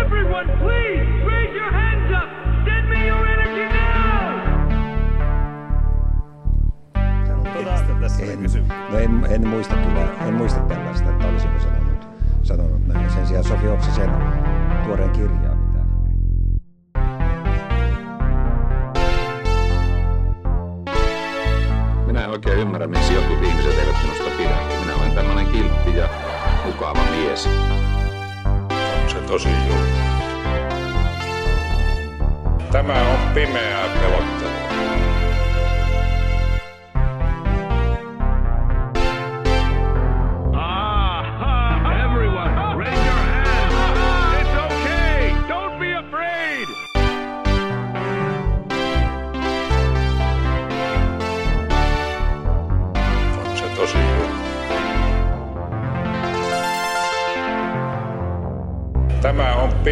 Everyone, please raise your hands up. Send me your energy now. Tästä En, no en, en, muista kyllä, en muista tällaista, että olisiko sanonut, sanonut näin. Sen sijaan Sofi Oksisen tuoreen kirjaa, oikein ymmärrä, miksi jotkut ihmiset eivät minusta pidä. Minä olen tämmöinen kiltti ja mukava mies. On se tosi juttu. Tämä on pimeää pelottelua.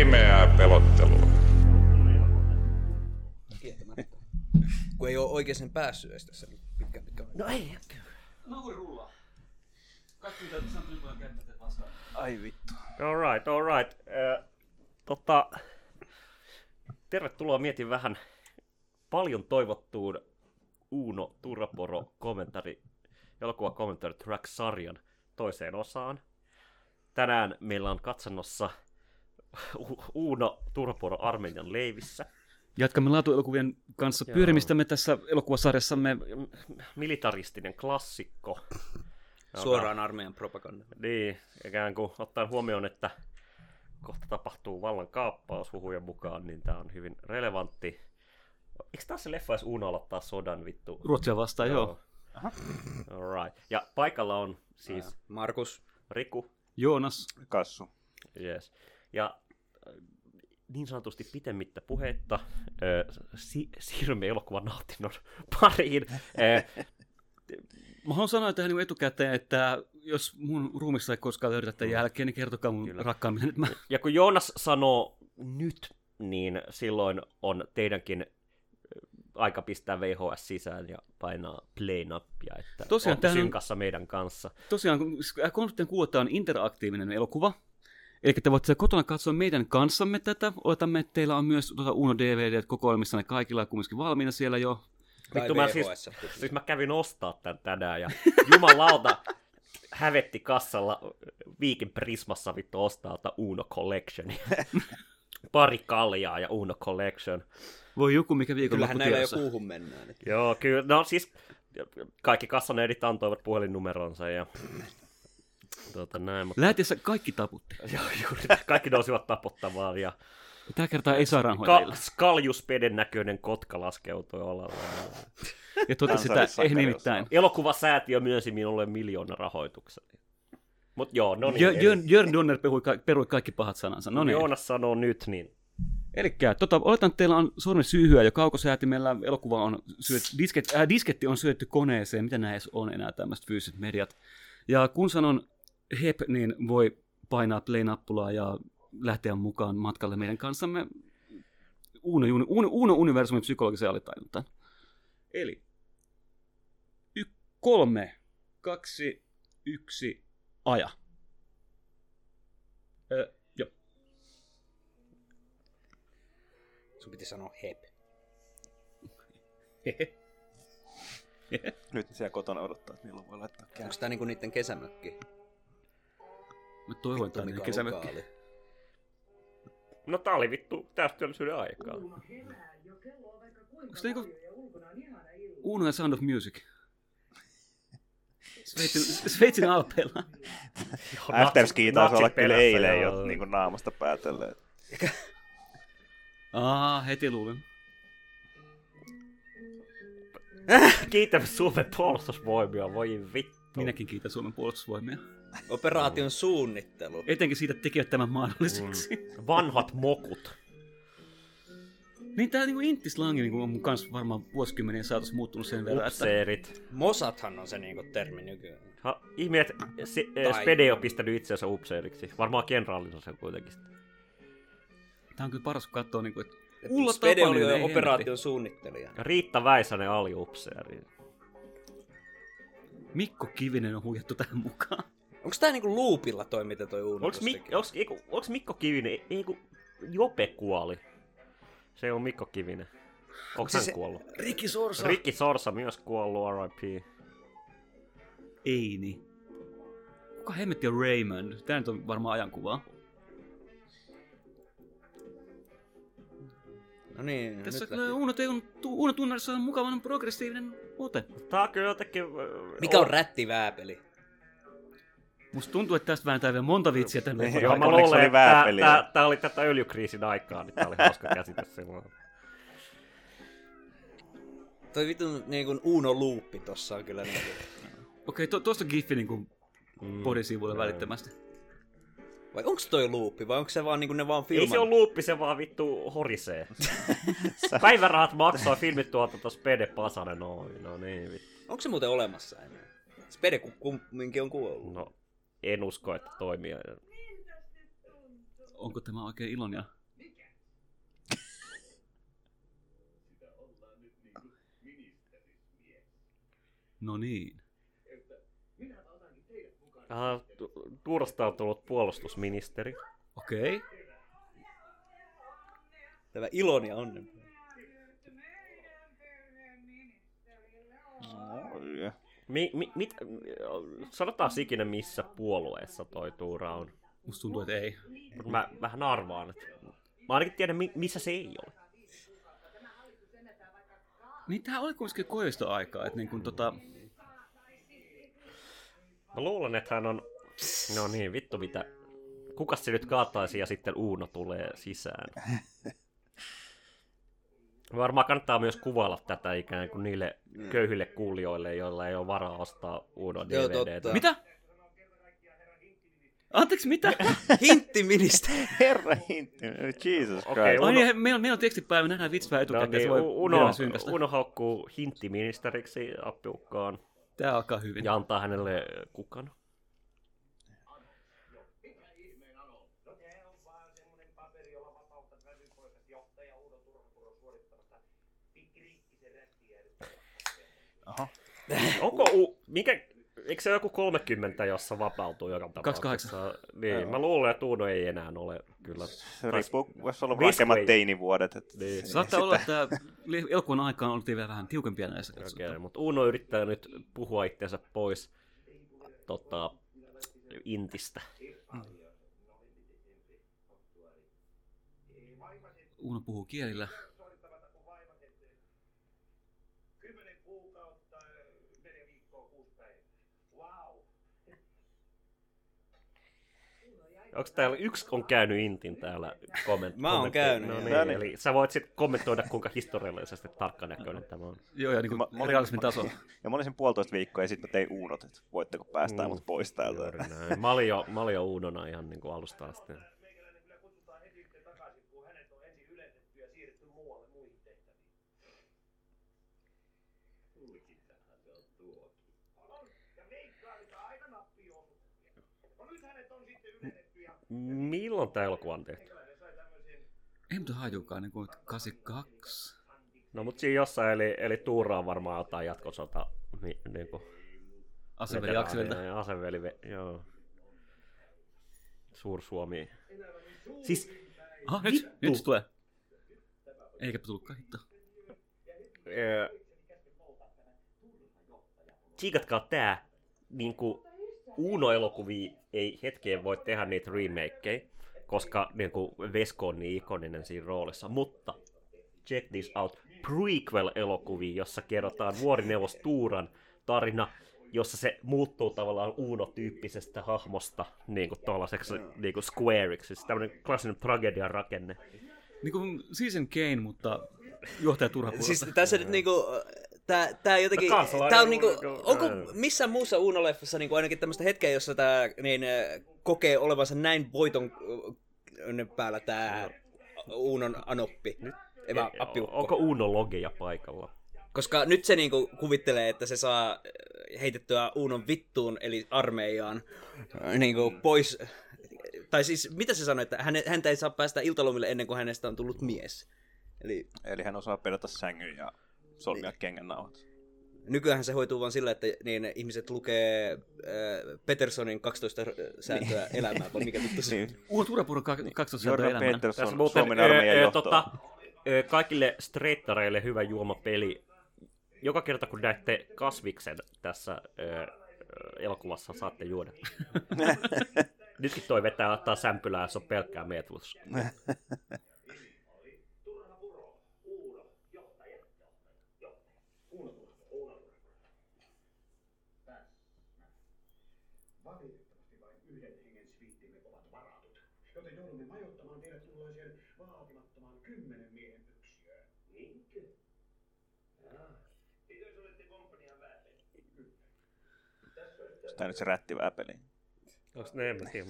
Pimeää pelottelua. Kun ei ole oikein päässyt edes tässä niin pitkä pitkä. No ei. Ai vittu. Alright, alright. Uh, tota, tervetuloa mietin vähän paljon toivottuun Uno Turaporo kommentari, elokuva kommentari track-sarjan toiseen osaan. Tänään meillä on katsannossa U- Uno Turaporo Armenian leivissä. Jatkamme laatuelokuvien kanssa Joo. pyörimistämme tässä elokuvasarjassamme. Militaristinen klassikko. joka- Suoraan armeijan propaganda. Niin, ikään kuin ottaen huomioon, että kohta tapahtuu vallan kaappaus huhujen mukaan, niin tämä on hyvin relevantti. Eikö taas se leffa, jos Uno aloittaa sodan vittu? Ruotsia vastaan, joo. Alright. Ja paikalla on siis Markus, Riku, Joonas, Kassu. yes. Ja äh, niin sanotusti pitemmittä puheitta äh, si- siirrymme elokuvan nautinnon pariin. Äh, Mä haluan sanoa tähän niin etukäteen, että jos mun ruumissa ei koskaan löydetä tämän jälkeen, niin kertokaa mun Kyllä. rakkaammille. Nyt mä... Ja kun Joonas sanoo nyt, niin silloin on teidänkin aika pistää VHS sisään ja painaa play-nappia, että Tosiaan, on synkassa meidän kanssa. Tosiaan, kun konseptin kuuta on interaktiivinen elokuva, Eli te voitte kotona katsoa meidän kanssamme tätä. Oletamme, että teillä on myös tuota Uno DVD kokoelmissa ne kaikilla kumminkin valmiina siellä jo. Vittu, mä siis, siis mä kävin ostaa tän tänään ja jumalauta hävetti kassalla Viikin Prismassa vittu ostaa ota Uno Collection. Pari kaljaa ja Uno Collection. Voi joku, mikä viikonloppu Kyllähän näillä jo kuuhun mennään. että- Joo, kyllä. No siis kaikki kassaneidit antoivat puhelinnumeronsa ja tuota näin, mutta Lähtiessä kaikki taputti. joo, juuri, kaikki nousivat tapottamaan ja tällä kertaa ei ka- sairaanhoitajilla. skaljuspeden näköinen kotka laskeutui olalle. Ja totesi, että ei Kansallissankari nimittäin. Elokuvasäätiö myönsi minulle miljoona rahoituksen. Mut joo, no niin. Jö- eli- Jörn, Jörn Donner perui, ka- perui kaikki pahat sanansa. No niin. Joonas sanoo nyt, niin Eli tota, oletan, että teillä on sormen syyhyä ja kaukosäätimellä elokuva on syöty, disket, äh, disketti on syötty koneeseen, mitä näissä on enää tämmöiset fyysiset mediat. Ja kun sanon hep, niin voi painaa play-nappulaa ja lähteä mukaan matkalle meidän kanssamme Uno, Uno, Uno universumin psykologisen alitajuntaan. Eli y- kolme, kaksi, yksi, aja. Ö, joo. Sun piti sanoa hep. Nyt siellä kotona odottaa, että milloin voi laittaa Onko käyntiin. tää niinku niitten kesämökki? Mä toivon, että on kesämökki. No tää oli vittu täystyöllisyyden aikaa. Onko se niinku Uno ja Sound of Music? Sveitsin, Sveitsin alpeilla. Afterski taisi olla kyllä eilen jo niin kuin naamasta päätellen. Aa, heti luulin. Kiitämme Suomen puolustusvoimia, voi vittu. Minäkin kiitän Suomen puolustusvoimia. Operaation suunnittelu. Etenkin siitä että tekevät tämän mahdolliseksi. Mm. Vanhat mokut. niin tää niinku intislangi niinku on mun kanssa varmaan vuosikymmenien saatossa muuttunut sen verran, että Upseerit. Mosathan on se niinku termi nykyään. Ha, ihme, että se, eh, Tai- Spede on pistänyt itsensä upseeriksi. Varmaan kenraalina se kuitenkin. tää on kyllä paras kun katsoo niinku, että Et Ulla Spede oli jo operaation suunnittelija. Ja Riitta Väisänen aliupseeri. Mikko Kivinen on huijattu tähän mukaan. Onko tää niinku loopilla toi, mitä toi tossa Mik, teki? onks, eiku, onks Mikko Kivinen, eiku Jope kuoli? Se on Mikko Kivinen. Onks hän Siis se- kuollut? Rikki Sorsa. Rikki Sorsa myös kuollut, R.I.P. Ei niin. Kuka hemmetti on Raymond? Tää nyt on varmaan ajankuvaa. No niin, Tässä nyt kyllä lähti. Uno, Teun, Uno Tunnarissa on mukavan progressiivinen ote. Tää on kyllä jotenkin... Mikä on rättivääpeli? Musta tuntuu, että tästä vääntää vielä monta vitsiä tänne. Niin, Joo, mä luulen, oli että tää, oli tätä öljykriisin aikaa, niin tää oli hauska käsitys silloin. Toi vitun niinku Uno loopi tossa on kyllä niinku... Okei, to, tuosta giffi niin Mm. podisivuille välittömästi. Vai onks toi loopi vai onko se vaan niinku ne vaan Ei filman? se ole luuppi, se vaan vittu horisee. Päivärahat maksaa filmit tuolta tos Pede Pasanen, no, no niin vittu. Onko se muuten olemassa enää? Spede ku- kumminkin on kuollut. No, en usko, että toimii. Onko tämä oikein ilonia? No niin. Ah, Tu- Tuurasta on tullut puolustusministeri. Okei. Tämä ilon ja onnen. Oi. Mi, mi, mit, sanotaan ikinä missä puolueessa toi Tuura on. Musta tuntuu, että ei. Mut mä vähän arvaan, että mä ainakin tiedän mi, missä se ei ole. Niin tää oli kuitenkin koistoaikaa, että niin kun tota... Mä luulen, että hän on... No niin, vittu mitä... Kukas se nyt kaataisi ja sitten Uuno tulee sisään? Varmaan kannattaa myös kuvailla tätä ikään kuin niille köyhille kuulijoille, joilla ei ole varaa ostaa DVDtä. totta. Mitä? Anteeksi, mitä? Hintti ministeri. Herra hintti, Jesus Okei, Christ. Ai niin, meillä, on- meillä on tekstipäivä, nähdään vitsivää No etukäteen, niin, se voi Uno, vielä synkästä. Uno haukkuu hinttiministeriksi appiukkaan Tää alkaa hyvin. ja antaa hänelle kukan. Onko u... Mikä... Eikö se joku 30, jossa vapautuu joka tapauksessa? 28. Niin, mä luulen, että Uno ei enää ole kyllä. Se riippuu, voisi olla Risk vaikeammat way. teinivuodet. Että Niin. Saattaa olla, että elokuvan aikaan oltiin vielä vähän tiukempia näissä. Okay, mutta Uno yrittää nyt puhua itseensä pois tota, Intistä. Uno puhuu kielillä. Onko täällä yksi on käynyt Intin täällä komment- Mä oon käynyt, No niin, eli sä voit sitten kommentoida, kuinka historiallisesti tarkkanäköinen tämä on. Joo, ja niin kuin mä realismin taso. Ja mä olin sen puolitoista viikkoa ja sitten mä tein uunot, että voitteko päästää Mm. mut pois täältä. Mä olin jo, mä olin jo Uunona ihan niin kuin alusta asti. Milloin tämä elokuva on tehty? Ei mutta hajukaan, niin kuin 82. No mutta siinä jossain, eli, eli Tuura on varmaan jotain jatkosota. Ni, niin kuin Aseveli Akselilta. Aseveli, ve- joo. Suur-Suomi. Siis Aha, nyt, Vittu. nyt se tulee. Eikä tullutkaan hitto. Öö, tsiikatkaa tää, niinku Uno-elokuvia ei hetkeen voi tehdä niitä remakeja, koska niinku Vesko on niin ikoninen siinä roolissa, mutta check this out, prequel-elokuvia, jossa kerrotaan vuorineuvos Tuuran tarina, jossa se muuttuu tavallaan Uno-tyyppisestä hahmosta niin kuin tuollaiseksi niin kuin squareiksi, siis tämmöinen klassinen tragedian rakenne. Niin kuin Season Kane, mutta johtaja turha Siis tässä nyt niinku... Tää, tää jotenkin... No Tää on niinku... on- Onko missään muussa Uno-leffassa niinku ainakin tämmöistä hetkeä, jossa tää niin, kokee olevansa näin voiton päällä tää Unon anoppi? Ei vaan appiukko. Onko Uno-logeja paikalla? Koska nyt se niinku kuvittelee, että se saa heitettyä Unon vittuun, eli armeijaan, niinku pois... Tai siis, mitä se sanoi, että häntä ei saa päästä iltalomille ennen kuin hänestä on tullut mies. Eli Eli hän osaa pedata sängyn ja solmia kengännauhat. Nykyään se hoituu vaan sillä, että niin ihmiset lukee äh, Petersonin 12 sääntöä elämää, vai mikä vittu se Niin. Uudet Urapurun 12 Jordan elämään. Peterson, Tässä muuten Suomen armeijan ö, johto. tota, kaikille streittareille hyvä juomapeli. Joka kerta kun näette kasviksen tässä ö, elokuvassa, saatte juoda. Nytkin toi vetää ottaa sämpylää, se on pelkkää meetvus. Tämä nyt se rättivää peli. Onko ne, en mä tiedä.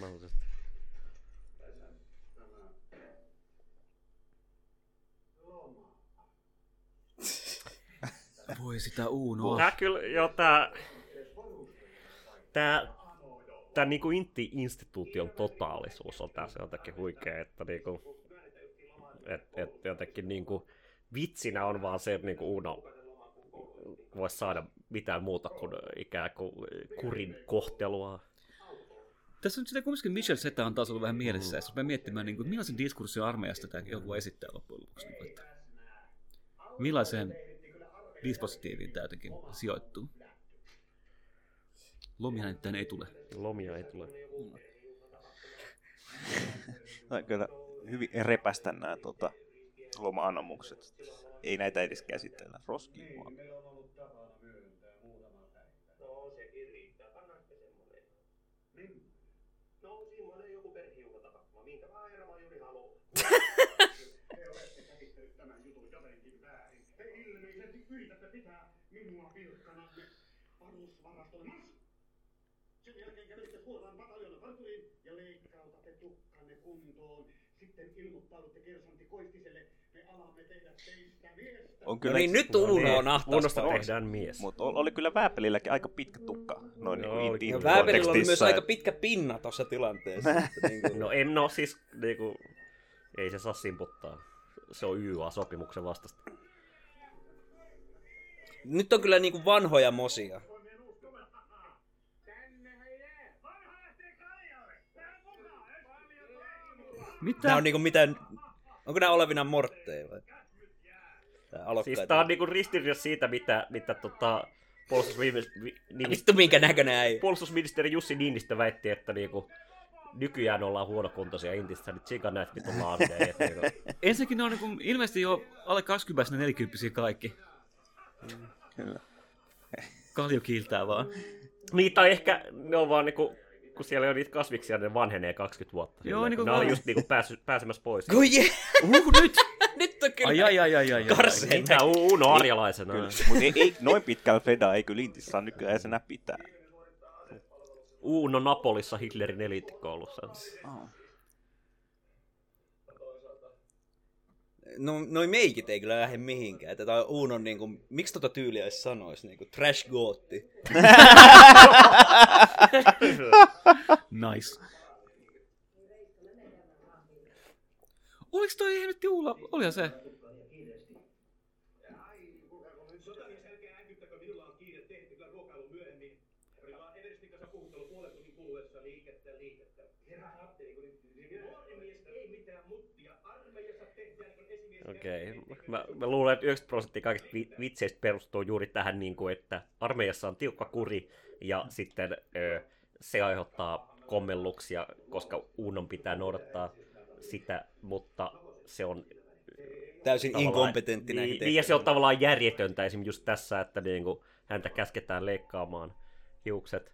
Voi sitä Uunoa. Tää kyllä, joo, tää... Tää... Tää niinku intti-instituution totaalisuus on tässä jotenkin huikea, että niinku... Et, et jotenkin niinku... Vitsinä on vaan se, että niinku Uno voisi saada mitään muuta kuin ikään kuin kurin kohtelua. Tässä on sitä kumminkin Michel Seta on taas ollut vähän mielessä, ja se rupeaa miettimään, niin kuin, millaisen diskurssin armeijasta tämä elokuva esittää loppujen lopuksi. Niin kuin, että millaiseen dispositiiviin tämä jotenkin sijoittuu. Lomia nyt tänne ei tule. Lomia ei tule. Tai kyllä hyvin repästä nämä tota, loma-anomukset. Ei näitä edes käsitellä. Roskiin vaan. No, semmoinen joku perhiukatapahtuma, minkä vaan Herma juuri haluaa. Te olette käsittänyt tämän jutun jotenkin väärin. Te ilmeisesti yritätte pitää minua pilkkananne! Sen jälkeen kävelitte suoraan pataljoona parturiin ja leikkautatte tukkanne kuntoon. Sitten ilmoittaudutte kersantti Koistiselle. On No kyllä niin, nyt Uno on Unosta ahtaasta. tehdään mies. Mutta oli kyllä Vääpelilläkin aika pitkä tukka. Noin Joo, niin kuin Vääperillä oli myös aika pitkä pinna tuossa tilanteessa. niin kuin- No en no siis niinku, ei se saa simputtaa. Se on YA-sopimuksen vastasta. Nyt on kyllä niinku vanhoja mosia. Mitä? Nämä on niinku mitään... Onko nämä olevina mortteja vai? Siis tää on niinku ristiriidassa siitä, mitä, mitä tota, puolustusministeri, Vittu minkä näköinen äi. puolustusministeri Jussi Niinistö väitti, että niinku, nykyään ollaan huonokuntoisia intissä, niin tsikan näitä laaduja. että niinku, Ensinnäkin ne on niin kuin, ilmeisesti jo alle 20 40 kaikki. Kyllä. Kalju kiiltää vaan. Tai ehkä ne on vaan niinku, kun siellä on niitä kasviksia, ne vanhenee 20 vuotta. Joo, niinku kun ne oli just niinku pääsy, pääsemässä pois. Kui je... Uh, nyt! Nyt on kyllä... Ai, ai, ai, ai, ai, ai. Karse. Mitä Uno arjalaisena? Mutta ei, ei, noin pitkällä Feda ei kyllä Intissä saa nykyään enää pitää. Uno Napolissa Hitlerin eliittikoulussa. No, noi meikit ei kyllä lähde mihinkään. Tätä on Uunon niinku... Miksi tota tyyliä edes sanois? Niinku trash gootti. Nice. Oliko toi ei nyt Juula? Olihan se. Sotamies, älkää äkyttäkö, minulla on kiire tehty kyllä ruokailu myöhemmin. Oli vaan Everestin kanssa puhuttelu puolen tunnin kuluessa liikettä, liikettä. Herra ajatteli, kun nyt nuori mies ei mitään muttia. Armeijassa tehdään, kun esimies... Okei. Okay. Mä, mä luulen, että 90 prosenttia kaikista vi- vitseistä perustuu juuri tähän, niin kuin, että armeijassa on tiukka kuri ja sitten ö, se aiheuttaa kommelluksia, koska Unon pitää noudattaa sitä, mutta se on Täysin inkompetentti näihin niin, niin, ja se on tavallaan järjetöntä esimerkiksi just tässä, että niin kuin, häntä käsketään leikkaamaan hiukset.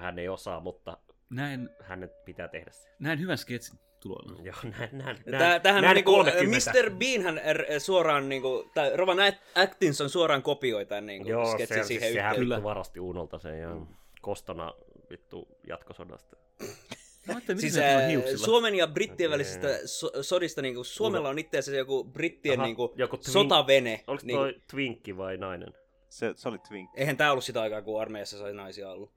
Hän ei osaa, mutta Näin, hänen pitää tehdä se. näin hyvän sketsin tulolla. Joo, näin, näin, Tää, on näin niinku, 30. Mr. Beanhän er, suoraan niinku, tai Rovan At- Atkinson suoraan kopioi tämän niinku Joo, sketsin se, siihen siis sehän yhteen. vittu varasti Unolta sen ja kostona vittu jatkosodasta. Siis hiuksilla. Suomen ja Brittien välisestä so- sodista, niinku, Suomella on itse asiassa joku Brittien Aha, niinku, joku twin- sotavene. Oliko Niinku, toi twinkki vai nainen? Se, se oli Twink. Eihän tää ollut sitä aikaa, kun armeijassa sai naisia ollut.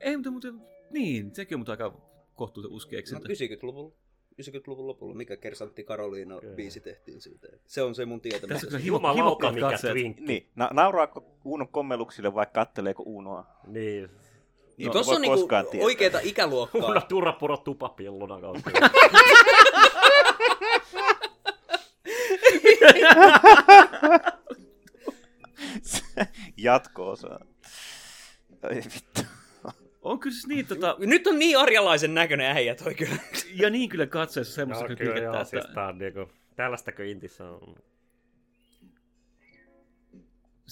Ei, mutta, mutta niin, sekin on mutta aika kohtuullisen No, uskieksintö. 90-luvulla. 90-luvun lopulla, mikä Kersantti Karoliina biisi tehtiin siitä. Se on se mun tietämys. Tässä on Jumalauta, mikä twinkki. Niin, na- nauraako Uunon kommeluksille vai katteleeko Uunoa? Niin. Niin, No, tossa voi on niinku oikeeta ikäluokkaa. turrapuro tupapilluna kautta. Jatko-osa. Ai vittu. On kyllä siis niin, tota, Nyt on niin arjalaisen näköinen äijä toi kyllä. ja niin kyllä katseessa semmoista No, no, kyllä joo, siis tää on niinku, tällaistakö Intissä on?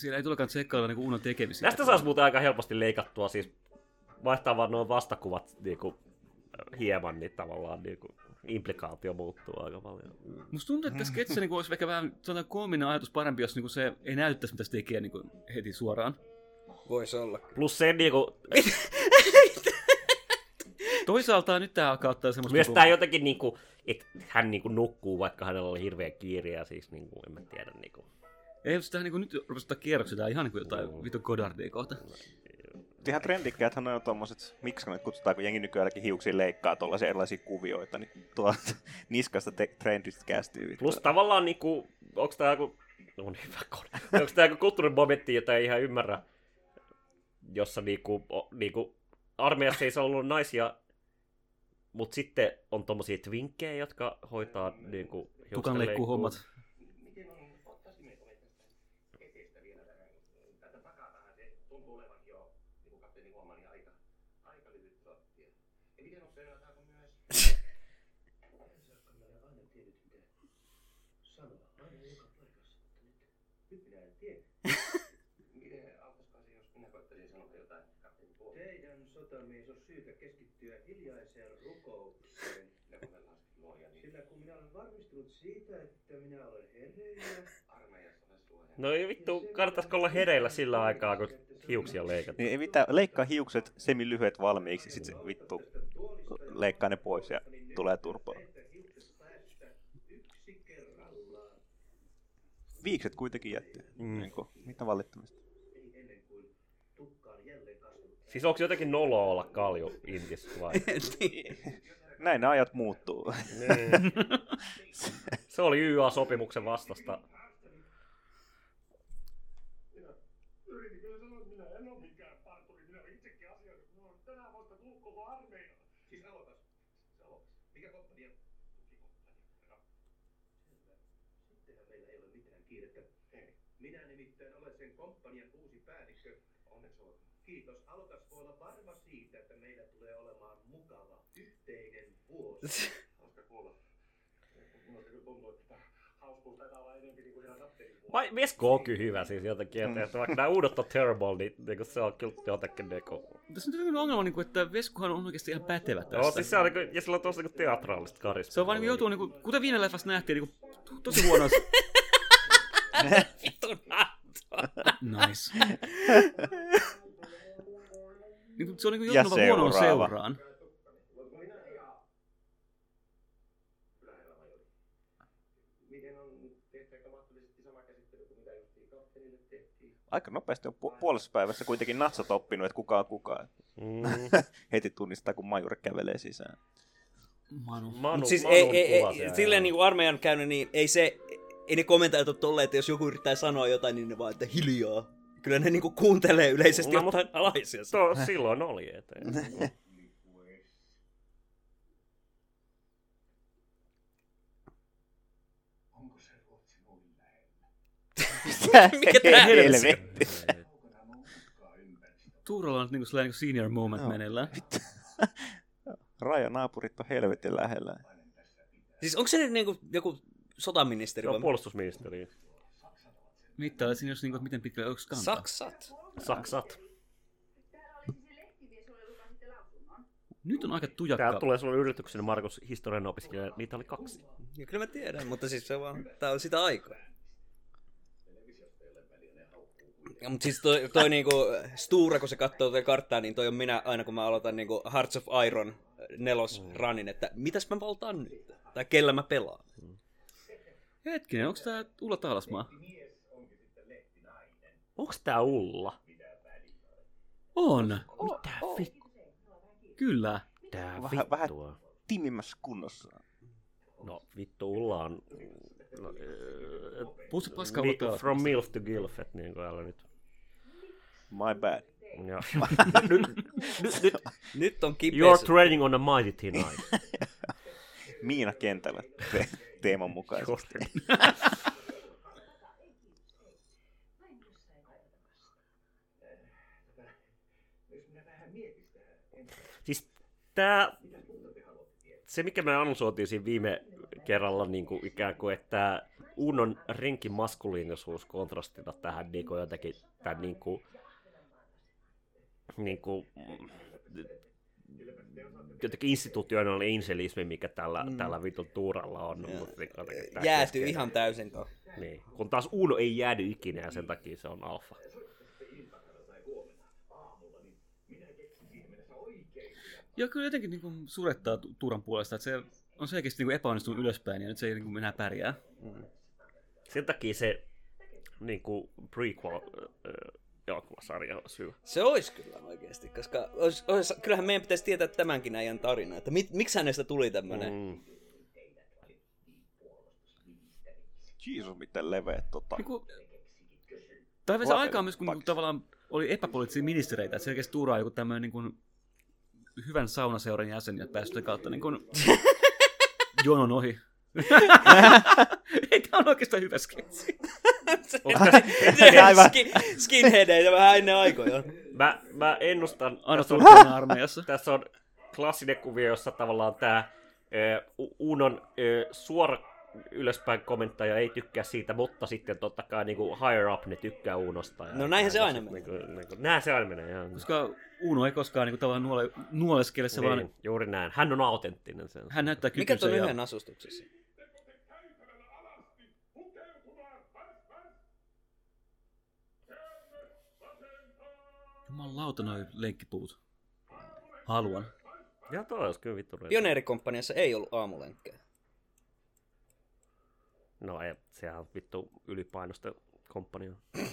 siellä ei tulekaan tsekkailla niinku Unon tekemisiä. Tästä saisi muuten aika helposti leikattua, siis vaihtaa vaan noin vastakuvat niinku, hieman, niin tavallaan niinku, implikaatio muuttuu aika paljon. Musta tuntuu, että tässä sketsissä niinku olisi ehkä vähän sanotaan, koominen ajatus parempi, jos niinku se ei näyttäisi, mitä se tekee niinku heti suoraan. Voisi olla. Plus se niinku, Toisaalta nyt tää alkaa ottaa semmoista... myös niinku- tää jotenkin niinku, että hän niinku nukkuu, vaikka hänellä oli hirveä kiire ja siis niinku, en mä tiedä niinku. Ei, jos tähän niinku nyt rupesi ottaa kierroksia, tää on ihan niinku jotain Mm. vittu Godardia kohta. Ihan trendikkäät on tommoset, miksi ne kutsutaan, kun jengi nykyäänkin hiuksiin leikkaa tuollaisia erilaisia kuvioita, niin tuolla niskasta te- trendistä kästyy. Plus tavallaan niinku, onks tää joku, no niin hyvä kone. onks tää joku kulttuurimomentti, jota ei ihan ymmärrä, jossa niinku, o, niinku armeijassa ei saa ollut naisia, mutta sitten on tommosia twinkkejä, jotka hoitaa niinku Tukan leikkuu hommat. Niin kuin? Teidän sotamies on syytä keskittyä hiljaiseen rukoukseen. Sillä kun me laskin luoja, niin... Sillä kun minä olen varmistunut siitä, että minä olen hereillä... Armeijassa olen. No ei vittu, kannattaisiko olla hereillä sillä aikaa, kun hiuksia leikataan. Niin ei mitään, leikkaa hiukset semi lyhyet valmiiksi, sit se vittu leikkaa ne pois ja tulee turpaa. Viikset kuitenkin jätti. Mm. Niin kuin, mitä valittamista? Siis onko jotenkin noloa olla kalju Intissä vai? Näin ne ajat muuttuu. niin. Se oli YA-sopimuksen vastasta. Yritin kyllä sanoa, että minä en ole mikään parturi, minä olen itsekin asioinut, minulla on tänään vasta tullut koko armeija. Siis aloitas, se aloitas. Mikä komppania? Tukikompania, herra. Selvä. Sittenhän meillä ei ole mitään kiirettä. Ei. Minä nimittäin olen sen komppanian uusi päällikkö. Onneksi olkoon. Kiitos. Aloitas voi olla varma siitä, että meillä tulee olemaan mukava yhteinen vuosi. Hauska kuulla. Minusta kyllä tuntuu, että tämä hauskuus taitaa olla enemmän niin kuin ihan kapteenin vuosi. Vai Vesko on kyllä hyvä siis jotenkin, että, että vaikka nämä uudet on terrible, niin, niin se on kyllä jotenkin niinku... Tässä on jotenkin ongelma, niinku, että Veskuhan on oikeasti ihan pätevä tässä. Joo, siis se on niinku, ja sillä on tosi niinku teatraalista karismaa. Se on vaan niinku joutuu, niinku, kuten viime leffassa nähtiin, niinku, to- tosi huono. Nattua. nice. niinku, se on niinku Ja joutunut vaan huonoon seuraan. Miten on, teettekö mahdollisesti sama käsittely kuin mitä justiin kapteenille tehtiin? Aika nopeasti on pu- puolessa päivässä kuitenkin natsat oppinut, että kuka on kuka. Mm. Heti tunnistaa, kun majuri kävelee sisään. Manu. Manu, Mut siis ei, ei, ei, silleen niin kuin armeijan käynyt, niin ei se, ei ne kommentoijat ole tolleen, että jos joku yrittää sanoa jotain, niin ne vaan, että hiljaa. Kyllä ne niinku kuuntelee yleisesti No, jotain alaisia. To, silloin oli, että... Onko se Ruotsi noin lähellä? Mikä tää helvetti? Tuuralla on nyt niinku sellainen niinku senior moment Joo. meneillään. Rajanaapurit on helvetin lähellä. Siis onko se nyt niinku joku sotaministeri Joo, vai? puolustusministeri. Mittailet siinä jos niinku, miten pitkälle onko kantaa. Saksat. Saksat. Nyt on aika Tää tujakka. tulee sulle yllätyksenä, Markus, historian opiskelija. Niitä oli kaksi. Ja kyllä mä tiedän, mutta siis se vaan, tää on sitä aikaa. Ja, mutta siis toi, toi niinku Stura, kun se katsoo tätä karttaa, niin toi on minä aina, kun mä aloitan niinku Hearts of Iron nelos runin, että mitäs mä valtaan nyt? Tai kellä mä pelaan? Hetkinen, onko tää Ulla Taalasmaa? Onks tää Ulla? On. Mitä vittua? Kyllä. Tää Vähän- vähän- vittua. Timimmässä kunnossa. No vittu, Ulla on... No, öö, Puhu se paskaa mi- mutta from MILF to GILF, et niin kuin älä nyt. My bad. Ja. nyt, nyt, nyt, Nyt on you're kipeässä. training on a mighty tonight. Miina kentällä te- teeman mukaisesti. Siis tää, se mikä me analysoitiin siinä viime kerralla niin kuin ikään kuin, että Unon renkin maskuliinisuus kontrastina tähän niin kuin jotenkin tämän niin kuin, niin kuin, mm, jotenkin institutionaalinen inselismi, mikä tällä, mm. tällä vitun tuuralla on. Mutta niin jotenkin tää Jääty keskeinen. ihan täysin tuo. Niin. Kun taas Uno ei jäädy ikinä ja sen takia se on alfa. Joo, kyllä jotenkin niin kuin surettaa Tu- Tuuran puolesta, että se on selkeästi niin kuin epäonnistunut ylöspäin ja nyt se ei niin kuin enää pärjää. Sen takia se niin kuin prequel äh, elokuvasarja on syy. Se olisi kyllä oikeasti, koska ois, ois, kyllähän meidän pitäisi tietää tämänkin ajan tarina, että mit, miksi hänestä tuli tämmöinen. Mm. Jeesus, miten leveät tota. Niin tai se Lapeli aikaa myös, kun niin paksi. tavallaan oli epäpoliittisia ministereitä, että selkeästi Tuura on joku tämmöinen niin kuin, hyvän saunaseuran jäsen ja päässyt sitä kautta niin kuin, jonon ohi. Ei tämä on oikeastaan hyvä sketsi. Aivan. Skin, skinheadeitä vähän ennen aikoja. Mä, mä ennustan, Aina tässä on, tullut armeijassa. tässä on klassinen kuvio, jossa tavallaan tämä Unon suora ylöspäin komentaja ei tykkää siitä, mutta sitten totta kai niin kuin higher up ne tykkää Unosta. Ja No näinhän se aina niin menee. kuin, niin kuin, näin se aina menee. Joo. Koska Uno ei koskaan niin kuin, tavallaan nuole, nuoleskele, se vaan, Niin, juuri näin. Hän on autenttinen sen. hän näyttää Mikä kykynsä. tuon ja, yhden asustuksessa? Jumalauta noi lenkkipuut. Haluan. Ja toi olisi kyllä vittu. Pioneerikomppaniassa ei ollut aamulenkkejä. No ei, sehän on vittu ylipainosta komppania.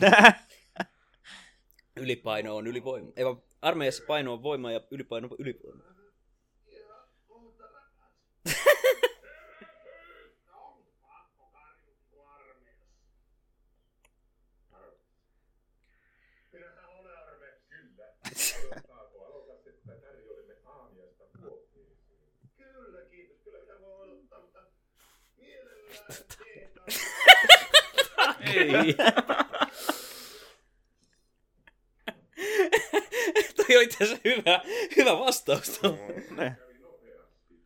Ylipaino on ylivoima. Ei vaan armeijassa paino on voima ja ylipaino on ylivoima. Kyllä. Kiitos. Kyllä minä voin odottaa, mutta mielellään teetä. Ei. Toi on itse asiassa hyvä, hyvä vastaus. Kävi nopeasti.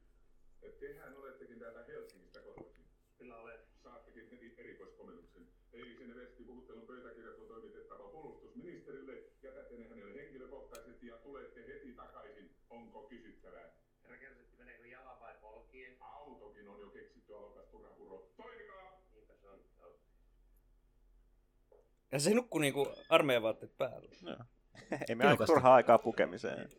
Tehän olettekin täältä Helsingistä kotoisin. Kyllä olen. Saattekin heti erikoiskomennuksen. Eilisen vestipuhuttelun pöytäkirjat on toimitettava puolustusministerille. Jätätte ne hänelle henkilökohtaisesti ja tulette heti takaisin. Onko kysyttävää? Herra Kersetti, meneekö jalan vai polkien? Autokin on jo keksitty alokas turhapuro. Toimikaa! Niinpä se on. Ja se nukkuu niinku armeijan vaatteet päällä. Ei me aika turhaa aikaa pukemiseen.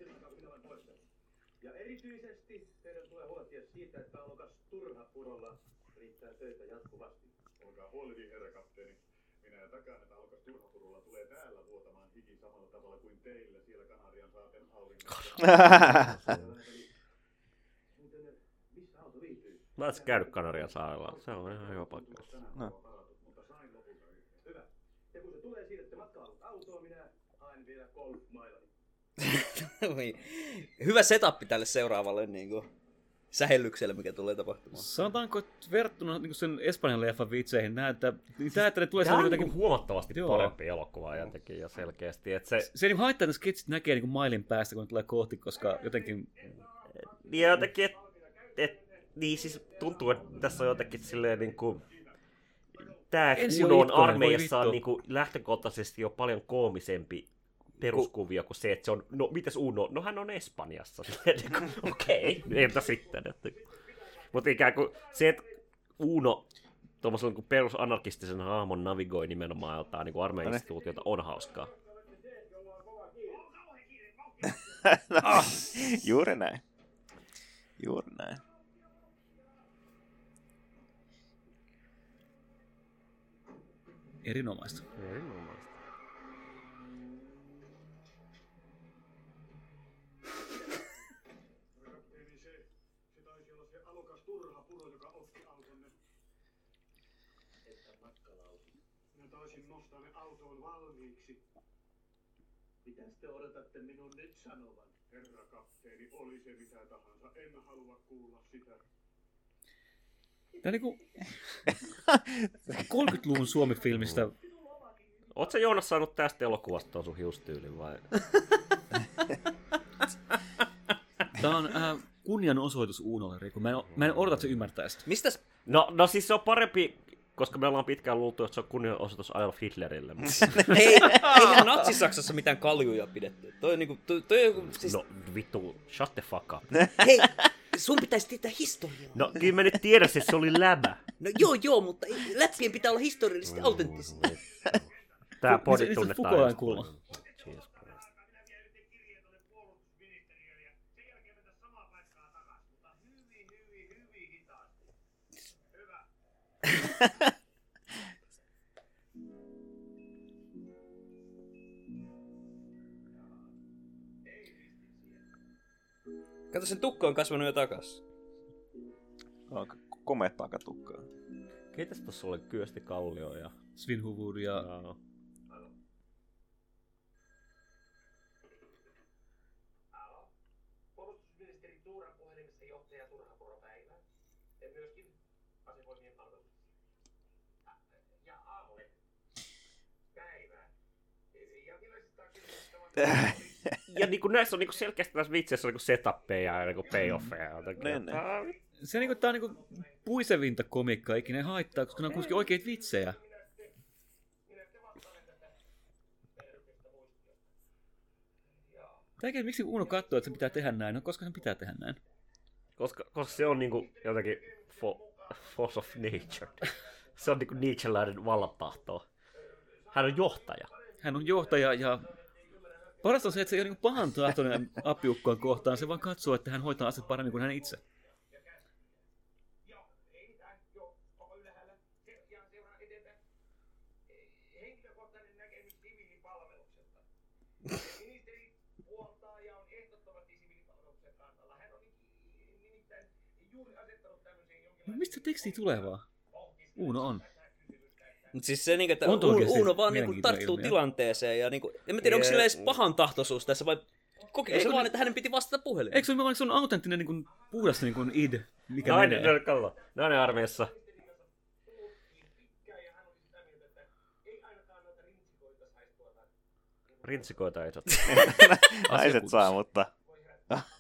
Ja erityisesti teidän tulee huolehtia siitä, että alokas turhapurolla riittää töitä jatkuvasti. Olkaa huoleti, herra kapteeni. Minä takaan, että alokas turhapurolla tulee täällä vuotamaan hiki samalla tavalla kuin teillä siellä Kanarian saaten auringossa. Mä oon käynyt Kanarian saarella. Se on ihan hyvä paikka. Mutta sain lopulta yhden. Hyvä. Ja kun se tulee, siirrätte matkailut autoa, minä hyvä setup tälle seuraavalle niinku, sähellykselle, mikä tulee tapahtumaan. Sanotaanko, että verrattuna niin sen Espanjan leffan vitseihin, näin, että, niin tämä, että ne tulee Tämä on sellainen jotenkin jotenkin... huomattavasti Joo. parempi elokuva jotenkin ja selkeästi. Että se, Se ei niin haittaa, että ne sketsit näkee niin kuin mailin päästä, kun ne tulee kohti, koska jotenkin... ja jotenkin, et, et, niin siis tuntuu, että tässä on jotenkin silleen niin kuin, tämä Ensi on Unon Itkonen, voi armeijassa on niin kuin, lähtökohtaisesti jo paljon koomisempi peruskuvio kuin se, että se on, no mites Uno? No hän on Espanjassa. Niin Okei, okay, entä sitten? Että, mutta ikään kuin se, että Uno tuommoisen niin perusanarkistisen hahmon navigoi nimenomaan jotain niin armeijan instituutiota on hauskaa. Juuri näin. Juuri näin. Erinomaista. Erinomaista. Eli se, se taisi olla se alokas turhapuro, joka otti voisin nostaa ne autoon valmiiksi. Mitäs te odotatte minun nyt sanovan? Herra kapteeni, oli se mitä tahansa, en halua kuulla sitä. Tämä niinku 30-luvun Suomi-filmistä. Sä Joonas saanut tästä elokuvasta tuon sun hiustyylin vai? Tämä on äh, kunnianosoitus Uunolle, Riku. Mä en, mä en odota, että se ymmärtäisi. Mistäs No, no siis se on parempi, koska me ollaan pitkään luultu, että se on kunnianosoitus Adolf Hitlerille. mutta- Ei, eihän Natsi-Saksassa mitään kaljuja pidetty. Toi on niinku, toi, toi on joku, siis, No vittu, shut the fuck up. hei, sun pitäisi tietää historiaa. No kyllä mä nyt tiedän, että se oli läbä. No joo, joo, mutta läppien pitää olla historiallisesti autenttisia. Tää podi niin se- niin se tunnetaan. Foucaultin just- kulma. Jesus Christ. Minä viedette kirjeen tuonne puolustusministeriöön ja sen jälkeen mennä samaa paikkaa takaisin, mutta hyvin, hyvin, hyvin hitaasti. Hyvä. Kato, sen tukka on kasvanut jo takas. On komeettaa katukkaa. Keitäs tossa oli Kyösti Kallio ja... Sven Huvud ja... ja... Puhelimessa johtaja ja myöskin asevoimien palvelus. Ja aamulle. Päivää. Ja millaisista Ja niinku näissä on niinku selkeästi näissä vitseissä on niinku setappeja ja niinku payoffeja. ne. Ah, Se niinku, tää on niinku puisevinta komikkaa ikinä haittaa, koska ne on kuitenkin oikeita vitsejä. Tääkin, miksi Uno katsoo, että se pitää tehdä näin? No koska sen pitää tehdä näin. Koska, koska se on niinku jotenkin fo, force of nature. Se on niinku Nietzscheläinen vallantahto. Hän on johtaja. Hän on johtaja ja parasta on se, että se ei ole niin pahan tahtoinen appiukkoon kohtaan. Se vaan katsoo, että hän hoitaa asiat paremmin kuin hän itse. henkilökohtainen näkemys siviilipalveluksesta. Ministeri puoltaa ja on ehdottomasti siviilipalveluksen kannalla. Hän on nimittäin juuri asettanut tämmöisen No jonkinlaisen mistä teksti tulee vaan? Uno on. Mut siis se, niinku, että On Uno, Uno vaan niinku, tarttuu ilmiö. tilanteeseen ja niinku, en mä tiedä, onko sillä edes pahan tahtoisuus tässä vai kokeeko se vaan, ne- että hänen piti vastata puhelimeen? Eikö se ole vaan se on autenttinen niin kuin, puhdas niin kuin id, mikä Nainen, menee? kallo. Nainen armeijassa. Rintsikoita ei saa. Naiset saa, mutta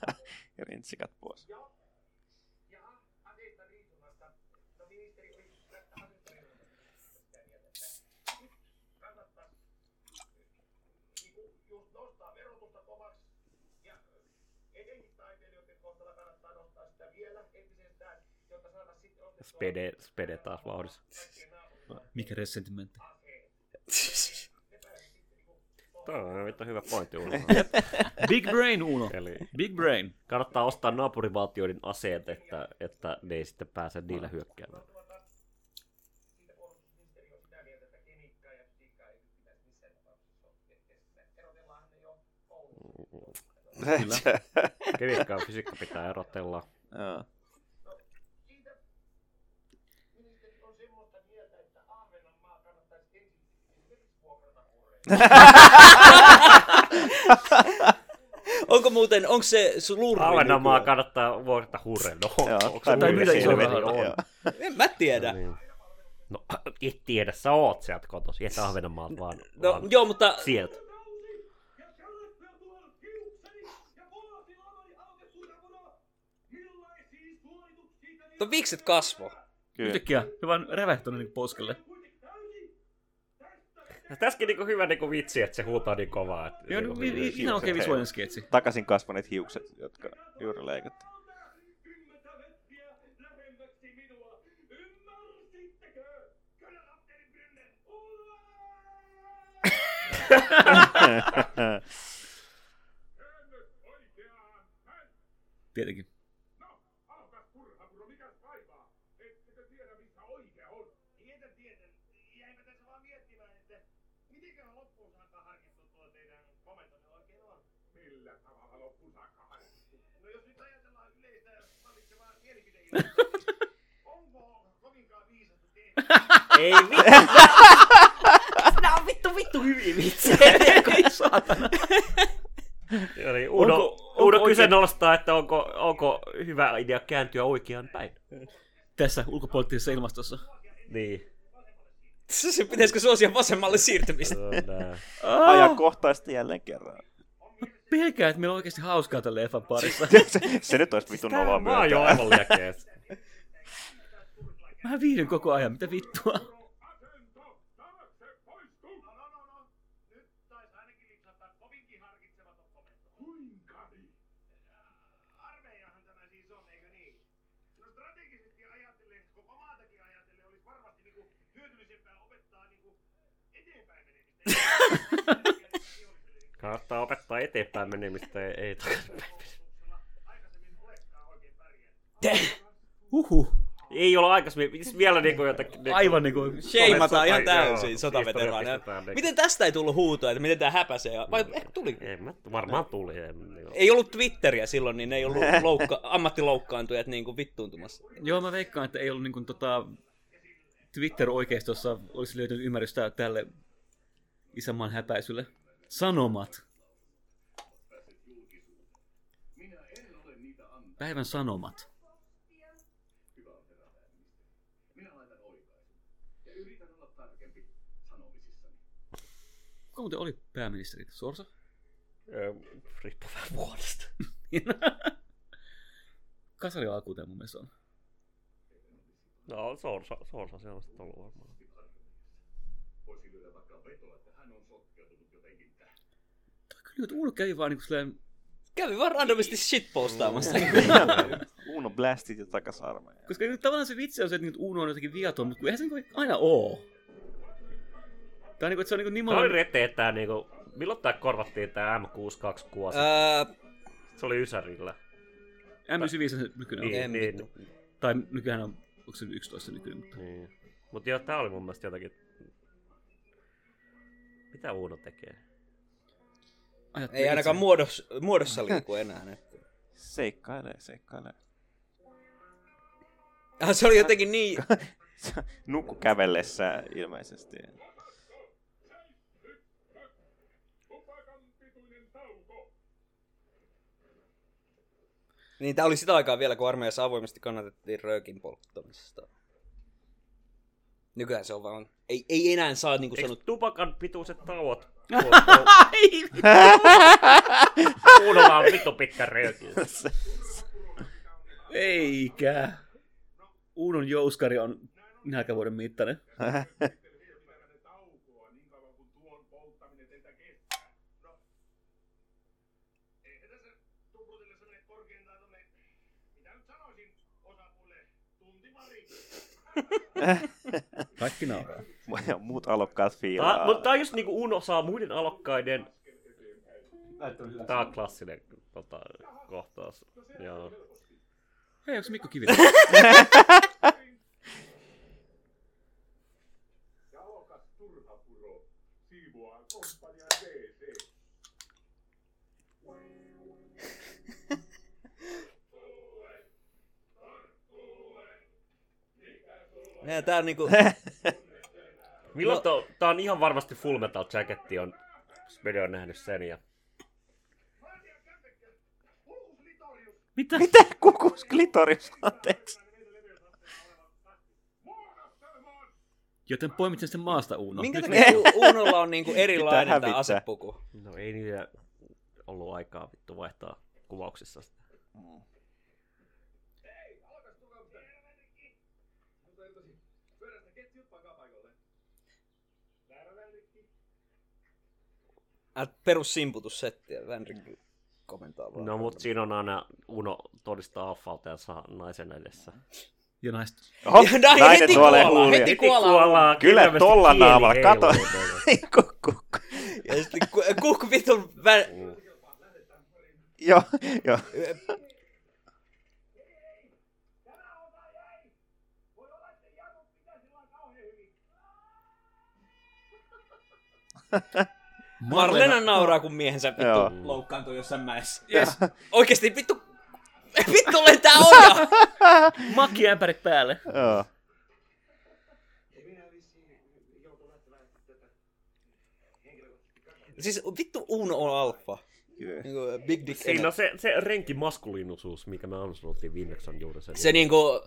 rintsikat pois. aseista riisumasta. No ministeri oli tästä aseista riisumasta sitä mieltä, että nyt kannattaisi niinku just nostaa verotusta kovaksi ja etenkin taiteilijoiden kohdalla kannattaa nostaa sitä vielä entisestään, jotta saada sitten ostettua Spede, spede taas vauhdissa. Mikä resentimentti? Tämä on vittu hyvä pointti Uno. Big brain Uno. Eli Big brain. kannattaa ostaa naapurivaltioiden aseet, että, että ne ei sitten pääse niillä hyökkäämään. Kyllä. Kemiikka ja fysiikka pitää erotella. Joo. Onko muuten, onko se sun luuri? Ahvenanmaa kannattaa vuokrata. No, onko tai myydä helvetin rahalla, on? joo. En mä tiedä. Niin. No, et tiedä, sä oot sieltä kotos, et Ahvenanmaalta vaan, No vaan joo, mutta sieltä. te to vikset kasvo. Kyllä. Yhtäkkiä se vaan rävähtänyt niin poskelle. Tässäkin niinku hyvä niinku vitsi, että se huutaa niin kovaa. Että Joo, niinku i- i- ihan oikein visuaalinen sketsi. Takaisin kasvaneet hiukset, jotka juuri leikattiin. kymmentä metriä lähemmäksi minua. Ymmärsittekö? Kyllä, kapteeni Brynner. Käännös oikeaan. Näin. Tietenkin. No, alkaa turha, puro, mikäs kaivaa? Ettekö tiedä, missä oikea on? Tiedän, tiedän. Jäimme tässä vaan miettimään, että mitenköhän loppuun saakka harkittu tuo teidän komentonne oikein on? Millä tavalla loppuun saakka harkittu? No jos nyt ajatellaan yleistä vallitsevaa mielipideilmaa, onko kovinkaan viisasta tehdä? Ei vittu! Hyi vitsi, ei. Eli Uno, Onko- onko, onko Uno oikein- kyseenalaistaa, että onko, onko hyvä idea kääntyä oikeaan päin. Tässä ulkopoliittisessa ilmastossa. Niin. Se pitäisikö suosia vasemmalle siirtymistä? se on nää. Ajankohtaisesti jälleen kerran. Pelkää, että meillä on oikeasti hauskaa tämän leffan parissa. se, se nyt olisi vitun noloa Mä oon jo aivan liekeä. Mä viihdyn koko ajan, mitä vittua. Nyt taisi ainakin lipsahtaa kovinkin harkitsematon komento. Kuinka? Armeijahan tämä on, eikö strategisesti ajatellen, koko maatakin ajatellen, olisi varmasti hyödyllisempää opettaa eteenpäin menemistä. Kannattaa opettaa eteenpäin menemistä, ei, ei takaisinpäin. Aikaisemmin Ei ole aikaisemmin, siis vielä niinku jotakin... Niinku, Aivan niinku... Sheimataan ihan täysin sotaveteraaneja. Miten tästä ei tullut huutoa, että miten tää häpäsee? Vai ehkä tuli? Ei, mä, varmaan tuli. En, niin Ei ollut Twitteriä silloin, niin ne ei ollut loukka- ammattiloukkaantujat niin kuin vittuuntumassa. Joo, mä veikkaan, että ei ollut niin kuin, tota, Twitter-oikeistossa olisi löytynyt ymmärrystä tälle isänmaan häpäisylle. Sanomat. Päivän sanomat. Kuka muuten oli pääministeri? Sorsa? Öö, riippuu vähän vuodesta. Kasari alkuuteen mun mielestä on. No, Sorsa, Sorsa se on sitten ollut varmaan. Kyllä nyt Uno kävi vaan niinku silleen... Kävi vaan randomisti shitpostaamassa. Uno blastit jo takas armeijaan. Koska nyt tavallaan se vitsi on se, että niinku Uno on jotenkin viaton, mutta eihän se niinku aina oo. Tää on niinku, että se on niinku Tämä oli nimellä... rete, että tää niinku... Milloin tää korvattiin tää M62 kuosi? Öö, Se oli Ysärillä. M95 se nykyinen on. En niin, vittu. Tai nykyään on, onko se 11 se nykyinen, mutta... niin. Mut joo, tää oli mun mielestä jotakin... Mitä Uno tekee? Ajattelin ei ainakaan itse- muodos, muodossa liiku enää. Että. Seikkailee, seikkailee. Ah, se oli jotenkin niin... Nukku kävellessä ilmeisesti. Niin tää oli sitä aikaa vielä, kun armeijassa avoimesti kannatettiin röökin polttamisesta. Nykyään se on vaan... Ei, ei enää saa niinku Eikö sanot... tupakan pituiset tauot? Unolla on vittu pitkä rööki. Eikä. Uunon jouskari on nälkävuoden mittainen. taukoa niin kauan kuin tuon polttaminen teiltä kestää. No, eihän tässä tuprutille semmoinen korkeintaan tommonen, mitä nyt sanoisin, osapuolelle tunti pari. Kaikki nauraa. Ja muut alokkaat Tää, fiilaa. mutta tää on just niinku Uno saa muiden alokkaiden... Tää on klassinen tota, kohtaus. Joo. Hei, onko Mikko Kivi? Ja tää on niinku... Milloin No- to, tää on ihan varmasti Full Metal Jacketti on... Smedi on nähnyt sen ja... Mitä? Mitä? Kukus klitoris, anteeksi. Joten poimitsen sen maasta Uuno. Minkä takia Uunolla on niinku erilainen tää hävittää. asepuku? No ei niillä ollut aikaa vittu vaihtaa kuvauksissa sitä. Äh, perus simputussetti ja Vänrin komentaa vaan. No mut siinä on aina Uno todistaa alfaltensa naisen edessä. Ja naista. Oho, Ja nainen heti kuollaan, huulia. heti kuollaan. Kyllä, tolla naamalla, kato. Kukku. Ja sitten ku- kuk vitun vä... Joo, joo. Marlena nauraa, kun miehensä Joo. vittu loukkaantuu jossain mäessä. Yes. Oikeesti vittu... Vittu lentää oja! Makkiämpärit päälle. Joo. Siis vittu Uno on alfa. Kyllä. Niinku big dick ener- on se, se renki maskuliinisuus, mikä me sanottiin viimeksi on juuri se. Se niinku...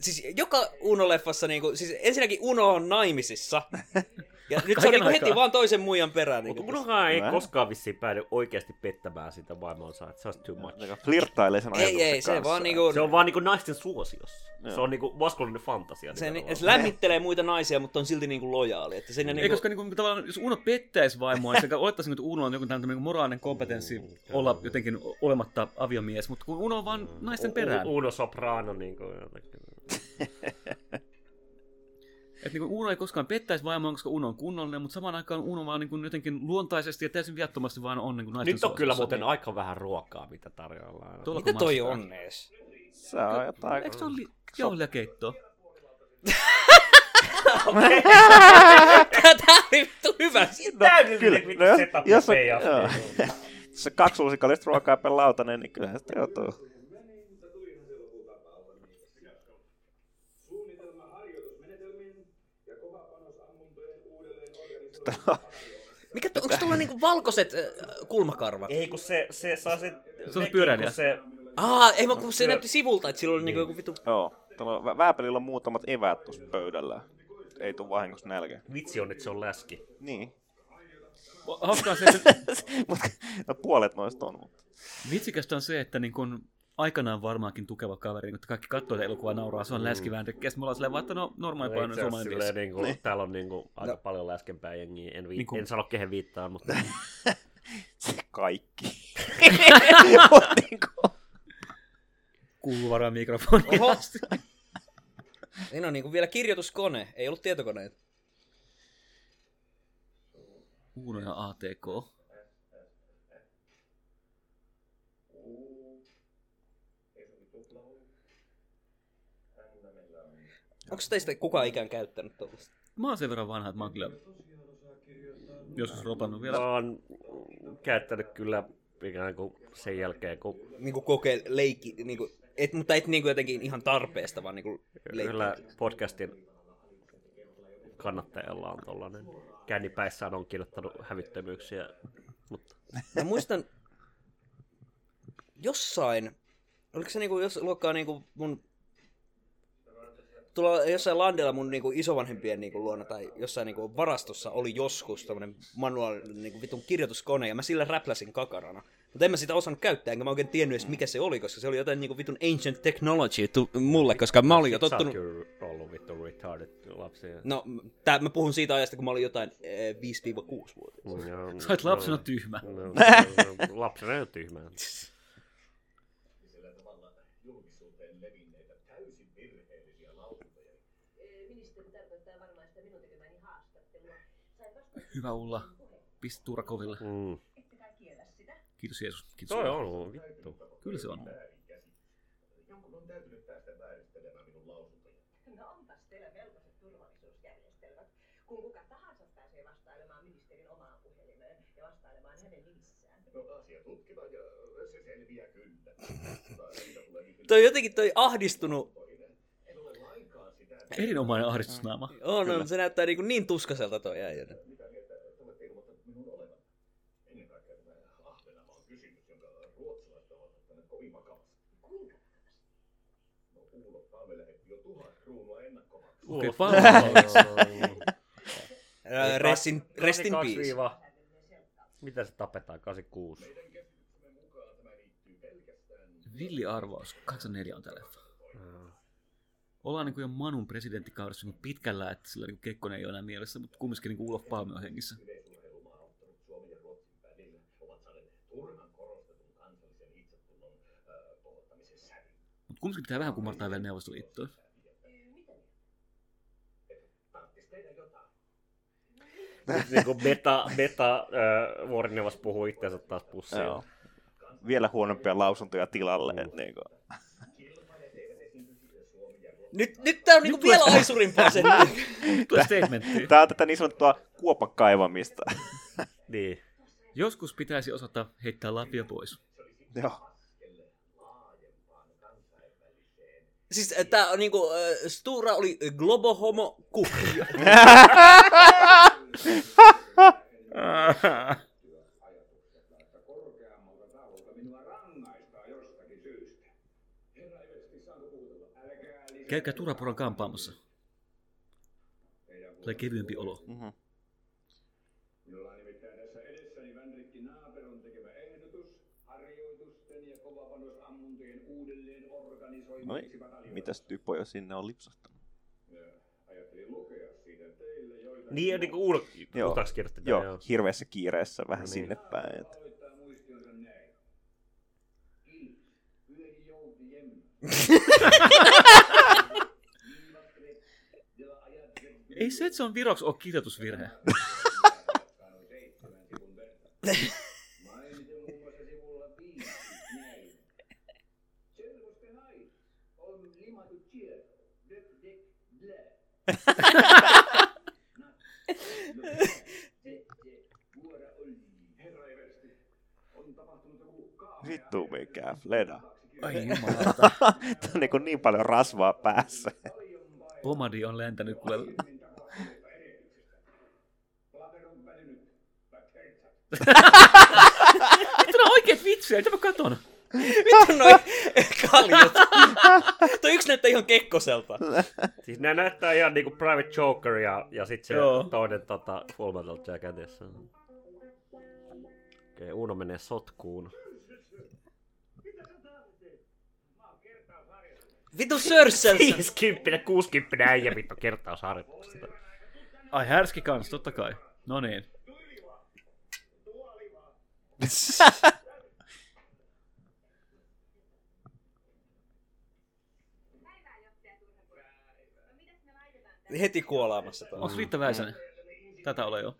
Siis joka Uno-leffassa niinku... Siis ensinnäkin Uno on naimisissa. Ja nyt se on niinku heti vaan toisen muijan perään. Mutta Niinku. Unohan ei Mä- koskaan vissiin päädy oikeasti pettämään sitä vaimonsa, että se olisi too much. Joka flirttailee sen Ei, ajatuksen ei, se kanssa. vaan niinku... Se on vaan niinku naisten suosiossa. Joo. Se on niinku maskulinen fantasia. Se, nimenomaan. se lämmittelee muita naisia, mutta on silti niinku lojaali. Että siinä Ei, niinku... koska niin kuin, tavallaan, jos Uno pettäisi vaimoa, sekä olettaisin, että Uno on joku tämmöinen niinku moraalinen kompetenssi olla jotenkin olematta aviomies, mutta kun Uno on vaan naisten perään. U- Uno Soprano niinku jotenkin. Että niin Uno ei koskaan pettäisi vaimoa, koska Uno on kunnollinen, mutta samaan aikaan Uno vaan niin kuin jotenkin luontaisesti ja täysin viattomasti vaan on niin kuin naisten Nyt on kyllä suosiossa. muuten aika vähän ruokaa, mitä tarjoillaan. Tuolla Mitä toi on ees? Se on jotain... Eikö se ole li- jauhelijakeittoa? Tää oli vittu hyvä. Täydellinen No, jos, setup jos, on, se kaksi lusikallista ruokaa per lautanen, niin kyllähän sitä joutuu. Mikä to, onko tuolla niinku valkoiset kulmakarvat? Ei kun se, se saa se... Se on pyöräilijä. Se, Aa, ei mä kun se näytti sivulta, että sillä oli niinku joku vittu... Joo. Tuolla Vä- Vääpelillä on muutamat eväät tuossa pöydällä. Ei tuu vahingossa nälkä. vitsi on, että se on läski. Niin. Hauskaa se, että Mutta no, puolet noista on. Mutta. vitsikästä on se, että niin kun aikanaan varmaankin tukeva kaveri, kun kaikki katsoo tätä elokuvaa nauraa, se on läskivääntekkiä. Sitten me ollaan silleen vaan, että no normaalipainoinen asiassa suomalainen mies. silleen niinku, Niin. Täällä on niinku aika paljon läskempää jengiä. En, vi- Niinku- en sano kehen viittaan, mutta Se kaikki. Niinku, Kuuluu varmaan mikrofoni. Oho. Niin on niinku vielä kirjoituskone, ei ollut tietokoneet. Uno ja ATK. Onko teistä kukaan ikään käyttänyt tuollaista? Mä oon sen verran vanha, että mä oon kyllä joskus ropannut vielä. mä oon käyttänyt kyllä ikään kuin sen jälkeen, kun Niinku kokee leikki, niinku, et, mutta et niinku jotenkin ihan tarpeesta, vaan niinku leikki. kyllä podcastin kannattajalla on tollanen kännipäissään on kirjoittanut hävyttömyyksiä, mutta Mä muistan jossain, oliko se niinku jos luokkaa niinku mun tuolla jossain landella mun niinku isovanhempien niinku luona tai jossain niinku varastossa oli joskus tämmönen manuaalinen niinku vitun kirjoituskone ja mä sillä räpläsin kakarana. Mutta en mä sitä osannut käyttää, enkä mä oikein tiennyt edes mikä se oli, koska se oli jotain niinku vitun ancient technology tu- mulle, koska mä olin jo sä tottunut... kyllä ollut vittu retarded lapsi. No, tää, mä puhun siitä ajasta, kun mä olin jotain eh, 5-6-vuotias. Joo, Sä oot lapsena tyhmä. no, no, no, lapsena ei ole tyhmää. Ministeri tarkoittaa varmaan sitä minun tekemäni haastattelua. Sain vastauksen Hyvä Ulla. Pistä Tuurakoville. Mm. Kiitos Jeesus. Kiitos. Toi Jumala. on vittu. Kyllä se on. Jonkun on täytynyt päästä vääristelemään minun lausuntoja. No onpas teillä melkoiset turvallisuusjärjestelmät. Kun kuka tahansa pääsee vastailemaan ministerin omaan puhelimeen ja vastailemaan hänen nimissään. No asia tutkitaan ja se selviää kyllä. Toi jotenkin toi ahdistunut en ole lainkaan sitä, Erinomainen ahdistusnaama. on, on, se näyttää niinku niin tuskaselta toi äijä. mitä mieltä te olette ilmoittanut minun olevan. Ennen kaikkea tämä Ahvenanmaan kysymys, jonka ruotsalaiset ovat ottaneet kovin vakavasti. Kuinka? No Uulo Paave lähetti jo tuhat kruunua ennakkomaksuun. Okei, Ulos. paljon. Ää, Rest in, rest in 82 peace. viiva- Mitä se tapetaan? 86. Villi arvaus. 84 on tää leffa. Ollaan niin kuin jo Manun presidenttikaudessa niin pitkällä, että sillä niin Kekkonen ei ole enää mielessä, mutta kumminkin niin Ulof Palme on hengissä. Mutta kumminkin pitää vähän kumartaa vielä Neuvostoliittoa. Tarvitsisi tehdä jotain. Nyt niin kuin beta, beta äh, vuorineuvos puhuu itseänsä taas pussiin. Joo. Vielä huonompia lausuntoja tilalle. Mm. Et, niinku. Nyt, nyt tää on niinku vielä aisurimpaa sen. Tää on tätä niin sanottua kuopan kaivamista. Niin. Joskus pitäisi osata heittää lapia pois. Joo. siis äh, tää on niinku, äh, Stura oli globo homo Käykää Turapuran kampaamassa. Tulee kevyempi olo. Minulla on nimittäin tässä edessäni Vänrikki Naaperon tekemä ehdotus harjoitusten ja kovapanosammuntojen uudelleen organisoimiseksi bataljoonaan. mitäs typoja sinne on lipsahtanut? Ja Ajattelin lukea siitä teille joita Niin, ja niin kuin Uuno Joo, joo, joo. hirveässä kiireessä vähän No niin. sinne päin. Että. Ei se, että se on viroksi ole kirjoitusvirhe. Mainitsen muun muassa Vittu mikä fleda. Ai jumalauta. Tää on niin, niin paljon rasvaa päässä. Pomadi on lentänyt kuule. Vittu on oikeet vitsejä, mitä mä katon? Vittu noi kaljut. Toi yksi näyttää ihan kekkoselta. Siis nää näyttää ihan niinku Private Joker ja, ja sit se Joo. toinen tota, Full Metal Jacketissa. Okei, Uno menee sotkuun. Vittu Sörsels. 50, 60 äijä vittu kertausharjoituksesta. Ai härski kans, totta kai. No niin. Heti kuolaamassa. Onks Riitta Väisänen? Tätä ole jo.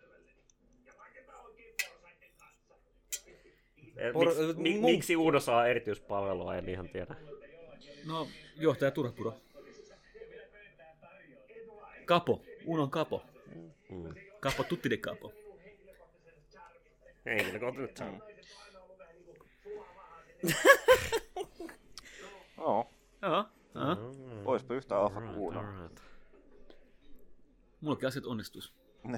Eh, Por- Miksi, mi, mun- miksi Uno saa erityispalvelua, en ihan tiedä. No, johtaja Turhapuro. Kapo. Unon kapo. Kapo, tutti di kapo. Ei kyllä nyt saa. Joo, Joo. Aha. oispa yhtä alfa kuin Uno. Alright. Mullakin asiat onnistus.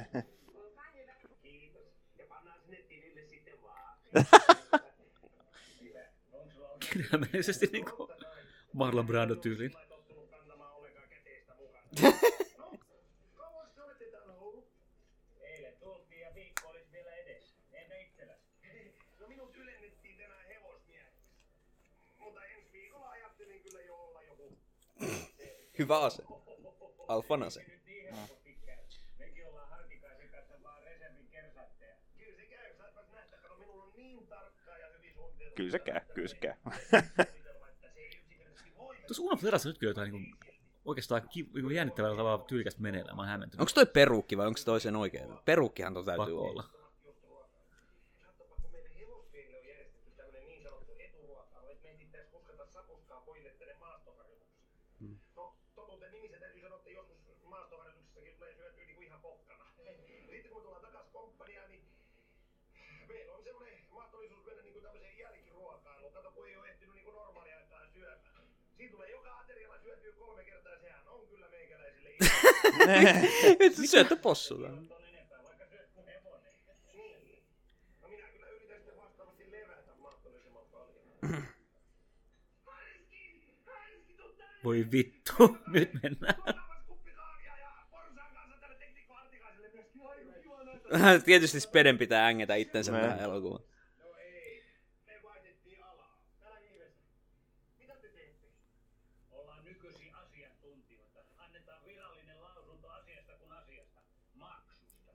Kirjaimellisesti niinku Marlon Brando tyyliin. Kauas te olette täällä ollut? Eilen tultiin ja viikko olisi vielä edessä. Entä itselläsi? No minut ylennettiin tänään hevosmieheksi. Mutta ensi viikolla ajattelin kyllä jo olla joku Hyvä ase. Alfan ase. Mekin ollaan Hartikaisen kanssa vaan reservin kersatteja. Kyllä se käy, saipas nähdä, kato minulla on niin tarkkaa ja hyvin suunniteltu. Kyllä se käy, kyllä se käy. Tuossa Unon Federassa nyt kyllä jotain niinku, oikeastaan ki- niinku jännittävällä tavalla tyylikästä meneillään. Mä oon hämmentynyt. Onko toi peruukki vai onko se toisen oikein? Peruukkihan tuo täytyy Pakko olla. olla. Katsoppa, kun meille hevosmiehille on järjestetty tämmönen niin sanottu eturuokailu, että me ei pitäisi kuskata sapuskaa pojille tänne maastoharjoituksiin. No, totuuden nimissä täytyy sanoa, että joskus maastoharjoituksissakin tulee syötyä niinku ihan pokkana. Sitten kun me tullaan takas komppaniaan, niin meillä on semmoinen mahdollisuus mennä niinku tämmöiseen jälkiruokailuun. Kato, kun ei ole ehtinyt niinku normaaliaikaan syömään. Siinä tulee joka aterialla syötyä kolme kertaa, ja sehän on kyllä meikäläisille iso Syöttö possu. enempää, vaikka syöt kuin hevonen. Niin. No minä kyllä yritän sitten vastaavasti levätä mahdollisimman paljon. Härski! Härski, tuu tänne! Voi vittu, nyt mennään. Otapas kuppi kahvia ja porsaan kanssa tälle teknikko Antikaiselle myöskin. Aivan juo näitä. Tietysti Speden pitää ängetä itsensä Me- tähän elokuvaan. No ei, me vaihdettiin alaa. Älä ihmeessä. Mitä te teette? Ollaan nykyisin asiantuntijoita. Annetaan virallinen lausunto asiasta kuin asiasta. Maksusta.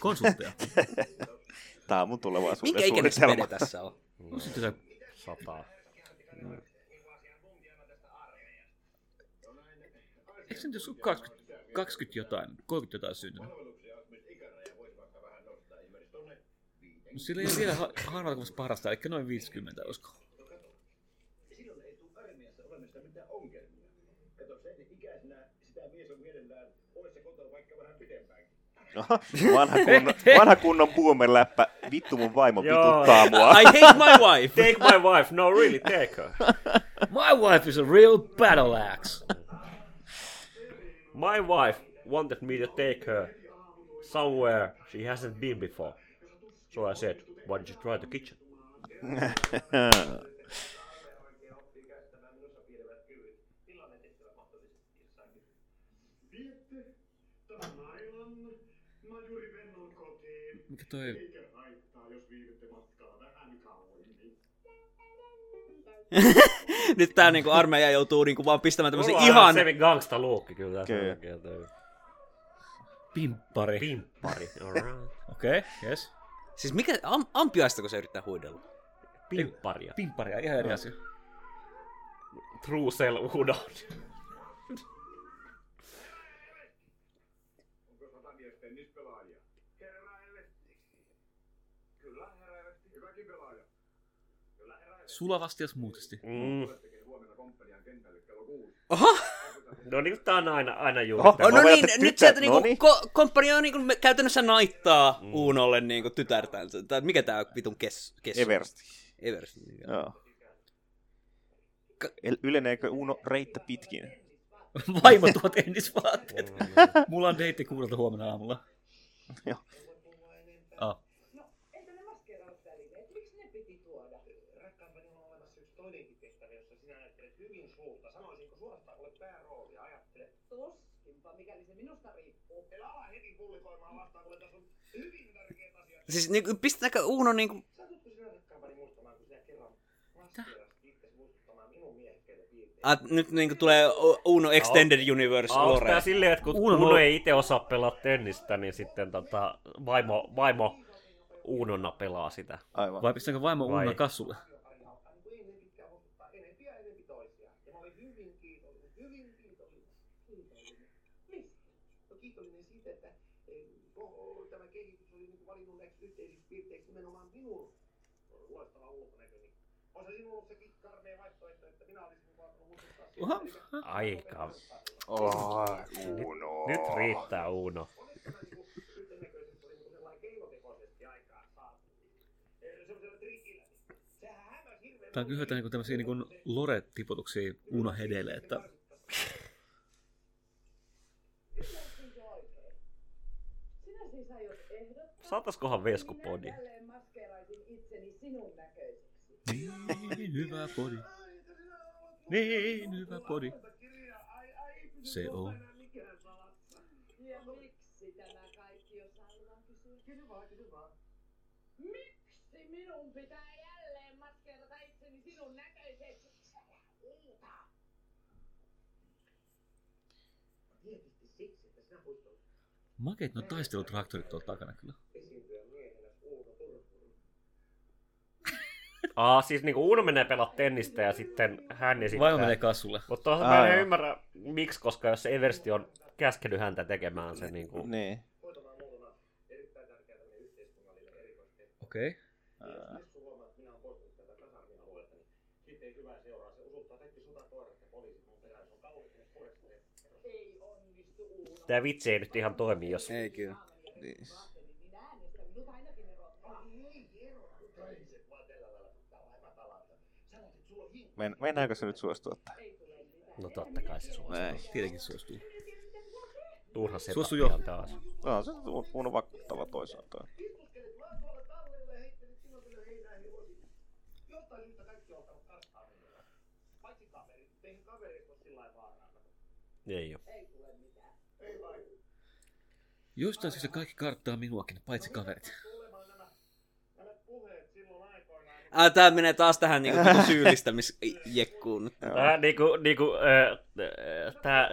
Konsultteja. Tää on mun tulevaisuuden Minkä ikäinen suunnitelma. tässä on? On sitten se Sataa. Eikö se nyt jos 20, 20 jotain, 30 jotain syntynyt? No sillä ei ole vielä ha- harvakuvassa parasta, eli noin 50, olisiko? Silloin ei tule armeijassa olemassa mitään ongelmia. Kato, sen ikäisenä sitä mies on mielellään poissa kotoa vaikka vähän pitempäänkin. Aha, vanha, kunnon, vanha kunnon boomer-läppä. Vittu mun vaimo Joo. vituttaa mua. I hate my wife! Take my wife, no really, take her. My wife is a real battle axe. My wife wanted me to take her somewhere she hasn't been before. So I said, why did you try the kitchen? Tämän ailan majuri Vennon kotiin. Mikä toi... Eikä haittaa, jos viivytte matkaa vähän kauemmin. Nyt tää niinku armeija joutuu niinku vaan pistämään tämmösen Mulla on ihan... gangsta luukki kyllä. Kyllä. Kyllä. Pimppari. Pimppari, alright. Okei, okay, yes. Siis mikä, am, ampiaistako se yrittää huidella? Pimpparia. Pimpparia, ihan eri asia. True cell udon. Onko satamies tennispelaajia? Herra Eversti. Kyllä, herra Eversti. Hyväkin pelaaja. Kyllä, herra Eversti. Sulavasti ja smoothisti. Mm. Oho! No niin, tää on aina, aina juuri. Oho. Oh, no niin, nyt sieltä niinku noniin. ko- komppania niinku käytännössä naittaa mm. Uunolle niinku tytärtänsä. Tai mikä tää on vitun kes, kes... Eversti. Eversti. joo. Joo. El- Yleneekö Uno reittä pitkin? Vaimo tuo tennisvaatteet. Mulla on deitti kuudelta huomenna aamulla. Joo. Ah. No, entä ne maskerausvälineet? Miksi ne piti tuoda? Rakkaampani on olemassa yksi toinenkin tehtävä, jossa sinä ajattelet hyvin sulta. Sanoisinko suorastaan olet pääroolia? Ajattele. Tuskinpa, mikäli se minusta riippuu. Älä ala heti pullikoimaan vastaan, kun tässä on hyvin tärkeät asiat. Siis niinku, pistetäänkö Uuno niinku... Satutko sinä muistamaan, kun sinä kerran piirteitä? Ah, nyt niinku tulee U- Uuno Extended Universe Onko lore. tää silleen, että kun Uno- Uno, ei itse osaa pelaa tennistä, niin sitten tota, vaimo, vaimo Unona pelaa sitä. Aivan. Vai pistäänkö vaimo Vai? Uuna kassulle? Niin ennen pitkään muistuttaa enempi ja enempi toisia. Ja mä olin hyvin kiitollinen, hyvin kiitollinen. Kiitollinen. Mistä? No kiitollinen siitä, että eh, koko tämä kehitys oli niin valinnut näiksi yhteisiksi piirteiksi nimenomaan minun loistava ulkonäköni. On se sinulla ollut sekin karmea vaihtoehto, että minä olisin voinut muistuttaa siitä. Oha. Eli- Aika. Oh, Uno. Nyt riittää Uno. niin niin Tää on kyllä jotain niinku tämmösiä niinku lore-tiputuksia Uno hedeille, että Saataskohan sinun näköiseksi. niin hyvä podi. Niin hyvä podi. Se on. Ja miksi tämä kaikki, jos haluan kysyä? Kysy vaan, kysy vaan. Miksi minun pitää jälleen maskeerata itseni sinun näköiseksi? Tietysti siksi, että sinä Makeit no taistelutraktorit tuolla takana kyllä. Aa, siis niinku Uno menee pelaa tennistä ja sitten hän esittää. Vaimo menee kassulle. Mutta toisaalta mä en ymmärrä miksi, koska jos se Eversti on käskenyt häntä tekemään se niinku... Niin. Okei. Niin Uuno. Tää vitsi ei nyt ihan toimi, jos... Ei kyllä. niin. Niin äänestä minut ainakin erottaa. Ei ero. Kaiset vaan tällä lailla. Tää on aivan talanta. Sanot, että sulla on hinkku. Men, mennäänkö se nyt suostua tähän? No totta kai se suostuu. Näin. Tietenkin suostuu. Turha Suostu setappi jo. on taas. No, se on Uno vakuuttava toisaalta. Ole. Ei. Ei vai. Jostain syystä kaikki karttaa minuakin, paitsi kaverit. Kuulemaan nämä, nämä puheet silloin aikoinaan. niin Ah, tää menee taas tähän niinku vitun syyllistämisjekkuun. Tää niinku, niinku äh, äh, tää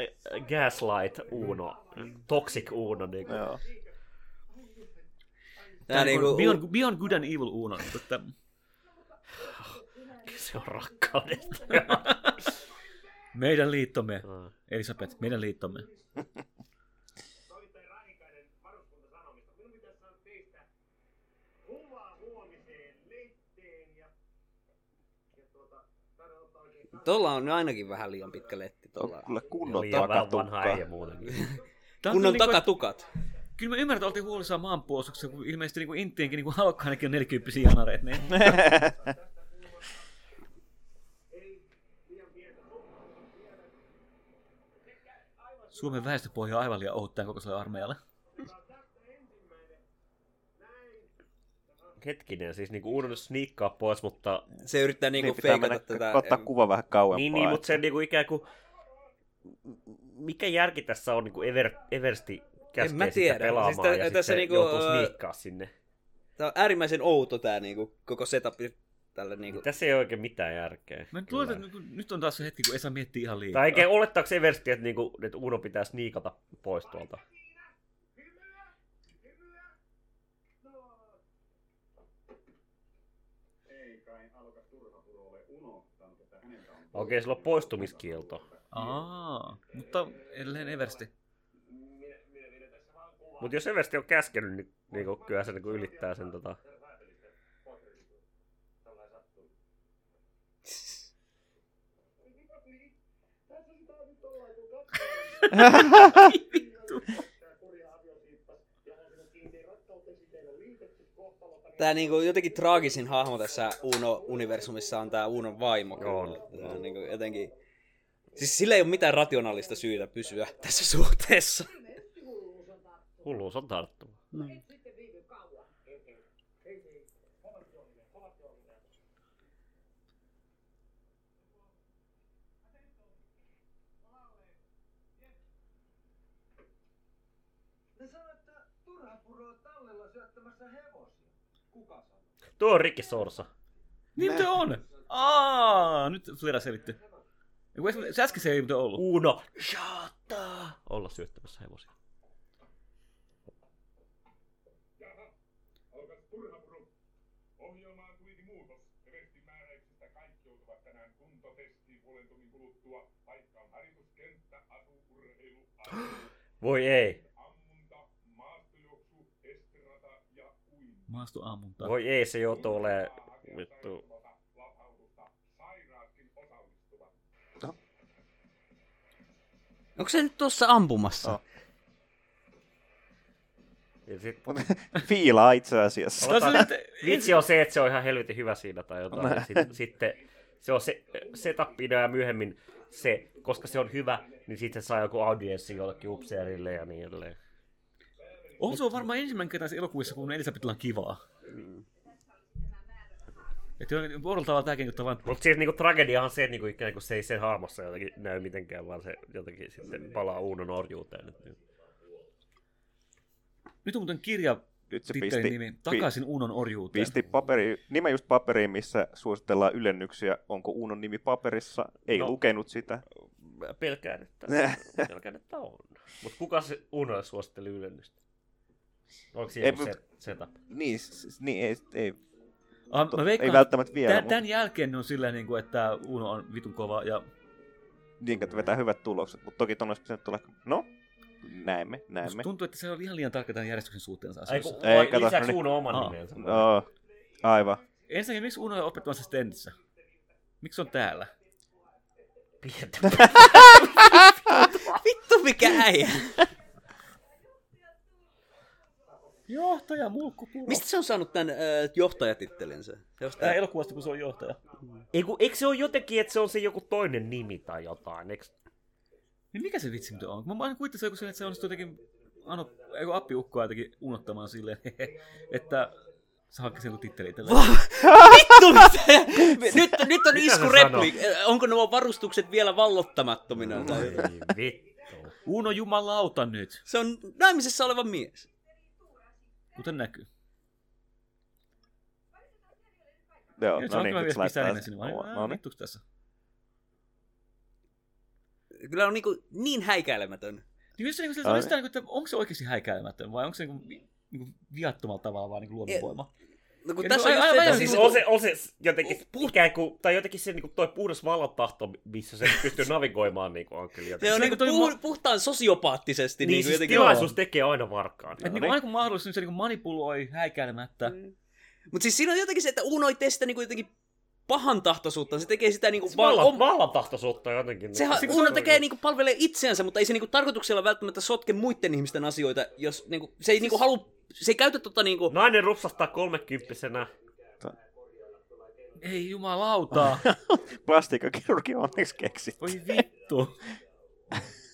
Gaslight Uno, Toxic Uno, niinku. Joo. Tää niinku... Beyond, Beyond Good and Evil Uno. Että Se on rakkaudesta. meidän liittomme, Ah. Elisabeth, meidän liittomme. Toimittaja Rahikainen varuskuntasanomista. Minun pitäisi saada teistä kuvaa huomiseen lehteen ja, ja tuota, taida ottaa oikein Tuolla on ainakin vähän liian pitkä letti. Tuolla. On kyllä kunnon Liian vähän vanha takatukka. Kunnon niinku- takatukat. Kyllä mä ymmärrän, että oltiin huolissaan maanpuolustuksessa, kun ilmeisesti niin Intienkin niin halukkaanakin on 40 janareet. Niin. Suomen väestöpohja on aivan liian outtaen kokoiselle armeijalle. Hetkinen, siis niinku Uno nyt sniikkaa pois, mutta... Se yrittää niinku Niin feikata mennä, tätä. ottaa kuva vähän kauempaa. Niin, niin mutta se niinku ikään kuin... Mikä järki tässä on niinku Ever, Eversti käskee mä sitä tiedä. pelaamaan Siis tä- ja tässä niinku, joutuu sniikkaa sinne. Tää on äärimmäisen outo tää niinku, koko setup tälle niinku. Tässä ei ole oikein mitään järkeä. Mä nyt, luulen, että nyt- nyt on taas se hetki, kun Esa miettii ihan liikaa. Tai eikä olettaako Eversti, että, niinku, että Uno pitää sniikata pois tuolta? Ei kai alokas turhapuro ole unohtanut, että häneltä on Okei, sillä on poistumiskielto. Aa, mutta edelleen Eversti. Mutta jos Eversti on käskenyt, niin, niin kyllä se niin ylittää sen tota... Tää niinku jotenkin traagisin hahmo tässä Uno-universumissa on tää Unon vaimo. On. Tää on niinku jotenkin... Siis sillä ei ole mitään rationaalista syytä pysyä tässä suhteessa. Hulluus on tarttunut. Ne sanoo, että turhapuro on tallella syöttämässä hevosia. Kuka sanoo? Tuo on Rikki Sorsa. Niin mitä on? Aa, nyt Flera selitti. Se äsken se ei muuten ollut. Uno, shata! Olla syöttämässä hevosia. Alkas turhapuro. Ohjelmaan tulikin muutos. Everstin määräyksistä kaikki joutuvat tänään kuntotestiin puolen tunnin kuluttua. Paikka on harjoituskenttä, asuurheilu, Voi ei. ammunta, maastojuoksu, estrata ja uinti. Maastoammunta. Voi ei, se joutuu olemaan vittu. Osallistuvat. Onko se nyt tuossa ampumassa? Ja sit, Fiilaa itse asiassa. Otan- se, että vitsi on se, että se on ihan helvetin hyvä siinä tai jotain. Näin. Ja sit, sitten se on se setupina ja myöhemmin se, koska se on hyvä, niin sitten se saa joku audienssi jollekin upseerille ja niin edelleen. On se on varmaan ensimmäinen kerta elokuvissa, kun Elisabetilla on kivaa. Että jollakin vuorolla tavalla tämäkin on vaan... Mutta siis niinku tragediahan on se, että niinku ikään kuin se ei sen hahmossa jotenkin näy mitenkään, vaan se jotenkin sitten palaa Uunon orjuuteen. Niin. Nyt on muuten kirja Nyt se pisti, nimi. Takaisin Unon orjuuteen. pisti paperi, nimen just paperiin, missä suositellaan ylennyksiä. Onko Unon nimi paperissa? Ei No. lukenut sitä. Pelkään, että, pelkään, että on. Mutta kuka se Uunolle suositteli ylennystä? Onko siinä Ei, se, setup? Niin, niin ei, ei, Ah, to, mä veikkaan, ei välttämättä vielä, tämän, mutta tämän jälkeen ne on silleen, niin kuin, että Uno on vitun kova ja niin, että vetää hyvät tulokset. Mutta toki tuonne olisi pitänyt tulla, no, näemme, musta näemme. tuntuu, että se on ihan liian tarkka tämän järjestyksen suhteen asioissa. kun Ei, ei, kato, lisäksi no niin. Uuno oman Aa. nimensä. Joo, aivan. Ensinnäkin, miksi Uno on opettamassa stendissä? Miksi on täällä? Pientä. Vittu mikä äijä. Johtaja, mulkkupuro. Mistä se on saanut tämän äh, johtajatittelensä? Tää Jostain. elokuvasta, kun se on johtaja. Ei, kun, eikö se ole jotenkin, että se on se joku toinen nimi tai jotain? Eikö... Niin mikä se vitsi nyt on? Mä aina kuvittelen, joku sellainen, että se onnistuu jotenkin ano, joku appiukkoa jotenkin unohtamaan silleen, että se hankki sen titteli itselleen. Vittu nyt, nyt on isku se repli. Onko nuo varustukset vielä vallottamattomina? Tai... Ei vittu. Uno jumalauta nyt, Se on naimisessa oleva mies. Kuten näkyy. Joo, Ja nyt se no on niin, kyllä nyt laittaa sinne. Vai, No no, niin. tässä? Kyllä on niinku niin häikäilemätön. Niin just se, niin kuin, sitä, niin kuin, että onko se oikeasti häikäilemätön vai onko se niin kuin, niin kuin viattomalla tavalla vaan niin kuin luonnonvoima? No kun Ja tässä no, on just ai- se, ai- että ai- Siis niinku- on se, on se jotenkin ikään kuin, tai jotenkin se niin kuin toi puhdas vallantahto, missä se pystyy navigoimaan niin kuin Ankeli. se on Se niinku toi puh- ma- puhtaan sosiopaattisesti. Niin, niinku siis jotenkin, tilaisuus tekee aina varkaan. Että niin kuin, aina kun mahdollista, niin se niin kuin manipuloi häikäilemättä. Mutta siis siinä on jotenkin se, että Uno ei tee sitä niinku jotenkin pahan tahtoisuutta. Se tekee sitä niinku Siis vaan... vallan, om- vallantahtoisuutta jotenkin. Sehän Niin, Uno tekee niinku palvelee itseänsä, mutta ei se niinku tarkoituksella välttämättä sotke muiden ihmisten asioita, jos niinku, se ei niinku halu, se ei käytä tota niinku, Nainen rupsahtaa kolmekymppisenä. Ei jumalauta. Plastiikkakirurgi on onneksi keksitty. Voi vittu.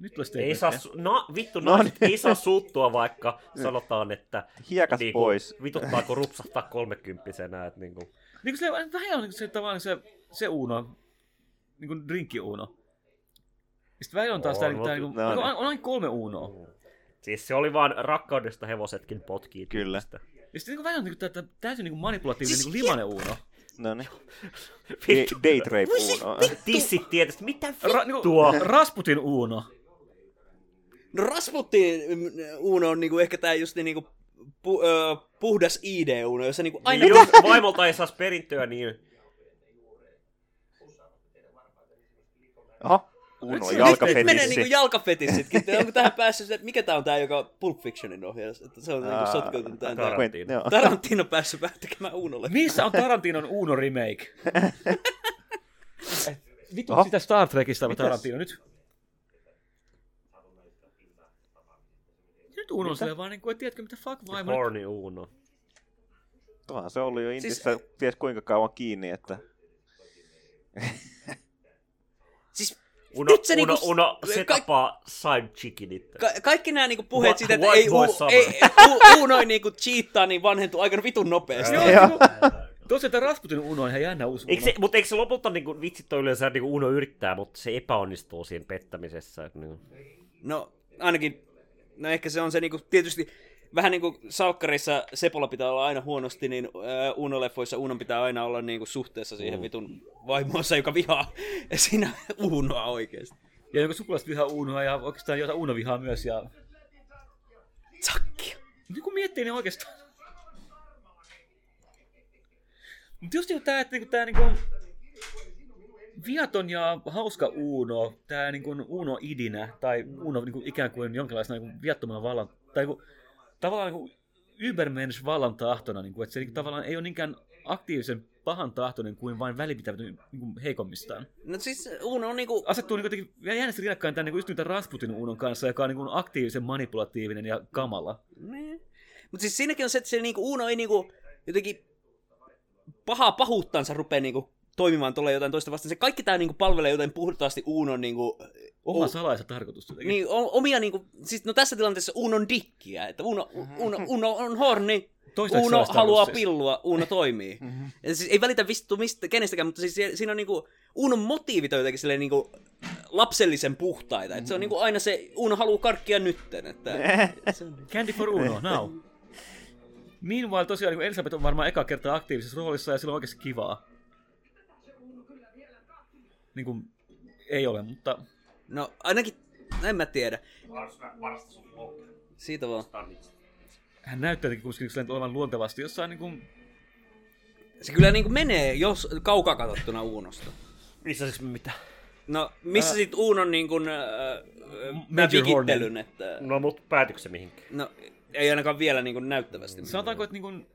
Nyt tulee Ei saa, su- no, vittu, No naiset niin. ei saa suuttua, vaikka sanotaan, että Hiekas niinku, pois. vituttaako rupsahtaa kolmekymppisenä, että niinku, Niin kuin se, vähän on niin se, tavallaan se, se Uno, niin kuin drinkki Uno. Sitten välillä on taas On, tää, niin, mut- tää, niin kuin, no on, niin. on, aina kolme Unoa. siis se oli vaan rakkaudesta hevosetkin potkii. Kyllä. tyyppistä. Ja sitten niin välillä on niin kuin, tää, täysin niin kuin manipulatiivinen Siis niin kuin limanen Uno. No niin. Date rape uno. Tissit tietysti, mitä Ra, niin vittua? kuin, Rasputin Uno. No Rasputin mm, Uno on niinku ehkä tää just niinku pu, ö, puhdas ID Uno, jossa niinku aina... Niin, jos vaimolta ei saisi perintöä, niin Oho, Uno Nyt se- Nyt menee jalkafetissi. niinku jalkafetissitkin. Onko tähän päässyt se, että mikä tää on tää, joka Pulp Fictionin ohjaus? Että se on niinku sotkeutunut tähän. Tarantino. Tarantino päässyt vähän tekemään Unolle. Missä on Tarantinon Uno remake? Vittu, Oho. sitä Star Trekista on? Tarantino nyt. Nyt Uno silleen vaan niin kuin, että tiedätkö mitä fuck vaimo. nyt- horny Uno. Tuohan se oli jo Siis- Intissä ties kuinka kauan kiinni, että... Siis Uno, Nyt se uno, niinku- uno, se ka- tapaa side chickinit. ka- kaikki nämä niinku puheet Wha- siitä, että ei, u, ei u, Uno niinku cheattaa, niin vanhentuu aika vitun nopeasti. Joo, Joo. niinku- Tosiaan tämä Rasputin Uno on ihan jännä uusi Eikö se, mutta eikö se lopulta niinku, vitsit on yleensä niinku Uno yrittää, mutta se epäonnistuu siinä pettämisessä. Että niinku. No ainakin, no ehkä se on se niinku, tietysti vähän niin kuin salkkarissa Sepolla pitää olla aina huonosti, niin äh, Uno-leffoissa Unon pitää aina olla niinku suhteessa siihen vitun vaimoonsa, joka vihaa siinä Unoa oikeesti. Ja jonka sukulaiset vihaa Unoa ja oikeastaan jotain Uno vihaa myös. Ja... Sakkia. Niin kun miettii, niin oikeastaan... Mutta just niinku tää, että niinku tää niinku... Viaton ja hauska Uno, tää niinku Uno idinä, tai Uno niinku ikään kuin jonkinlaisena niinku viattomana vallan, tai niinku, tavallaan niinku Übermensch vallan tahtona, niinku, että se niinku, tavallaan ei ole niinkään aktiivisen pahan tahtoinen kuin vain välipitämätön niinku, heikommistaan. No siis Uno on niinku, Asettuu niinku jotenkin jännästi rinnakkain tämän niinku, just Rasputin Unon kanssa, joka on niinku, aktiivisen manipulatiivinen ja kamala. Niin. Mutta siis siinäkin on se, että se niinku Uno ei niinku jotenkin pahaa pahuuttansa rupea niinku toimimaan tuolla jotain toista vastaan. Se kaikki tää niinku palvelee jotain puhtaasti Unon niinku... Oma o- salaisa tarkoitus jotenkin. Niin, o- omia niinku, siis no tässä tilanteessa Unon dikkiä, että Uno, Uno, Uno on horni, Toistaiseksi Uno haluaa siis. pillua, Uno toimii. Ja siis ei välitä vittu mistä, kenestäkään, mutta siis siinä on niinku, Unon motiivit on jotenkin silleen niinku lapsellisen puhtaita. Että se on niinku aina se, Uno haluaa karkkia nytten. Että, se on, Candy for Uno, now. Meanwhile tosiaan niin Elisabeth on varmaan eka kertaa aktiivisessa roolissa ja sillä on oikeasti kivaa. Niin kuin, ei ole, mutta no ainakin, en mä tiedä. Siitä vaan. hän näyttää jotenkin kuitenkin olevan luontevasti jossain niin kuin, Se kyllä niinku menee, jos kaukaa katsottuna Unosta. Missä siis mitä? No, missä sit Unon niin kuin, äh, Major vigittelyn, että... No mut päätyykö se mihinkään? No, ei ainakaan vielä niin kuin näyttävästi. sanotaanko, että niin kuin,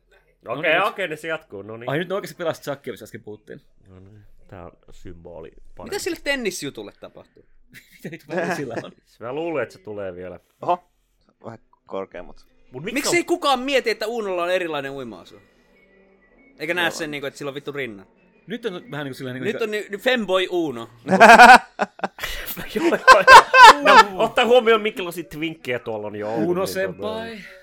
Okei, okay, okei, okay, se jatkuu. No niin. ai nyt ne oikeasti pelasi Chuckia, missä äsken puhuttiin. No niin. Tää on symboli. Mitä sille tennisjutulle tapahtuu? Mitä väliä sillä on? Mä luulen, että se tulee vielä. Oho, vähän korkeammat. Mut mitkä Miksi ei kukaan mieti, että Unolla on erilainen uima-asu? Eikä näe sen, niin kuin, että sillä on vittu rinnan. Nyt on vähän niin kuin silleen... Niin Nyt on ni- ni- Femboy Uno. Joo, joo, joo. no, ottaa huomioon, minkälaisia twinkkejä tuolla on jo ollut. Uno niin senpai. tota-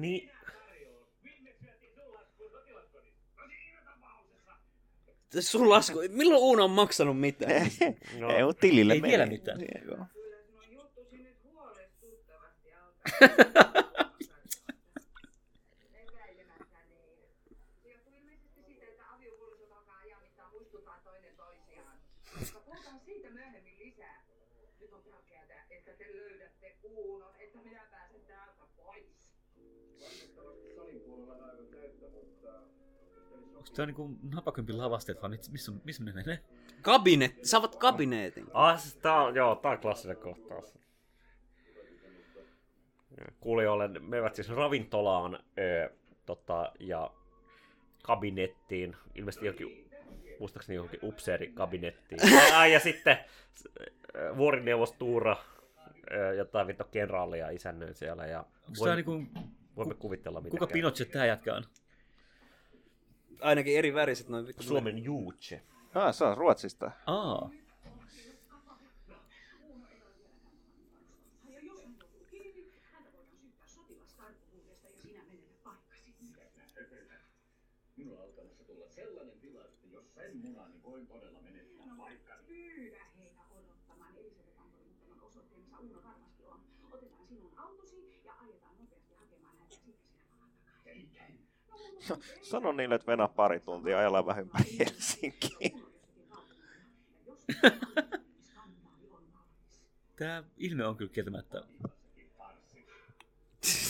Niin, Sun lasku, milloin Uno on maksanut mitään? no, Ei, mutta tilille Ei meni. vielä mitään. Joo. Onko tämä niinku napakympin lavasteet, vaan mit- missä, missä ne menee? Kabinet, saavat kabineetin. ah, siis tää on, joo, tää on klassinen kohtaus. Kuulijoille menevät siis ravintolaan ö, tota, ja kabinettiin, ilmeisesti johonkin, muistaakseni johonkin upseerikabinettiin. ja, ja sitten vuorineuvos Tuura, jotain vittu kenraalia isännöin siellä ja Onko tämä niinku... voimme kuvitella mitä Kuka. Pinochet tää jätkä on? Ainakin eri väriset noin vittu. Suomen Juutse. Ah, se on Ruotsista. Aa. Niin. Otetaan sinun autosi ja ajetaan nopeasti hakemaan häntä ja sitten sinä palaat takaisin. No, Sano niille, että venää pari tuntia ajellaan vähän ympäri Helsinkiin. Tää ilme on kyllä kieltämättä.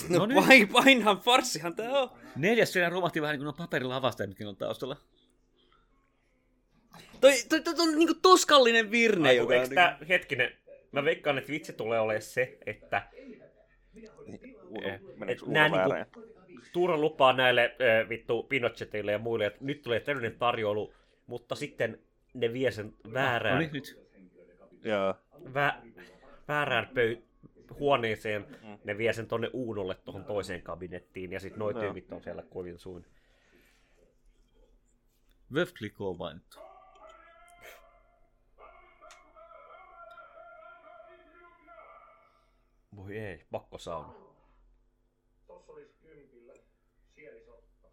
No, No niin. vain, vainhan farssihan tää on. Neljäs siinä romahti vähän niin kuin on paperilavasta, mitkä on taustalla. Toi, toi, toi, toi on niinku toskallinen virne, Ai, joka on tää, hetkinen, mä veikkaan, että vitsi tulee olemaan se, että Uno, et Uno nää niinku, Tuura lupaa näille äh, vittu Pinochetille ja muille, että nyt tulee täydellinen tarjoulu, mutta sitten ne vie sen väärään, No niin, nyt. Joo. vä, väärään pöy- huoneeseen, ne vie sen tonne Uunolle tuohon toiseen kabinettiin, ja sitten noi Joo. tyypit on siellä kovin. Veuve Clicquot on mainittu. Voi ei, pakkosauna. Tossa olisi kympillä sielisoppa.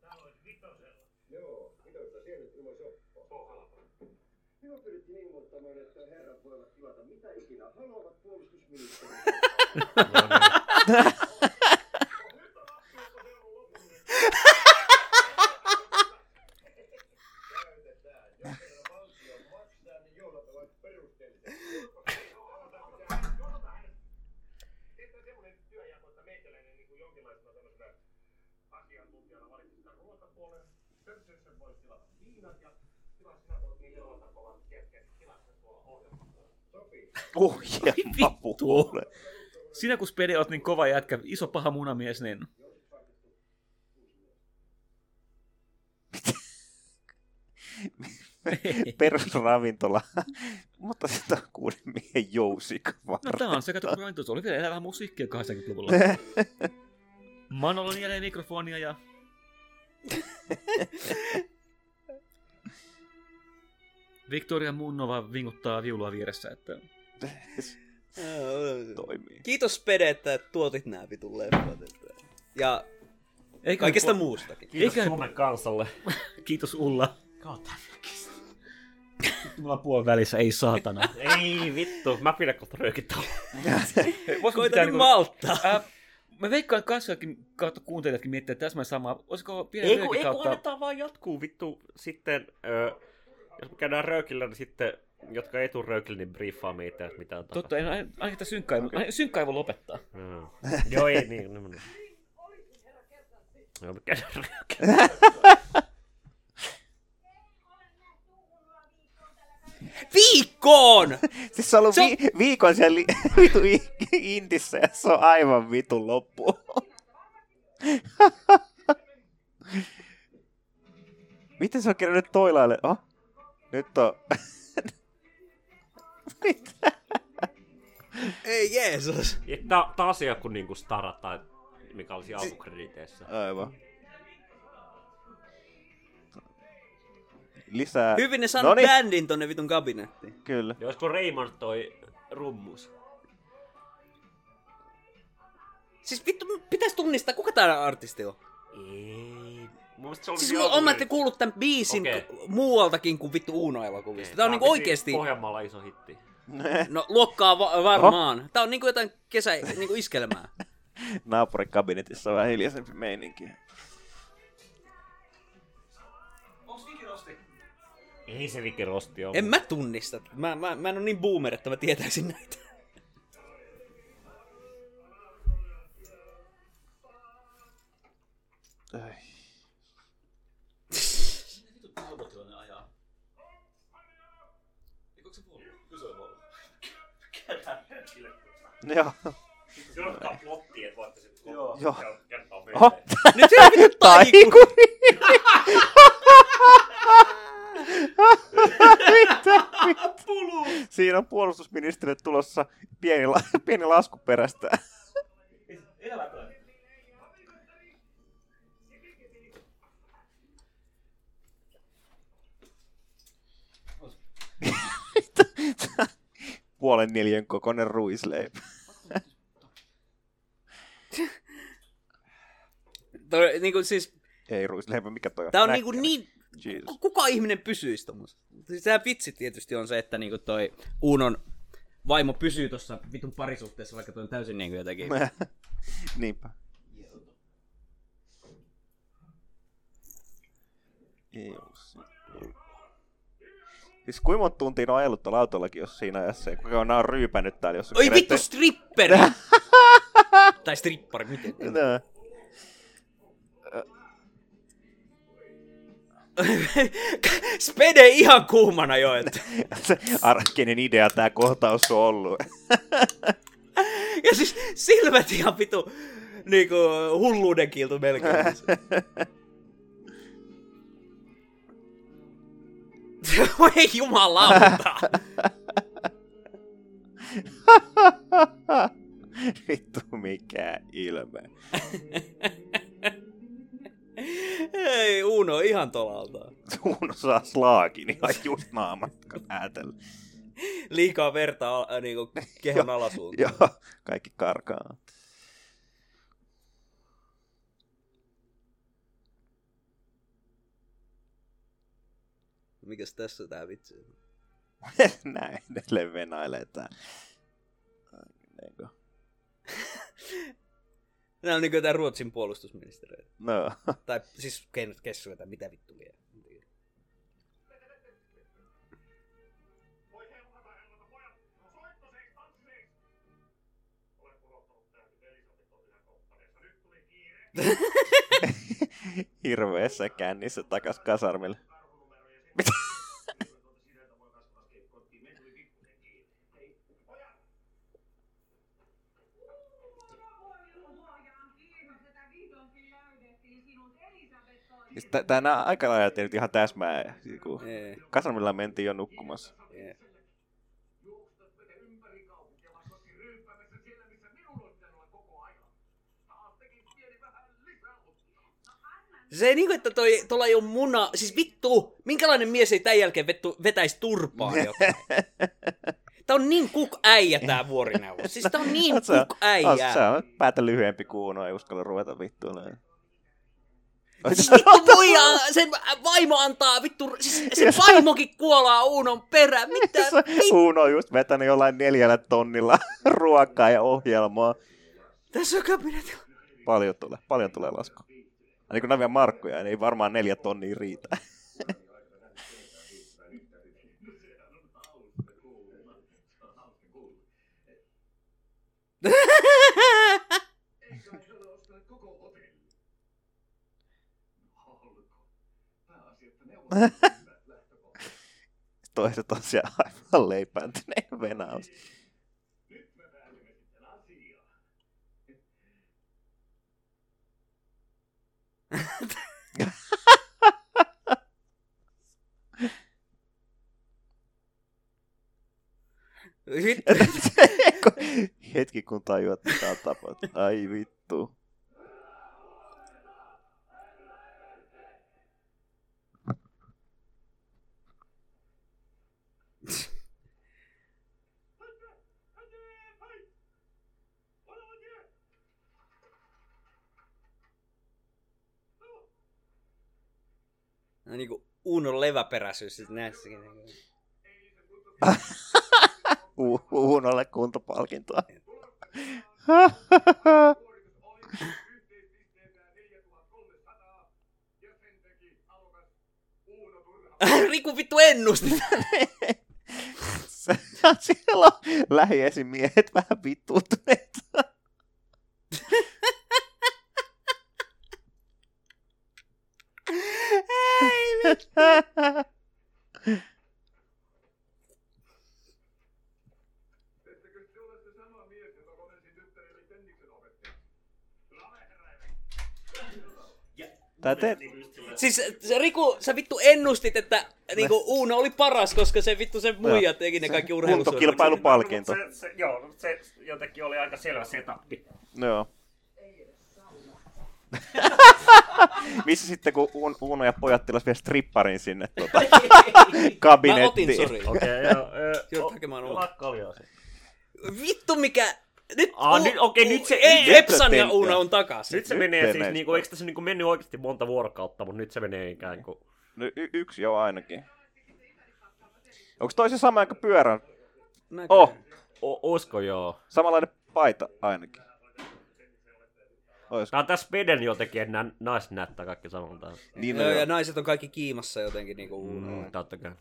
Täällä olisi vitosella. Joo, vitosta sielit ilman soppaa. Se on halpa. Minua pyrittiin ilmoittamaan, että herrat voivat tilata mitä ikinä haluavat puolustusministeriön. Asiantuntijana valitsi sitä ruokapuolen. Pörsössä voisi tilata viinat ja Ohjelma. Sinä kun Spede oot niin kova jätkä, iso paha munamies, niin Perusravintola. Mutta sitten on kuuden miehen jousikavara. No tää on se, kato, kun oli vielä elävää musiikkia 80-luvulla. Manolla on jälleen mikrofonia ja... Victoria Munnova vinguttaa viulua vieressä, että... Toimii. Kiitos Spede, että tuotit nää vitun leffat. että- Ja Eikä kaikesta po- muustakin. Kiitos Eikä- Suomen kansalle. Kiitos Ulla. Mulla puolen välissä, ei saatana. Ei vittu, mä pidän kohta röökit Voisiko Koita niinku- malttaa. Ää, mä veikkaan, että katsojatkin kautta kuuntelijatkin miettiä täsmälleen samaa. Olisiko pienen Ei kun, ei kun annetaan vaan jatkuu vittu sitten, ö, jos me käydään röökillä, niin sitten, jotka ei tuu röökillä, niin briefaa meitä, että mitä on Totta, en ainakin tätä synkkaivu, okay. synkkaivu lopettaa. Mm. Joo, ei niin. niin, niin. Joo, me käydään röökillä. Viikkoon! Siis se on ollut Se on- vi- viikon siellä li- vitu i- Intissä ja se on aivan vitun loppu. Miten se on kerännyt toilaille? Oh, nyt on... Mitä? Ei Jeesus. Tää, tää asia kuin niinku Stara tai mikä olisi alkukrediteissä. Aivan. Lisää... Hyvin ne saanut Noniin, bändin tonne vitun kabinettiin. Kyllä. Ja olisiko Raymond toi rummus? Siis vittu, pitäis tunnistaa, kuka tää artisti on. Ei. Mun se oli Siis mulla on mä ette kuullut tämän biisin okay. muualtakin kuin vittu Uno-elokuvista. Tää on niinku oikeesti, Pohjanmaalla iso hitti. no luokkaa va- varmaan. Tää on niinku jotain kesä, niinku iskelmää. Naapurin kabinetissa on vähän hiljaisempi meininki. Ei se Viki Rosti ole. En mä tunnista. Mä, mä, mä en oo niin boomer, että mä tietäisin näitä. Ai. Joo. Se on plotti, että voitte sitten Joo. Joo. kertoa meille. Oho. Nyt taikuri. Mitä? Siinä on puolustusministeriöt tulossa pieni, la, pieni lasku perästä. Puolen neljän kokoinen ruisleipä. Toi, niin kuin siis, Ei ruisleipä, mikä toi on? tää on Näkkä. niinku niin... Ku- Kuka ihminen pysyisi tommosessa? Siis tää vitsi tietysti on se, että niinku toi Unon vaimo pysyy tuossa vitun parisuhteessa, vaikka toi on täysin niinku jotenkin... Niinpä. Ei. Siis kuinka monta tuntia on ajellut tuolla autollakin, jos siinä ajassa, ja kuinka on ryypännyt täällä, jos Oi keretty- vittu stripperi! tai strippari, miten? Nää. Spede ihan kuumana jo, että... Se arkinen idea tää kohtaus on ollut. Ja siis silmät ihan vitu niinku hulluuden kiltu melkein. Voi jumalauta! Vittu mikä ilme. Ei, Uno ihan tolalta. Sun saa slaakin ihan just naamatkan äätellä. Liikaa verta al- äh, niinku kehon alasuuntaan. Joo, kaikki karkaa. Mikäs tässä tää vitsi? on? Näin edelleen venailee tää. Eikö? Nää on niinku jotain Ruotsin puolustusministeriä. No. Tai siis keinot kessuja tai mitä vittu vielä. Voi helpata, helpata, pojat! No soitto seis, tanssi seis! Olen pudottanut täytyt Elisabeth on yhä koppaneessa. Nyt tuli kiire. Hirveessä kännissä takas kasarmille. Siis tä- Tänä aikana ajattelin nyt ihan täsmää. siis kun Ei. Kasarmilla mentiin jo nukkumassa. Ei. Juoksut mene ympäri kaupunkia, vastaski ryyppäämässä siellä, missä minun on pitänyt olla koko ajan. Taas tekin pieni vähän lisäuttaa. Se ei niinku, että toi, tuolla ei ole muna... Siis vittu, minkälainen mies ei tämän jälkeen vettu, vetäisi turpaan jotain? Tää on niin kuk äijä tää vuorineuvos. Siis tää on niin kuk äijä. Se on päätä lyhyempi kuin uno, ei uskalla ruveta vittuilemaan. Siis vittu muija, sen vaimo antaa vittu, siis se vaimokin kuolaa Uunon perään. Mitä vittu? Uno on just vetänyt jollain neljällä tonnilla ruokaa ja ohjelmaa. Tässä on kabinetti. Paljon tulee, paljon tulee lasku. Niin kun nämä vielä markkoja, niin ei varmaan neljä tonnia riitä. Ei kai he ole ostaneet koko hotelli. Olko? Pääasia, että neuvot hyvät lähtökohdat. Toiset on siellä aivan leipääntyneen venaus. Hetki kun tajuat, mitä on tapahtunut. Ai vittu. No niinku Uunon leväperäisyys sit näissäkin. Uunolle kuntopalkintoa. Yhteispisteetään 4300 ja sen teki alokas Uuno Turha. Riku vittu ennusti. Siellä on lähiesimiehet vähän vittuutuneet. Ei vittu. Ettekö te ole se sama mies, jota komensin tyttäreni tenniksen opettajaksi? Laveheräinen. Tää te... Siis se Riku, sä vittu ennustit, että niinku Uuno oli paras, koska se vittu se muija teki ne kaikki urheilusuoritukset. Kuntokilpailupalkinto. Se, se, joo, se jotenkin oli aika selvä setappi. Joo. Missä sitten, kun Un- Uno ja pojat tilas vielä stripparin sinne tuota, Mä otin, kabinettiin. sori. Okei, okay, joo. Hakemaan. Vittu mikä... Nyt, Aa, nyt- okei, nyt se- Ei, Epsan ja. Uno on takaisin. Nyt se Nyt menee siis, niinku, eikö tässä niinku mennyt oikeasti monta vuorokautta, mutta nyt se menee ikään kuin... No, y- yksi jo ainakin. Onko toi se sama kuin pyörän? Näköjään. Oh, O- oisko joo? samanlainen paita ainakin. Oisko? Tää on tässä Speden jotenkin, että nämä naiset näyttää kaikki samalta. Niin, Joo, ja naiset on kaikki kiimassa jotenkin niinku Uno. Mm, totta kai.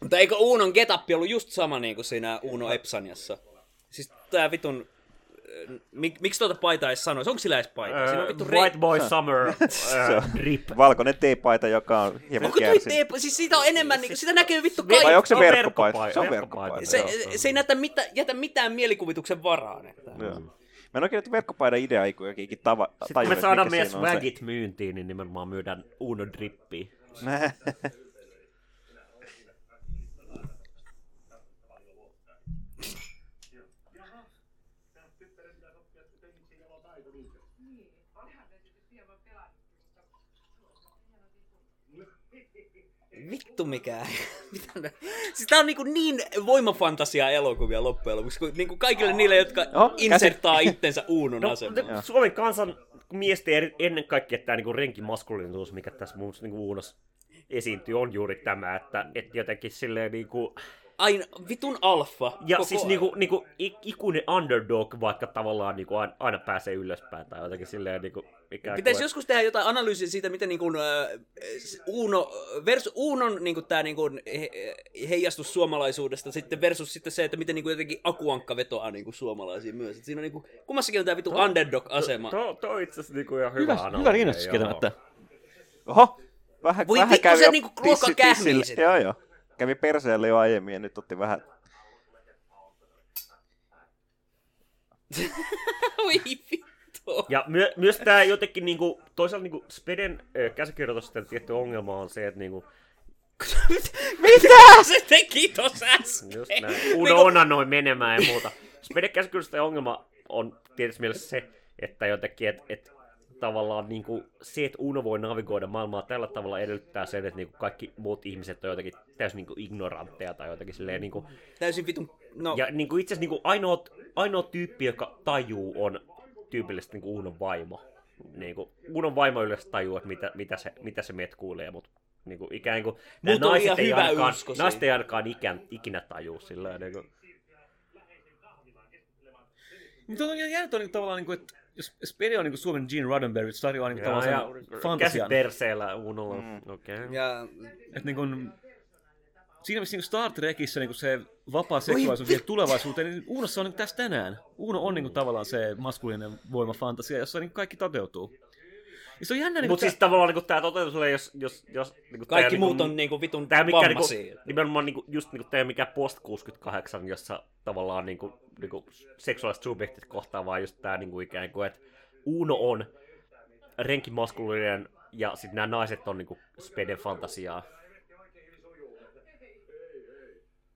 Mutta eikö Unon getappi ollut just sama niinku siinä Uno Epsaniassa? Siis tää vitun... äh, Mik, miksi tuota paitaa ei sanoisi? Onko sillä edes paita? Siinä on vittu Uh, rei- White Boy Summer drip. valkoinen teepaita, joka on hieman Onko toi kärsinyt. teep... Siis siitä on enemmän, niinku, sitä näkee vittu Vai kaikki. onko se on verkkopaita? Se on verkkopaita. Se, se ei näytä mitä, jätä mitään mielikuvituksen varaan. Että. Joo. Mä en oikein että verkkopaidan idea ei kuitenkin tava, Sitten kun me saadaan meidän swagit myyntiin, niin nimenomaan myydään Uno drippiä. Vittu mikä. Mitä siis tää on niinku niin voimafantasia elokuvia loppujen lopuksi, kuin niinku kaikille niille, jotka Joo, käsi- inserttaa itsensä Uunon No, asemaan. Suomen kansan miesten eri- ennen kaikkea tämä niinku renkimaskuliinisuus, mikä tässä muun muassa niinku Uunos esiintyy, on juuri tämä, että et jotenkin silleen niinku... Aina vitun alfa. Ja koko siis ajan. niinku, niinku ik- ikuinen underdog, vaikka tavallaan niinku aina, aina pääsee ylöspäin tai jotenkin silleen niinku... Ikään Pitäisi kuin- joskus tehdä jotain analyysiä siitä, miten niin kuin, äh, Uno, versus, Unon niin kuin, tämä niin kuin, he, heijastus suomalaisuudesta sitten versus sitten se, että miten niin kuin, jotenkin Akuankka vetoaa niin kuin, suomalaisiin myös. Et siinä on niin kuin, kummassakin on tämä vittu underdog-asema. Tuo, tuo on itse asiassa niinku ihan hyvä Hyvä, analogia, hyvä rinnastus kieltämättä. Oho, vähän, Voi vähän vittu, se niinku ruoka. Joo, joo. Kävi perseelle jo aiemmin ja nyt otti vähän... Voi vittu. Ja my, myös tämä jotenkin niinku, toisaalta niinku Speden ö, käsikirjoitusten tietty ongelma on se, että niinku, Mitä se teki tossa äsken? just näin, Niinku- Uno onannoi menemään ja muuta. Speden käsikirjoitusten ongelma on tietysti mielessä se, että jotenkin, että et, tavallaan niinku, se, että Uno voi navigoida maailmaa tällä tavalla edellyttää sen, että niinku kaikki muut ihmiset on jotenkin täysin niinku ignorantteja tai jotenkin silleen niinku, Täysin vitun... No, ja niinku itse asiassa niinku ainoa, ainoa tyyppi, joka tajuu, on tyypillisesti niinku Unon vaimo. Niinku, Unon vaimo yleensä tajuu, että mitä, mitä, se, mitä se meet kuulee, mutta niinku, ikään kuin Mut on naiset ihan ei, hyvä ainakaan, usko naiset ei ainakaan ikään, ikinä tajuu sillä niinku. Mutta on ihan jännä niin tavallaan, niin kuin, että jos Spede on niin kuin Suomen Gene Roddenberry, se tarjoaa niin Ja, tavallaan ja käsi fantasian. perseellä Unolla, mm. okei. Okay. ja Että niin kuin, siinä missä niin Star Trekissä niin se vapaa seksuaalisuus vie tulevaisuuteen, niin Uunossa on niin tässä tänään. Uuno on niin kuin, tavallaan se maskuliininen voimafantasia, jossa niin kaikki toteutuu. Ja se on jännä, niin Mutta siis tavallaan niinku tää toteutus tulee, jos, jos, jos niinku kaikki tää, muut niinku, on niinku vitun Tää mikä niinku, vammaisia. nimenomaan niinku, just niinku tää mikä post 68, jossa tavallaan niinku, niinku seksuaaliset subjektit kohtaa, vaan just tää niinku ikään kuin, että Uno on renkimaskuliinen ja sitten nämä naiset on niinku speden fantasiaa.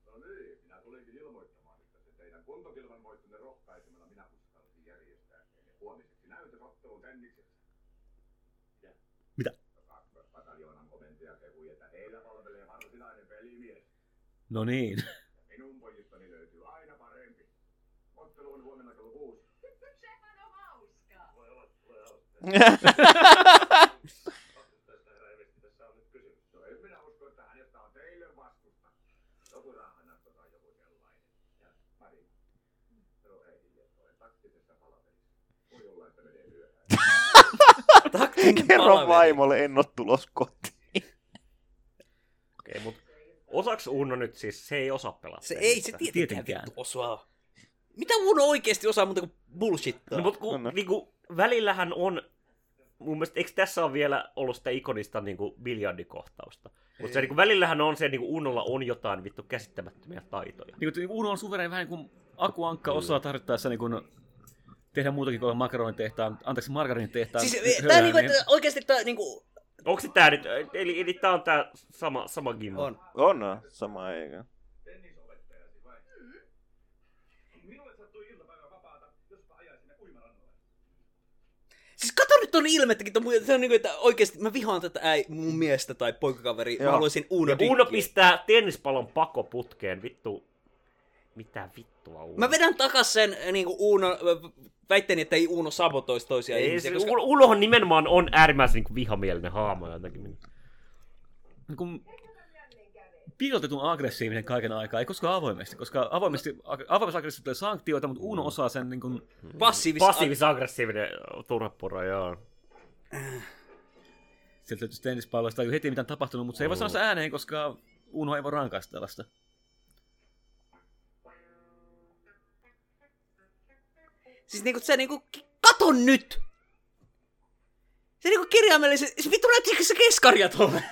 No niin, minä tulinkin ilmoittamaan, että se teidän kuntokilvan voittonne rohkaisemalla minä uskalsin järjestää teille huomiseksi näytösottelun tenniksessä. Mitä? Pataljoonan komentaja kehui, että heillä palvelee varsinainen pelimies. No niin. Minun pojistani löytyy aina parempi. Ottelu on huomenna kello kuusi. Sehän on hauskaa. Voi olla, tulee hauskaa. Tästä herra Evetti tässä on nyt kysymys. No. Voi olla, Kerro vaimolle, en oo tulos kotiin. Okei, mut osaks Uno nyt siis, se ei osaa pelata Se ei se tietenkään Tietenkään. vittu osaa. Mitä Uno oikeesti osaa muuta kuin bullshittaa? No, mutta kun, No, no. niinku, välillähän on, mun mielestä, eikö tässä ole vielä ollut sitä ikonista niinku, biljardikohtausta? Mutta se niinku, välillähän on se, niinku, Unolla on jotain vittu käsittämättömiä taitoja. Niin kuin Uno on suvereeni vähän niin kuin Aku Ankka osaa tarvittaessa niin kuin tehdä muutakin kuin margarinitehtaan, anteeksi margarinitehtaan. Siis niinku, niin- että oikeesti tää niinku... Onko se tää nyt, eli, eli tää on tää sama, sama gimmo? On. On, on, sama eikä. Siis kato nyt ton ilmettäkin, se on niinku, että oikeesti mä vihaan tätä äi, mun miestä tai poikakaveri, mä Joo. haluaisin Uno Ja Uno pistää tennispallon pakoputkeen, vittu. Mitä vittua Uuno? Mä vedän takas sen äh, niinku Uuno, äh, väitteeni, että ei Uuno sabotoisi toisia Ei, ihmisiä, se, koska... Unohan nimenomaan on äärimmäisen niin vihamielinen haamo jotenkin. Niin kuin piilotetun aggressiivinen kaiken aikaa, ei koskaan avoimesti, koska avoimesti, avoimesti aggressiivisesti tulee sanktioita, mutta Uno osaa sen niin kuin, Passiivis... Passiivis-aggressiivinen turhapuro, joo. sieltä löytyisi tennispalloista ei heti mitään tapahtunut, mutta se ei voi sanoa ääneen, koska Uno ei voi rankaista tällaista. Siis niinku se niinku, kato nyt! Se niinku kirjaimellisesti, se vittu näyttikö se keskaria tuolle?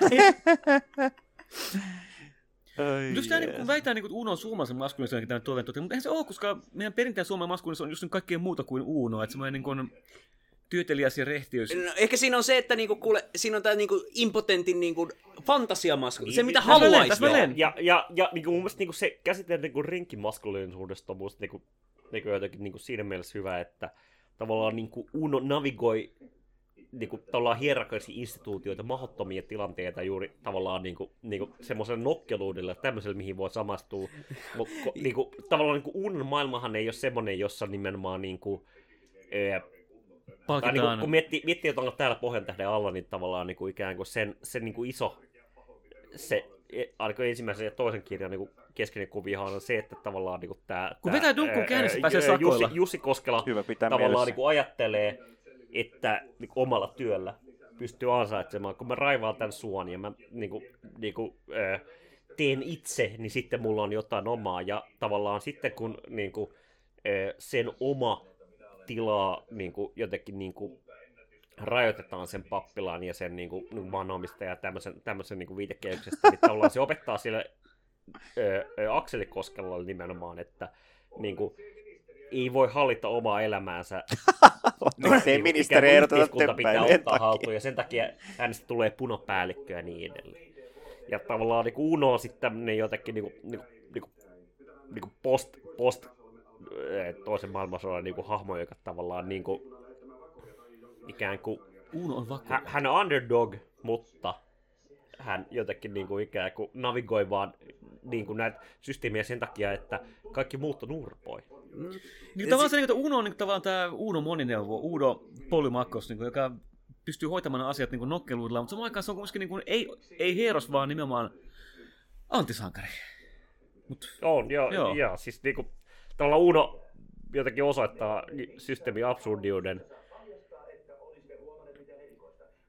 Ai Jos tämä niin jees. väitää, niin kuin, että Uno on suomalaisen maskuliinisen tämän toiveen toteen, mutta eihän se ole, koska meidän perinteinen suomalainen maskuliinisuus on just niin kaikkea muuta kuin Uno, että semmoinen niin kuin, työteliäs ja rehtiös. No, ehkä siinä on se, että niinku, kuule, siinä on tää niinku impotentin niinku fantasiamasku. Se mitä haluaisi. Ja, ja, ja niin kuin mun mielestä niin kuin se käsite niin kuin rinkkimaskuliinisuudesta on musta niin kuin, niin jotenkin niin kuin siinä mielessä hyvä, että tavallaan niin kuin Uno navigoi niin kuin, tavallaan hierarkisia instituutioita, mahdottomia tilanteita juuri tavallaan niin kuin, niin kuin semmoiselle nokkeluudelle, tämmöiselle, mihin voi samastua. Mutta niin kuin, tavallaan niin kuin Unon maailmahan ei ole semmoinen, jossa nimenomaan niin kuin, ää, tai niin kuin, kun miettii, miettii, että on täällä Pohjan tähden alla, niin tavallaan niin kuin ikään kuin sen, sen niin kuin iso, se e- ainakin ensimmäisen ja toisen kirjan niin keskeinen kuviohan on se, että tavallaan niin kuin tämä... Kun vetää dunkkuun käynnissä, pääsee sakoilla. Jussi, Jussi Koskela Hyvä pitää tavallaan mielessä. niin kuin ajattelee, että niin kuin omalla työllä pystyy ansaitsemaan. Kun mä raivaan tämän suon ja mä niin kuin, niin kuin, äh, teen itse, niin sitten mulla on jotain omaa. Ja tavallaan sitten kun niin kuin, äh, sen oma tilaa niin kuin, jotenkin niin kuin, rajoitetaan sen pappilaan ja sen niin kuin, maanomistajan ja tämmöisen, tämmöisen niin kuin viitekehyksestä, niin tavallaan se opettaa sille ö, ö, Akseli Koskelalle nimenomaan, että niin kuin, ei voi hallita omaa elämäänsä. Ei Niin, ministeri ikään kuin ehdoteta yhteiskunta pitää ottaa haltuun, ja sen takia hänestä tulee punopäällikkö ja niin edelleen. Ja tavallaan niin Uno on sitten tämmöinen jotenkin niin kuin, niin kuin, niin kuin, niin kuin post, post toisen maailmansodan niin kuin hahmo, joka tavallaan niin kuin, ikään kuin Uno on vaku. hän, hän on underdog, mutta hän jotenkin niin kuin ikään kuin navigoi vaan niin kuin näitä systeemiä sen takia, että kaikki muut on urpoi. Niin tavallaan se, niin, että Uno on niin, tavallaan tämä Uno monineuvo, Uno polymakkos, niin, joka pystyy hoitamaan asiat niin nokkeluudella, mutta samaan aikaan se on kuitenkin niin kuin, ei, ei heros, vaan nimenomaan antisankari. Mut, On, joo, Joo. joo. Siis niin kuin, tavallaan Uno jotenkin osoittaa systeemin absurdiuden.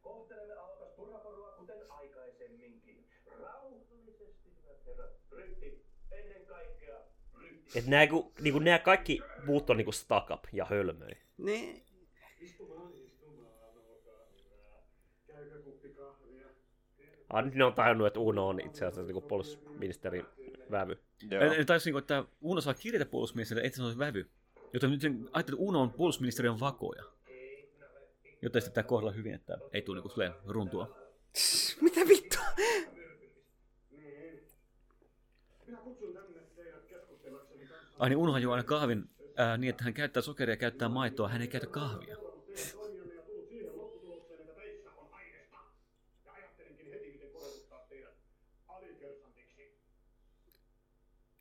Kohtelemme alokas turhaporua kuten aikaisemminkin. Rauhallisesti, hyvät herrat. Ryhti, ennen kaikkea ryhti. Että nämä, kun, niin kuin, nämä kaikki muut on niin kuin stuck up ja hölmöi. Niin. Ah, nyt ne on tajunnut, että Uno on itse asiassa niin puolustusministerin vävy. Joo. Eli taisi niin että Uno saa kirjata puolustusministerille, että se olisi vävy. Joten nyt sen ajattelin, että Uno on puolustusministeriön vakoja. Joten sitten pitää kohdella hyvin, että ei tule niin kuin runtua. Mitä vittua? Ai niin, Unohan juo aina kahvin ää, niin, että hän käyttää sokeria ja käyttää maitoa, hän ei käytä kahvia.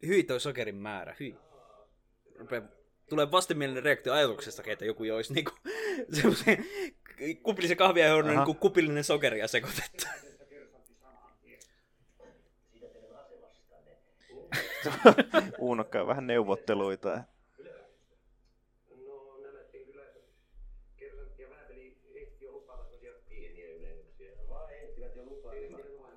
Hyi toi sokerin määrä, hyi. Rupee, tulee vastenmielinen reaktio ajatuksesta, että joku joisi niinku semmoisen kupillisen kahvia, johon on niinku kupillinen sokeria sekoitettu. Uuno käy vähän neuvotteluita. No, nämättiin kyllä kersantti ja vääpeli ehti jo lupata tosiaan pieniä ylennyksiä. Vaan ehtivät jo lupaa.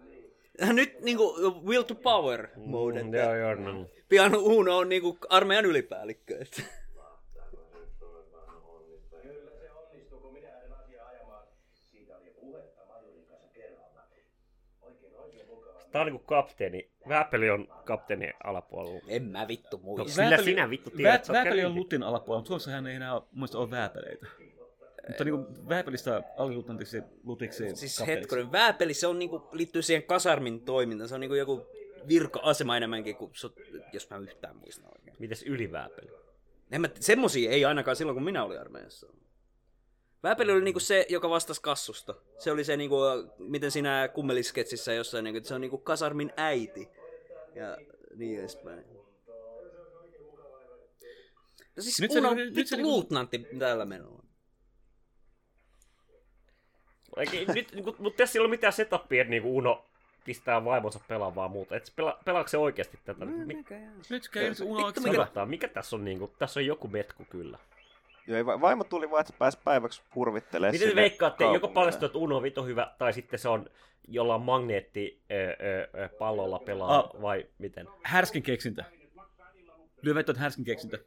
Niin. Nyt niinku will to power mode, Mm, joo, joo, no. pian Uno on niinku armeijan ylipäällikkö. Että. Kyllä se onnistuu, kun minä lähden asiaa ajamaan. Siitä oli jo puhetta Majurin kanssa kerralla. Oikein, oikein mukavaa. Tää on niinku kapteeni. Väpeli on kapteeni alapuolella. En mä vittu No, muista. sillä sinä vittu tiedät, oot Vääpeli on Lutin alapuolella, mutta Suomessa hän ei enää mielestä ole vääpeleitä. Mutta niin kuin Vääpelistä alilutnantiksi Lutiksi Siis hetkonen, vääpeli se on niinku, liittyy siihen kasarmin toimintaan. Se on niinku joku virka-asema enemmänkin kuin, jos mä yhtään muistan oikein. Mites ylivääpeli? En mä, semmosia ei ainakaan silloin, kun minä olin armeijassa. Vääpeli oli niinku se, joka vastasi kassusta. Se oli se, niinku, miten siinä kummelisketsissä jossain, niinku, että se on niinku kasarmin äiti. Ja niin edespäin. No siis Nyt nyt se niinku- on nyt vittu se niinku- luutnantti tällä menoa. Eikä, nyt, niin mutta tässä ei ole mitään setupia, että niinku Uno pistää vaimonsa pelaamaan muuta. Et pela, pelaako se oikeasti tätä? Mi- Nyt käy nyt Uno mikä... mikä, mikä tässä on niinku, tässä on joku metku kyllä. Joo, vaimo tuli vaan, että se pääsi päiväksi hurvittelemaan Miten te veikkaatte, joko paljastuu, että Uno on hyvä, tai sitten se on jollain magneetti ö, ö, ö, pallolla pelaa, Ah. vai miten? Härskin keksintä. Lyö vettä, että härskin keksintä.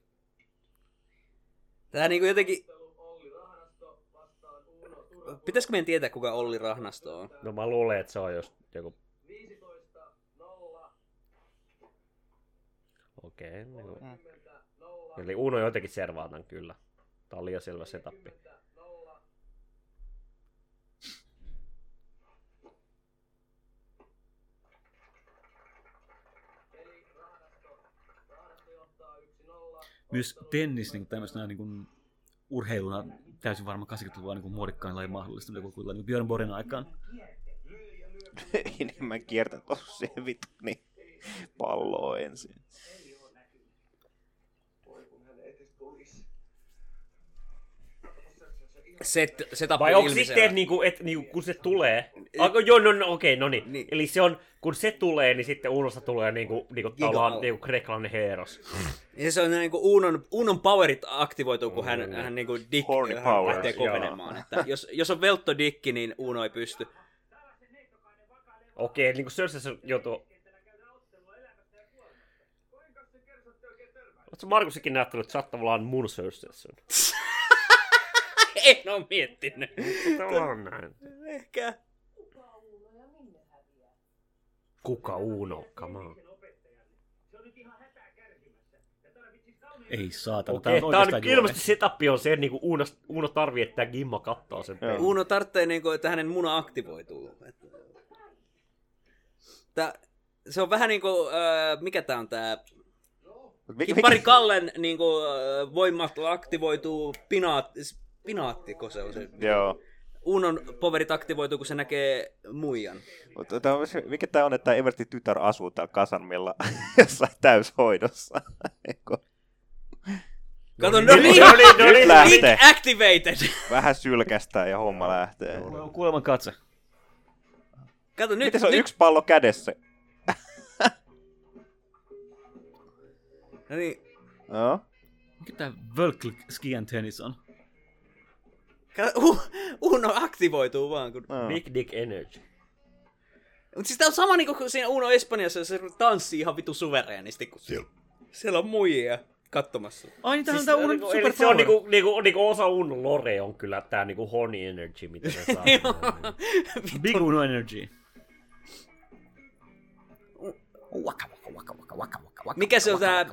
Tää niinku jotenkin... Pitäisikö meidän tietää, kuka Olli Rahnasto on? No mä luulen, että se on just joku... Okei, okay, niin Mm. Eli Uno jotenkin servaa tämän kyllä. Tää on liian selvä setappi. Myös tennis niin tämmöisenä niin kuin, urheiluna täysin varmaan 80-luvulla niin muodikkain laji mahdollista, mitä kuvitellaan niin Björn Borgin aikaan. Enemmän kiertä tuossa vittu, niin palloa ensin. Set, setup Vai on onko sitten, että niinku, et, niinku, kun se tulee... Aiko, joo, no, no okei, no niin. Niin. Eli se on, kun se tulee, niin sitten Unosta tulee niinku, niinku, tavallaan niinku kreikkalainen heeros. Ja se on niinku Unon, Unon powerit aktivoituu, kun hän, hän niinku dick hän powers, lähtee kovenemaan. Että jos, jos on veltto dikki, niin Uno ei pysty. Okei, eli niinku Cersei se joutuu... Oletko Markusikin näyttänyt, että sä oot tavallaan mun Cersei? en oo miettinyt. Tavallaan näin. Ehkä. Kuka Uno? Come on. Ei saatana, Okei, tää tää on on oikeastaan ilmeisesti setup on se, että niinku Uno, Uno tarvii, että tää Gimma kattoo sen pelin. Uno tarvitsee, niinku, että hänen muna aktivoituu. Tää, se on vähän niinku, äh, mikä tää on tää? Mikä, Pari Kallen niinku, äh, voimat aktivoituu pinaat, pinaattiko se on se? Joo. Unon powerit aktivoituu, kun se näkee muijan. Mutta on, mikä tää on, että Evertin tytär asuu täällä Kasanmilla jossain täyshoidossa? Eikö? Kato, no Nyt- niin, no niin, no nyt niin. lähtee. lähtee. activated. Vähän sylkästää ja homma lähtee. Kuoleman katse. Kato, nyt, Miten se on nyt. yksi pallo kädessä? No niin, Joo. Mikä tää Völkl Skian tennis on? Uno aktivoituu vaan. Kun... Joo. Big Dick Energy. Mutta siis tää on sama niinku kuin siinä Uno Espanjassa, se tanssii ihan vitu suvereenisti, kun siellä, siellä on muijia katsomassa. Ai niin, tää on Siis, tää Uno niinku, super se on niinku, niinku, niinku osa Uno Lore on kyllä tää niinku Honey Energy, mitä ne saa. Big Uno Energy. Mikä se on tää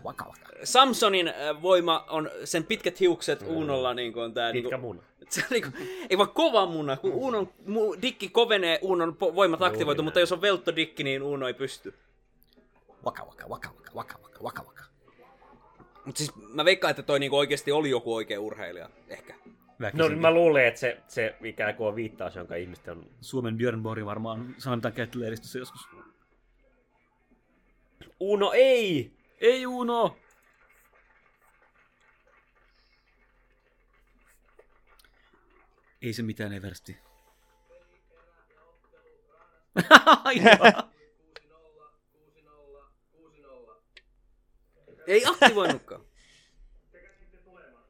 Samsonin äh, voima on sen pitkät hiukset Unolla niinku on tää Pitkä niinku, muna. se on niinku, ei vaan kova muna, kun Unon mu, dikki kovenee, Unon po, voimat aktivoituu, mutta jos on veltto dikki, niin Uno ei pysty. Mutta siis mä veikkaan, että toi niinku oikeesti oli joku oikea urheilija, ehkä. No niin mä luulen, että se, se ikään kuin on viittaus, jonka ihmiset on... Suomen Björn Borg varmaan sanotaan käyttölehdistössä joskus. Uno ei! Ei Uno! Ei se mitään eversti. Ei aktivoinutkaan. Se käsitti tulemaan.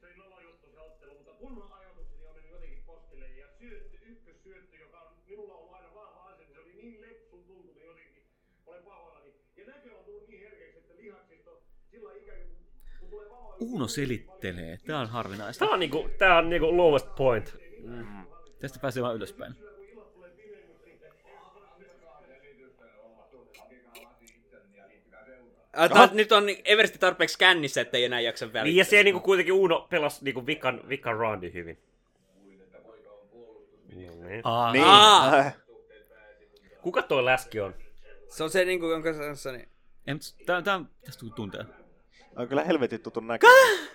Se oli nolo juttu se ottelu, mutta kunnon ajoitukseni on mennyt jotenkin poskelle ja syöttö, ykkössyöttö, joka on minulla ollut aina vahva ase, niin se oli niin lepsun tuntunut jotenkin. Olen pahoillani. Ja näkö on tullut niin herkeäksi, että lihaksisto sillä ikään kuin kun tulee valo Uno selittelee. Tää on harvinaista. Tää on niinku, tää on niinku lowest point. Tästä pääsee vaan ylöspäin. Äh, tää, nyt on Eversti tarpeeksi kännissä, ettei enää jaksa välittää. Niin ja se niinku kuitenkin Uno pelasi niinku vikan, vikan roundin hyvin. Niin. Aa, Niin. Aa! Äh, Kuka toi läski on? Se on se niinku, jonka kanssa niin... Em, tää, tää, tästä tuntea. On kyllä helvetin tutun näköinen.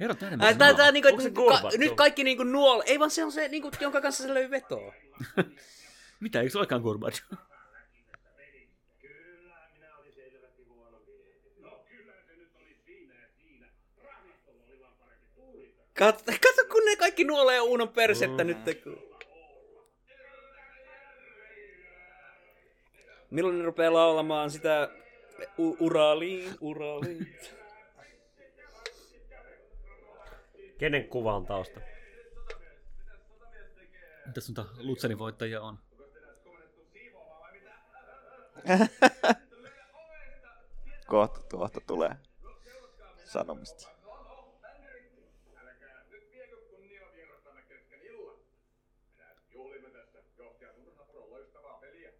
Herra tämä on, tää, tää, niinku, se niinku ka- nyt kaikki niinku nuol... Ei vaan se on se, niinku, jonka kanssa se löi vetoa. Mitä, eikö se olekaan Gorbachev? Kat- kato, kun ne kaikki nuolee Uunon persettä mm. nyt. Milloin ne rupeaa laulamaan sitä u- Uraliin, Uraliin. Kenen kuva on tausta? Tässä on Lutsenin voittajia on. kohta, kohta tulee sanomista. Älkää nyt viekö kunnia vierastamme kesken illan. Minä juhlimme tässä johtaja Turhapuron loistavaa peliä.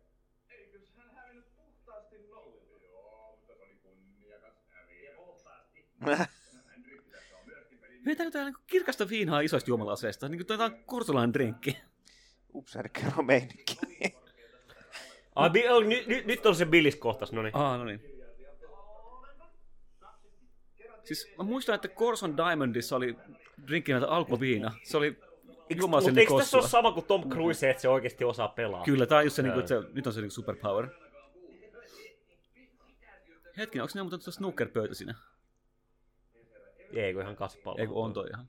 Eikös hän hävinnyt puhtaasti nollille? Joo, mutta se oli kunniakas häviö. Ja puhtaasti. Vetääkö täällä niinku kirkasta viinaa isoista juomalaseista? Niin kuin tämä korsolainen drinkki. Upseerikerro meininki. Ai, bi- oh, nyt, nyt, nyt on se Billis kohtas, no niin. Aa, no niin. Siis mä muistan, että Corson Diamondissa oli drinkkinä alkuviina. Se oli Mutta jumalisen eikö tässä ole sama kuin Tom Cruise, että se oikeasti osaa pelaa? Kyllä, tää on just se, niinku, Joo. että se, nyt on se niinku superpower. Hetken, onko ne muuten tuossa snooker-pöytä siinä? Ei, kun ihan kasipallo. Ei kun on toi ihan.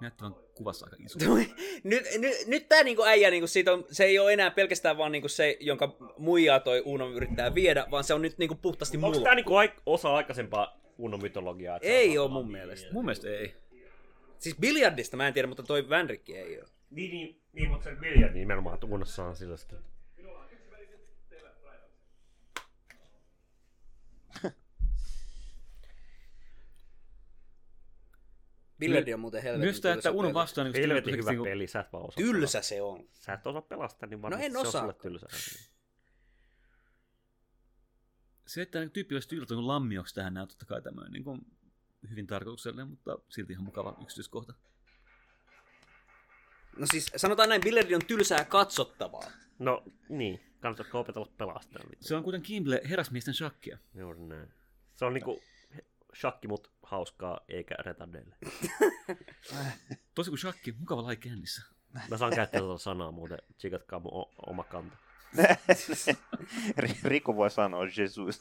Näyttävän kuvassa aika iso. nyt, nyt, nyt tää niinku äijä, niinku siitä on, se ei ole enää pelkästään vaan niinku se, jonka muijaa toi Uno yrittää viedä, vaan se on nyt niinku puhtaasti Onko mulla. tää niinku aik- osa aikaisempaa Uno mytologiaa? että se Ei pelaa mun mielestä. Mun mielestä ei. Siis biljardista mä en tiedä, mutta toi Vänrikki ei oo. Niin, niin, niin mutta se biljardi nimenomaan, että Unossa on silläkin. Biljardi on muuten helvetin Myös tää, että Uno vastaa niinku Helvetin hyvä niinku- peli, sä et vaan osaa Tylsä se on. Sä et osaa pelastaa, niin varmasti en se on osaa. sulle tylsä. Se, että niinku tyyppi olisi tyydytty lammioksi tähän on totta kai tämmöinen niinku hyvin tarkoituksellinen, mutta silti ihan mukava yksityiskohta. No siis sanotaan näin, biljardi on tylsää katsottavaa. No niin, kannattaa opetella pelastaa. Se on kuten Kimble herrasmiesten shakkia. Juuri näin. Se on niinku shakki, mut hauskaa, eikä retardeille. Tosi kuin shakki, mukava laji kännissä. Mä saan käyttää tuota sanaa muuten, tsiikatkaa mun o- oma kanta. Ri- Riku voi sanoa Jesus.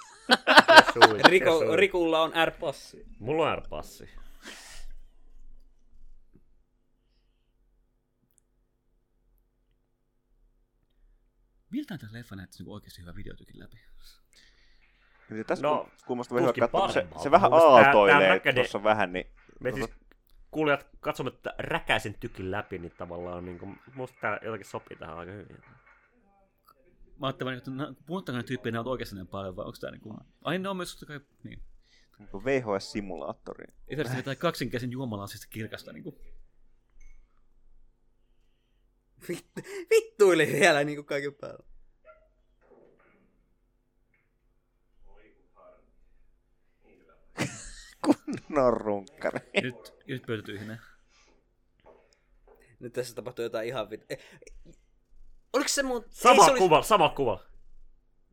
Riko, Rikulla on R-passi. Mulla on R-passi. Miltä tämä leffa näyttäisi oikeasti hyvä videotykin läpi? Ja tässä No, hyvä tuskin katsoa, se, se vähän aaltoilee tuossa vähän, niin Me siis kuulijat katsomme tätä räkäisen tykin läpi, niin tavallaan niin kuin, musta tää jotenkin sopii tähän aika hyvin. Mä ajattelin, että puhuttaako ne tyyppejä näitä oikeasti näin paljon, vai onko tää niinku... Ai ne on myös totta kai, niin. niinku VHS-simulaattori. Ei tarvitse vetää kaksinkäisen juomalaisesta kirkasta niinku. Vittu, vittuili vielä niinku kaiken päällä. Kunnon runkkari. Nyt, nyt pöytä tyhjenee. Nyt tässä tapahtuu jotain ihan vit... Eh, Oliko se mun... Sama ei, se oli- kuva, sama kuva.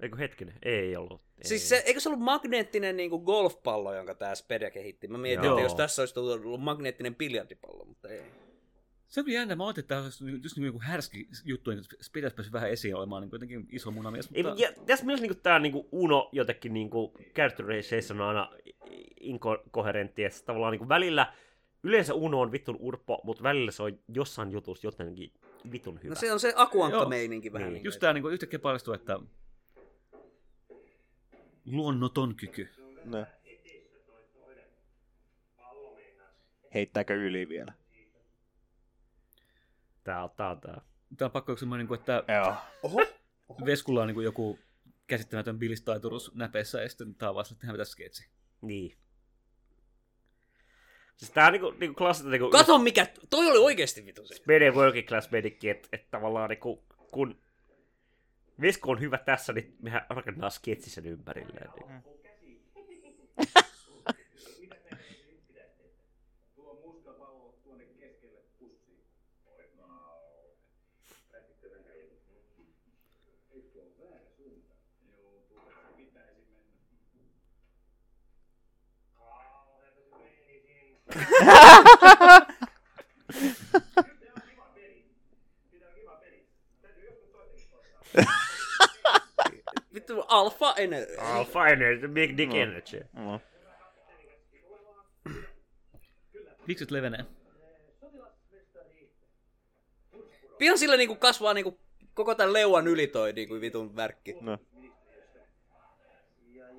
Eikö hetkinen? Ei ollut. Ei. Siis se, eikö se ollut magneettinen niin kuin golfpallo, jonka tämä Spedia kehitti? Mä mietin, Joo. että jos tässä olisi ollut magneettinen biljardipallo, mutta ei. Se on kyllä jännä. Mä ajattelin, että tämä olisi just niin kuin härski juttu, että pitäisi päästä vähän esiin olemaan niin kuin jotenkin iso munamies. Ei, Mutta... ja, tässä mielessä niinku, tämä niinku Uno jotenkin niinku, character raceissa on aina inkoherentti, että se tavallaan niinku, välillä yleensä Uno on vittun urpo, mutta välillä se on jossain jutussa jotenkin vitun hyvä. No se on se akuankka-meininki vähän. Niin. Niin. Just tää niin kuin yhtäkkiä paljastuu, että luonnoton kyky. No. Heittääkö yli vielä? Tää on tää. On tää. Tää on pakko semmoinen, niin että Joo. Oho. Veskulla on niin kuin joku käsittämätön bilistaiturus näpeissä ja sitten tää on vasta, että tehdään mitä sketsi. Niin. Siis tää on niinku, niinku klassista niinku... Kato mikä, toi oli oikeesti vitu se. Spede working class medikki, että et tavallaan niinku, kun Vesku on hyvä tässä, niin mehän rakennetaan sketsi sen ympärilleen. Niin. Tuo musta pallo tuonne keskelle pussiin. Eikö tuo ole väärä suunta? Joo, tuolla se pitäisi mennä. Vittu alfa ener... Alpha energy, big dick energy. Mm. Vikset levenee. Pian sillä niinku kasvaa niinku koko tämän leuan yli toi niinku vitun värkki. No.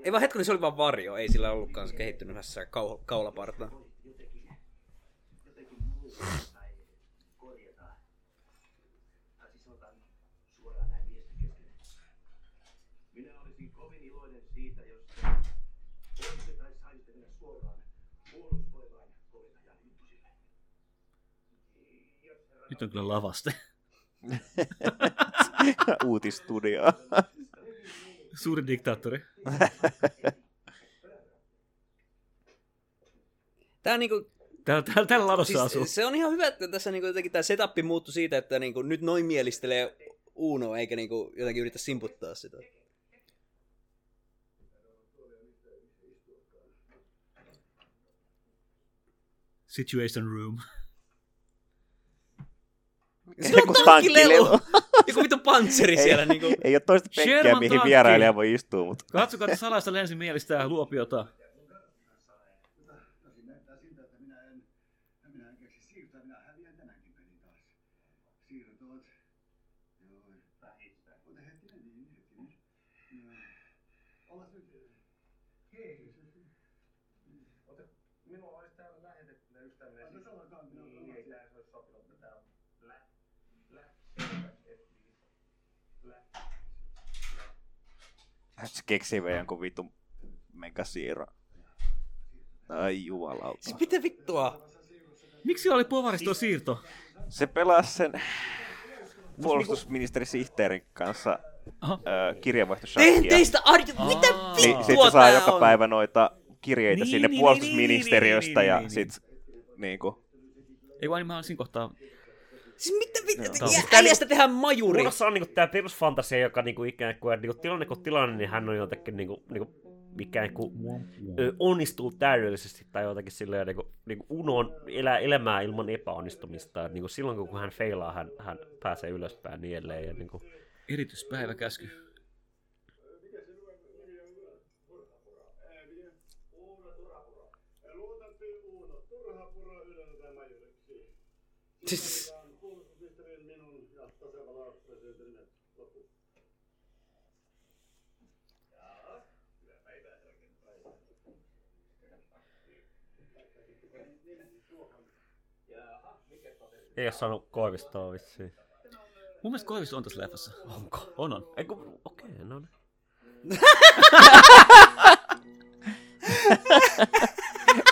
Ei vaan hetkinen, se oli vaan varjo. Ei sillä ollutkaan se kehittynyt tässä kau- kaulapartaan. Minä olisin kovin iloinen siitä, jos voisitte tai saisitte mennä suoraan puolustusvoimain komentajan juttusille. Nyt on kyllä lavaste. Uutistudio. Suuri diktaattori. Tää on niinku... Täällä, täällä, täällä ladossa asuu. Siis, se on ihan hyvä, että tässä niinku jotenkin tää setup muuttui siitä, että niinku nyt noin mielistelee Uno, eikä niinku jotenkin yritä simputtaa sitä. Situation room. Se on Joku tankkilelu! Joku vittu pantseri Ei, siellä niinku. ei ole toista penkkiä, Sherman mihin tankki. vierailija voi istua, mutta Katsokaa, että salaista lensi mielistää luopiota. Tosi näyttää siltä, että minä en, minä en keksi siirtää, minä häviän tänäkin pelin taas. Siirtoot. Joo, vähistä. Mutta hetkinen, niin, hetkinen. No, Ollas nyt. Hei. Ota, minulla olisi täällä lähetettynä ystävänä. No sanotaan, minä niin, ei tää se olisi sopinut, mutta tää on lä, lä, lä, se keksii vielä jonkun vitun megasiiro. Ai jumalauta. Siis mitä vittua? Miksi oli povaristo siirto? Se pelasi sen puolustusministeri Sihteerin kanssa Aha. ö, kirjeenvaihtoshakkia. Teistä arjo... Mitä. Niin, vittua sitten saa tää joka on? päivä noita kirjeitä Niin, sinne niin, puolustusministeriöstä niin, niin, ja niin, sit niinku... Ei vaan, niin mä siinä kohtaa... Siis mitä on- Ja äijästä tehdään majuri. Unossa on niinku tää perusfantasia, joka niinku ikään kuin, niinku tilanne kuin tilanne, niin hän on jotenkin niinku, niinku ikään kuin ö, onnistuu täydellisesti tai jotenkin silleen niinku, niinku Uno on elää elämää ilman epäonnistumista. Et niinku silloin kun hän feilaa, hän, hän pääsee ylöspäin niin edelleen. Ja niinku, Erityispäiväkäsky. Puro ylennetään majuriksi. Siis, Puolustusministerin minun ja tasavallan presidentin loppu. Ei ole saanut koivistoa vissiin. Mun mielestä Koivisto on tässä leffassa. Onko? On, on. Eiku, okei, okay, no niin.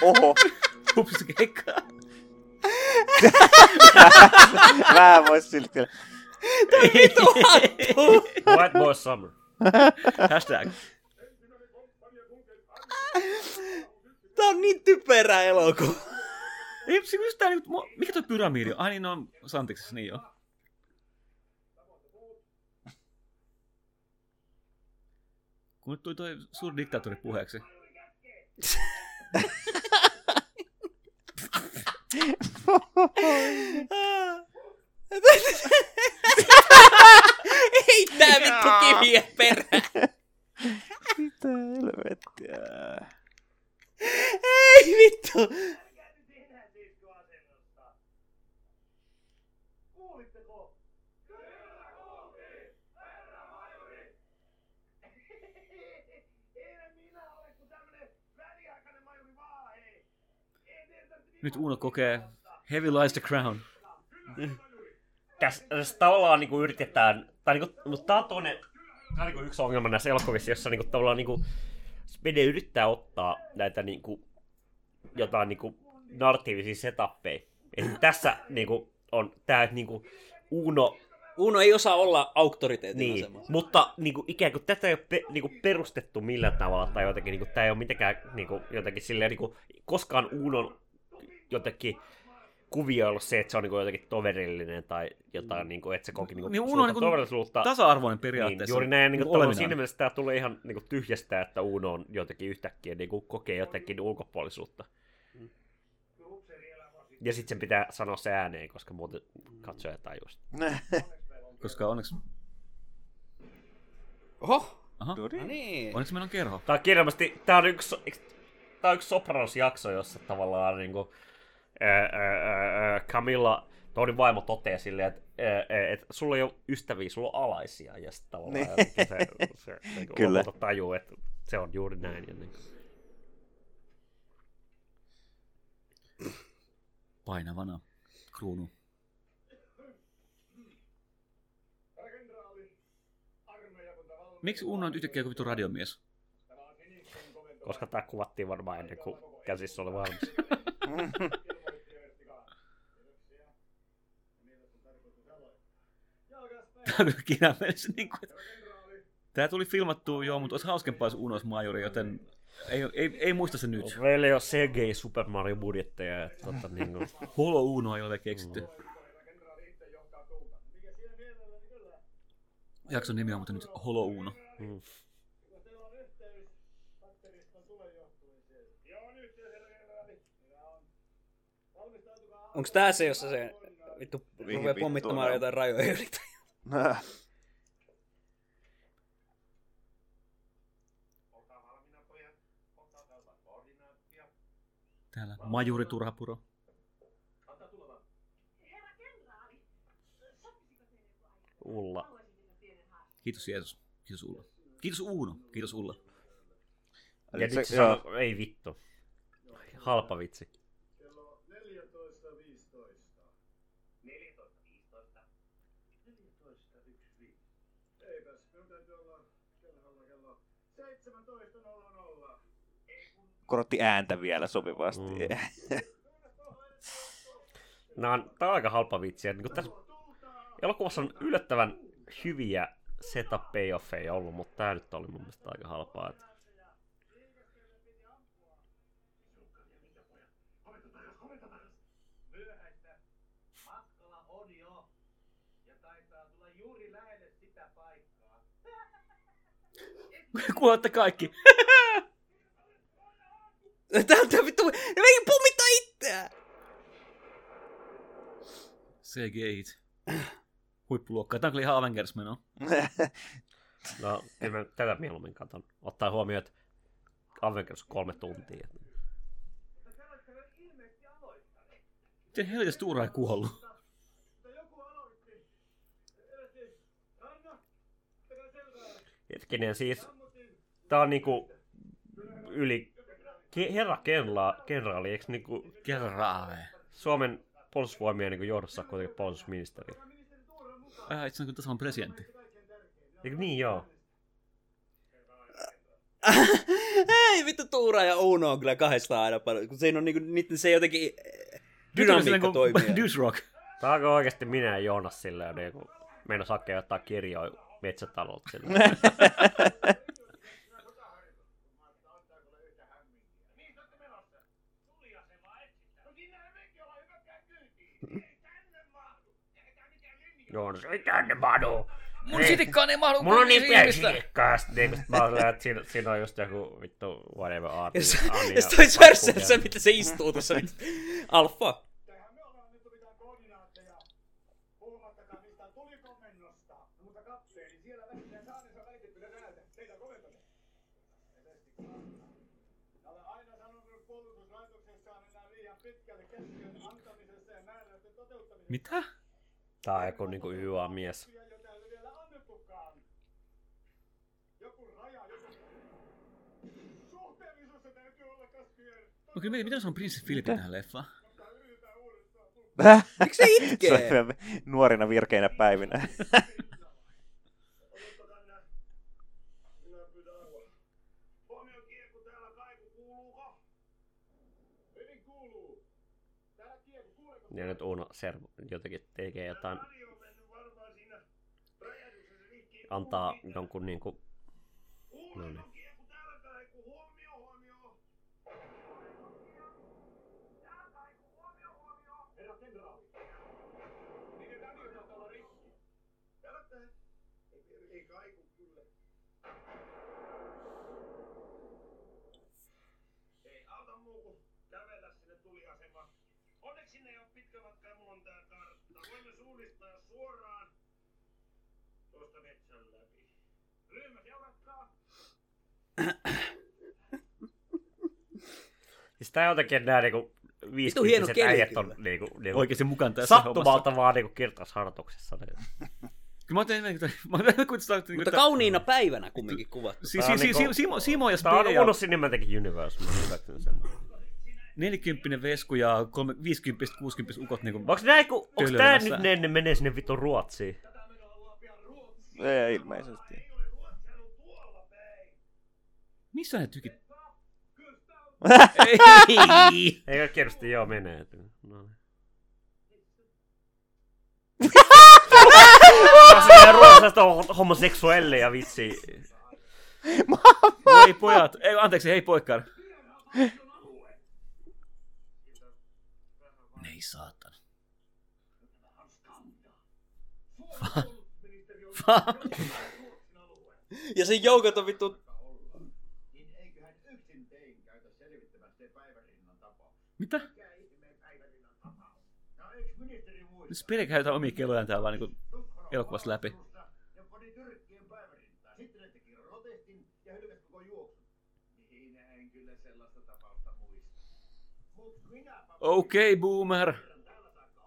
Oho, Hups, keikkaa. vähän vois silti. vittu hattu! White Boy Summer. Hashtag. Tää on niin typerä elokuva. Ei, se just tää, niinku- mikä toi pyramiidi on? Ai niin, ne on Santiksessa, niin joo. Kun nyt tuli toi suuri diktaattori puheeksi. Ei tää vittu kiviä perään. Mitä helvettiä. Ei vittu. Kuulitteko? Kyllä kuultiin, herra majuri! Eihän minä ole kuin tämmönen väliaikainen majuri vaan, hei! Ei teidän tarvitse Nyt Uno kokee Heavy Lies the Crown. Tässä, tässä tavallaan niinku yritetään, tai niinku, mutta tää on toinen, tää on niinku yksi ongelma näissä elokuvissa, jossa niinku tavallaan niinku, Spede yrittää ottaa näitä niinku, jotain niinku narratiivisia setappeja. Eli tässä niinku on tää niinku Uno, Uno ei osaa olla auktoriteetin niin, asemassa. mutta niinku, ikään kuin tätä ei ole pe, niinku, perustettu millään tavalla, tai jotenkin niinku, tää ei ole mitenkään niinku, jotenkin silleen, niinku, koskaan Unon jotenkin kuvio ollut se, että se on niinku jotenkin toverillinen tai jotain, niinku, että se koki niinku, Niin Uno on suurta niinku toverillisuutta. Tasa-arvoinen Niin, periaatteessa. juuri näin, niin Niinku kuin, olevinaan. siinä mielessä tämä tulee ihan niin kuin, tyhjästä, että Uno on jotenkin yhtäkkiä niin kuin, kokee jotenkin ulkopuolisuutta. Ja sitten sen pitää sanoa se ääneen, koska muuten katsoja tajuu sitä. Koska onneksi, Oho, aha, no niin. onneksi meillä on kerho. Tämä on kirjallisesti, tämä on yksi, tämä on yksi Sopranos-jakso, jossa tavallaan niin kuin, Camilla, Tonin vaimo toteaa silleen, että et, sulla ei ole ystäviä, sulla on alaisia. Ja sitten tavallaan Niin. jotenkin se, se niin kuin Kyllä. lopulta tajuu, että se on juuri näin. Ja niin. Painavana kruunu. Miksi Uno on yhtäkkiä joku vittu radiomies? Koska tämä kuvattiin varmaan ennen kuin käsissä oli valmis. Ilmoitti Everstikaan. Kiitoksia. Ja niitä on tarkoitus aloittaa. Kyllä mielessä niin kuin. Tämä tuli filmattua joo, mutta olisi hauskempaa, jos Uno olisi majori, joten ei, ei, ei muista se nyt. Meillä ei ole CGI Super Mario budjetteja. Että, tota, niin kuin, Holo Uno ei ole vielä keksitty. Kyllä? Jakson nimi on mutta nyt Holo Uno. mm. Jos teillä on yhteys patteriston tulenjohtumiseen. Joo, on yhteys, herra kenraali. Minä on. Valmistautukaa Onks tää se, jossa se vittu Mihin rupeaa pommittamaan jotain rajoja yli? Täällä majuri Turhapuro. Ulla. Kiitos Jeesus. Kiitos Ulla. Kiitos Uno. Kiitos Ulla. Ja nyt se- se joo. sanoo, ei vittu. Halpa vitsi. kello 14.15. 14.15. 14.15. Eipäs, minun täytyy olla kellolla kello 17.00. Korotti ääntä vielä sopivasti. Mm. Nämä on, tää on aika halpa vitsi. ja Niin kuin tässä elokuvassa on yllättävän hyviä setup payoffeja ollut, mutta tää nyt oli mun mielestä aika halpaa. Että Myöhäistä. Matkalla on jo. Ja taitaa tulla juuri lähelle sitä paikkaa. Kuulette kaikki. Tää on tää vittu, ne meikin pommittaa itseään! CGI. Huippuluokkaa. Tämä on kyllä ihan Avengers meno. no, kyllä mä tätä mieluummin katon. Ottaa huomioon, että Avengers on kolme tuntia. Miten helvetis Tuura ei kuollut? Hetkinen, siis tää on niinku yli Ke- herra kenla, kenraali, eikö niinku Kerraave. Suomen puolustusvoimien niinku johdossa kuitenkin puolustusministeri? Äh, itse asiassa kun tasavallan presidentti. Eikö niin joo? Ei vittu Tuura ja Uno on kyllä kahdestaan aina paljon, kun siinä on niinku, niitten se jotenkin eh, dynamiikka toimii. Douche Rock. Tää onko oikeesti minä ja Joonas silleen niinku meinas hakea jotain kirjoja metsätalolta silleen. Mihin olette menossa? Tuliasemaa etsitään. No siinähän mekin ollaan hyväkkää kyytiin. Ei tänne mahdu. Eikä linja. Joonas, ei tänne madu! Mun sitikkaan ei mahdu Mulla on niin pieni sitikkaa, sit niinku sit mä olen, että siinä, siinä on just joku vittu whatever art. Ja, se, toi Cersei, mitä se istuu tuossa vittu. Alfa. Tähän me ollaan nyt. No, määräysten toteuttamisessa. Mitä? Tää on joku niinku YA-mies. Ja jota ei ole vielä annettukaan. Joku raja, joku... Suhteellisuus täytyy olla käskyjen. No kyllä mietin, miten se on prinssi Filippi tähän leffaan? Miksi se Se itkee? on vielä nuorina virkeinä päivinä. Odottakaa minä. Minä pyydän apua. Huomio kiekku täällä kaiku, kuuluuko? Hyvin kuuluu. Täällä kiekku, kuuleeko? Ja nyt Uno Servo jotenkin tekee jotain, antaa jonkun niinku... No niin. kiekku täällä kaiku? Huomio, huomio. Täällä kaiku, huomio, huomio. Herra kenraali. Miten radio taitaa olla rikki? Täällä tää. Ei, ei kaiku kyllä. Ei auta muu kuin kävellä sinne tuliasemaan. Onneksi sinne ei ole pitkä matka ja mulla on tää kartta. Voimme suunnistaa suoraan tuosta metsän läpi. Ryhmä seuratkaa. Siis tää jotenkin nää niinku viisikymppiset äijät on kyllä. niinku, niinku Oikeasti mukaan tässä hommassa. sattumalta vaan niinku kirtausharjoituksessa. Niin. Kyllä mä tein, mä tein kuitenkin sitä, Mutta kauniina päivänä kumminkin kuvattu. Si, si, on si, niinku- si, Simo, Simo ja Tää on Spede ja Uno Cinematic Universe, mä hyväksyn sen. 40 vesku ja 50 60 ukot niinku Onks näin, kun, onks tää nyt ne, ne menee sinne vitun Ruotsiin? Ei, ilmeisesti. Missä ne tykit? Ei! Ei oikeesti joo menee. No. niin. Tässä ruotsalaista on homoseksuelleja vitsi. Ei pojat, ei, anteeksi, hei poikkaar. Nei saatana. Ja sen joukot on vittu... Niin eiköhän yksin tein käytä selvittämään se päivärinnan tapaus. Mitä? Muista? Spede käytetään omia kellojaan täällä vaan niinku elokuvasta läpi. Niin Okei, okay, boomer. täällä saakka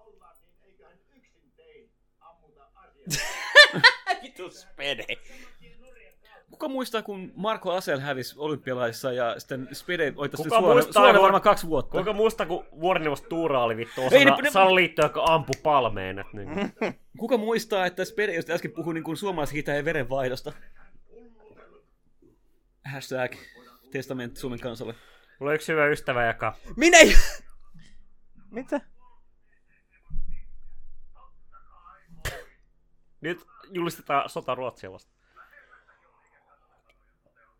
Kuka muistaa, kun Marko Asel hävisi olympialaisissa ja sitten Spede oitas Kuka suoraan, muistaa, suoraan kun- varmaan kaksi vuotta. Kuinka muista, kun vuorineuvos Tuura oli vittu Ei, osana ne- ne- salaliittoa, joka ampui palmeen. Et, niin. Kuka muistaa, että Spede just äsken puhui niin kuin suomalaishitäjän verenvaihdosta? Hashtag testamentti Suomen kansalle. Mulla on yksi hyvä ystävä, joka... Minä ei... Mitä? Nyt julistetaan sota Ruotsia vastaan. Mitä helvettiä? Se on sota. asiat ei sitä kannata leikkiä laskea. Ajatelkaa mitä siitä seuraisi, jos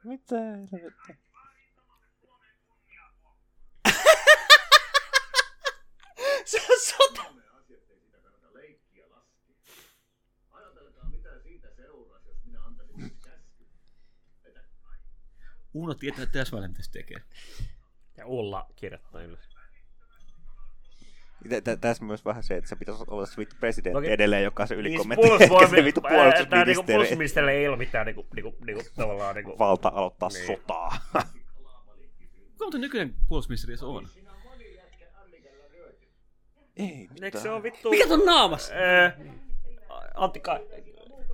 minä antaisin nyt käsky. Että Uno tietää täsmälleen, mitä se tekee. Ja Ulla kirjoittaa ylös. Tä- tä- Tässä myös vähän se, että se pitäisi olla se vittu presidentti Okei. edelleen, joka on se Niin, ylikommentti, puolustusvoimi- eikä se vittu niinku puolustusministeri puolustusministerille ei ole mitään niinku, niinku, niinku, tavallaan niinku... valta aloittaa Niin. sotaa. Kuka muuten nykyinen puolustusministeri se on? Ei, Eikö se ole vittu... Mikä ton naamas? Ää, Antti Ka-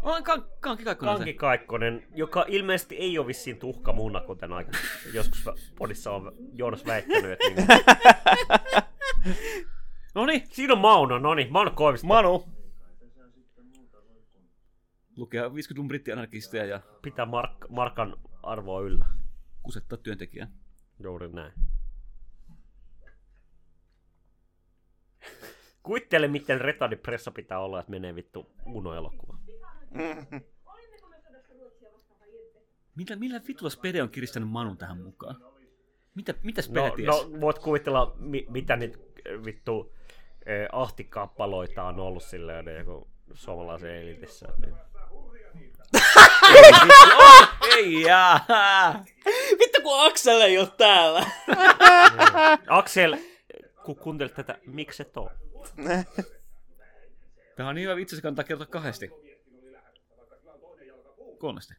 On kan, Kanki Kaikkonen Kanki. Kaikkonen, joka ilmeisesti ei ole vissiin tuhka munna, kuten aika joskus podissa on Joonas väittänyt. Että niin. No niin, Siinä on Mauno, no niin, Mauno Koivisto. Manu. Lukee 50-luvun brittianarkisteja ja Pitää mark- markan arvoa yllä. kusettaa työntekijää. Juuri näin. Kuvittele, miten retardin pitää olla, että menee vittu Uno-elokuva. Millä, millä vitulla Spede on kiristänyt Manun tähän mukaan? Mitä, mitä No, Spede ties? no voit kuvitella, mi- mitä nyt äh, vittu eh, ahtikappaloita on ollut silleen niin joku suomalaisen elitissä. Niin. Ei jaa! Vittu kun Aksel ei oo täällä. Aksel, kun kuuntelet tätä, miksi et oo? Tämä on niin hyvä vitsi, se kannattaa kertoa kahdesti. Kolmesti.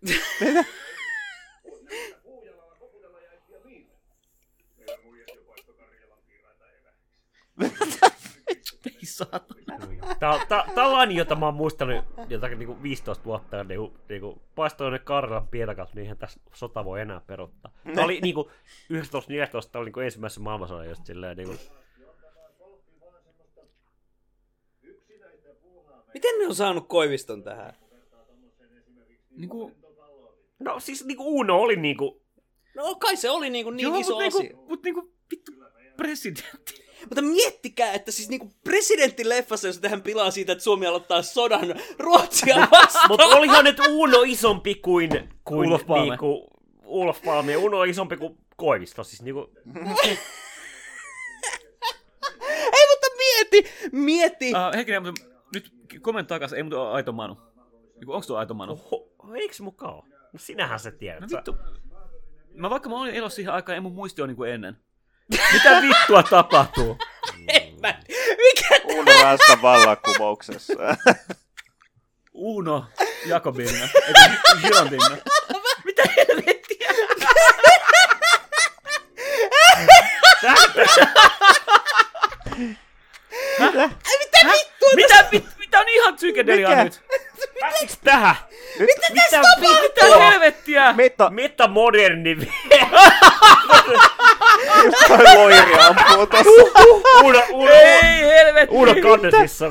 Ei saatana. Tää, tää, tällainen, jota mä oon muistanut jotakin niinku 15 vuotta ja niinku, niinku paistoinen Karjalan pietakat, niin eihän tässä sota voi enää peruttaa. Tää oli niinku 1914, tää oli niinku ensimmäisessä maailmansodan just silleen niinku, Miten ne on saanut Koiviston tähän? Niinku, No siis niinku Uno oli niinku, No kai se oli niinku niin joo, iso mut asia. niinku, mut niinku, vittu, presidentti. Mutta miettikää, että siis niinku presidenttileffassa, jos tähän pilaa siitä, että Suomi aloittaa sodan Ruotsia vastaan. mutta olihan nyt Uno isompi kuin, kuin Olof Palme. niinku, Ulof Palme. Uno on isompi kuin Koivisto, siis niinku, Ei, mutta mieti, mieti. Uh, hetkinen, mutta nyt kommentti takas, ei mutta aito Manu. Niinku, onks tuo aito Manu? ho, eiks mukaan? No sinähän sä tiedät. No vittu. Mä vaikka mä olin elossa siihen aikaan, ei mun muisti ole niinku ennen. Mitä vittua tapahtuu? Mä... Mikä Uno S vallankumouksessa. Uno Jakobinna. Eikä Girontinna. Mitä helvettiä? Mitä? Mitä vittua? Mitä, vittua? mitä on ihan psykedelia nyt? Miksi tähän? Nyt, mitä, tapahtuu? mitä helvettiä? Meta, meta moderni toi loiri ampuu tossa. Uno, Uno, Ei helvetti. Uno Kannesissa.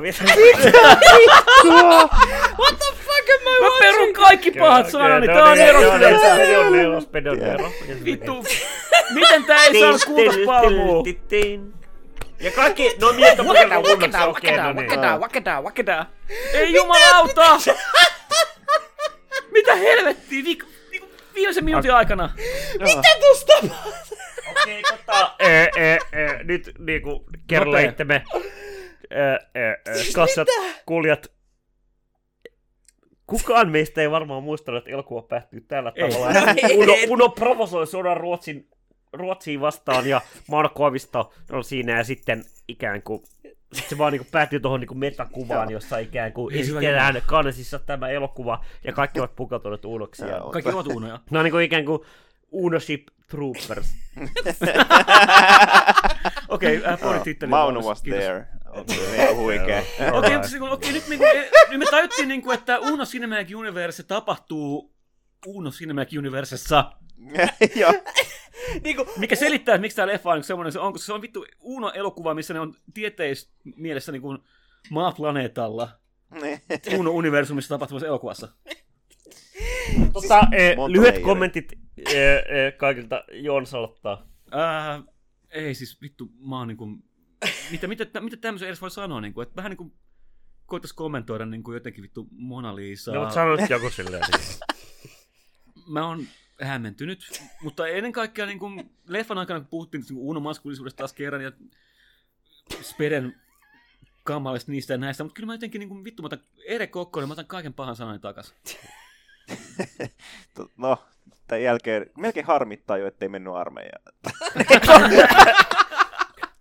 What the fuck am I Mä perun watching? kaikki pahat sanani. Tää on Pedon eros. nelos, pedon nelos. Vittu. Miten tää ei saanut kultaspalmua? Ja kaikki, no mieto pukella kunnoksi, okei, no niin. wakedaa, wakedaa. Ei jumalauta! Mitä helvettiä? Niinku viimeisen minuutin aikana. Mitä tuosta? Okei, tota, ee, ee, ee, nyt niinku kerro Nopea. itsemme. Ee, kassat, kuulijat. Kukaan meistä ei varmaan muistanut, että elokuva päättyy tällä Ei. tavalla. No ei. Uno, Uno provosoi sodan Ruotsin, Ruotsiin vastaan ja Marko Avisto on siinä ja sitten ikään kuin sit se vaan niinku päättyy tuohon niinku metakuvaan, jossa ikään kuin esitellään kannesissa tämä elokuva ja kaikki ovat pukeutuneet. Joo. Kaikki ovat uunoja. Ne on niinku ikään kuin Unoship Troopers. Okei, äh, pohdit titteli. Mauno was there. Okei, siis, okei, nyt, niinku, eh, nyt me tajuttiin, niinku, että Uno Cinematic Universe tapahtuu Uno Cinematic Universessa. Joo. Niinku, Mikä selittää, että miksi tämä leffa on niinku semmoinen, se on, koska se on vittu Uno-elokuva, missä ne on tieteis mielessä niinku maaplaneetalla. Uno-universumissa tapahtuvassa elokuvassa. Tota, eh, Monta lyhyet leijonia. kommentit eh, eh, kaikilta. Joons aloittaa. Ää, ei siis vittu, mä oon niinku... Mitä, mitä, mitä tämmöisen edes voi sanoa, niinku, että vähän niinku koitais kommentoida niinku jotenkin vittu Mona Lisaa. No, mutta sano nyt joku silleen. siis. mä oon hämmentynyt, mutta ennen kaikkea niin kuin leffan aikana kun puhuttiin niin Uno maskulisuudesta taas kerran ja Speden kamalista niistä ja näistä, mutta kyllä mä jotenkin niin kuin, vittu, mä otan Ere Kokkonen, mä otan kaiken pahan sanani takas. No, tämän jälkeen melkein harmittaa jo, ettei mennyt armeijaan.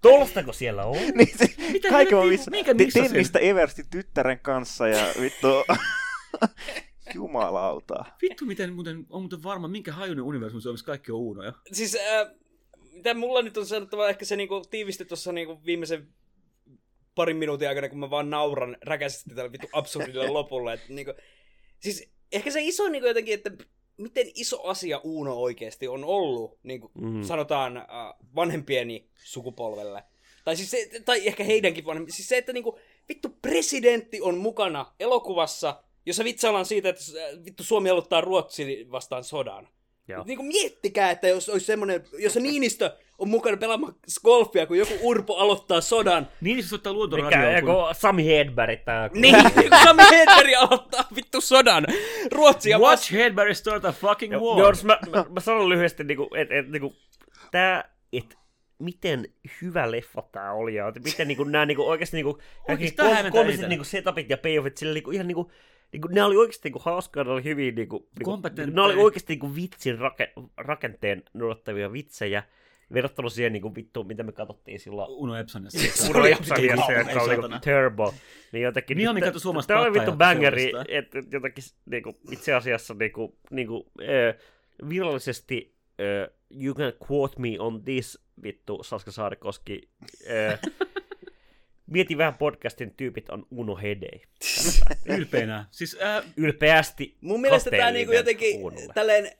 Tolstako siellä on? niin se, Mitä kaiken on missä. minkä? Tennistä Eversti tyttären kanssa ja vittu... Jumalauta. Vittu, miten muuten, on muuten varma, minkä hajunen universumi se on, missä kaikki on Unoja. siis, äh, mitä mulla nyt on sanottava, ehkä se niinku tiivisti tuossa niinku viimeisen parin minuutin aikana, kun mä vaan nauran räkäisesti tällä vittu absurdille lopulle. Että niinku, siis ehkä se iso niinku jotenkin, että miten iso asia Uno oikeasti on ollut, niin kuin mm. sanotaan äh, vanhempieni sukupolvelle. Tai, siis se, tai ehkä heidänkin vanhempi. Siis se, että niinku, vittu presidentti on mukana elokuvassa, jossa vitsaillaan siitä, että vittu Suomi aloittaa Ruotsi vastaan sodan. Joo. Niin kuin miettikää, että jos olisi semmoinen, jossa Niinistö on mukana pelaamaan golfia, kun joku Urpo aloittaa sodan. Niin se soittaa Mikä, luontoradioon. joku Sami Hedberg tai Niin, kun Sami Hedberg aloittaa vittu sodan. Ruotsia vastaan. Watch Hedberg start a fucking war. joo, jos mä, mä, mä sanon lyhyesti, niinku, että et, niinku, tää, et, miten hyvä leffa tää oli, ja miten niinku, nää niinku, oikeasti niinku, kaikki tää komisit eniten. niinku, setupit ja payoffit, sillä niinku, ihan niinku, niinku, ne oli oikeasti niinku, hauskaa, ne oli hyvin niinku, niinku Kompetentteja. ne oli oikeasti niinku, vitsin rake, rakenteen noudattavia vitsejä, verrattuna siihen niinku, vittu, mitä me katsottiin silloin Uno Epsonissa. Uno Epsaniassa, Ei, joka oli saatana. Turbo. Niin jotenkin... Niin niin kato suomalaista Tää oli vittu bangeri, että et jotenkin niinku, itse asiassa niinku, niinku, äh, virallisesti äh, you can quote me on this, vittu Saska Saarikoski. Äh, mieti vähän podcastin tyypit on Uno Hedei. Ylpeänä. Siis äh, Ylpeästi Mun mielestä tää Hotelli niinku jotenkin Unolle. tälleen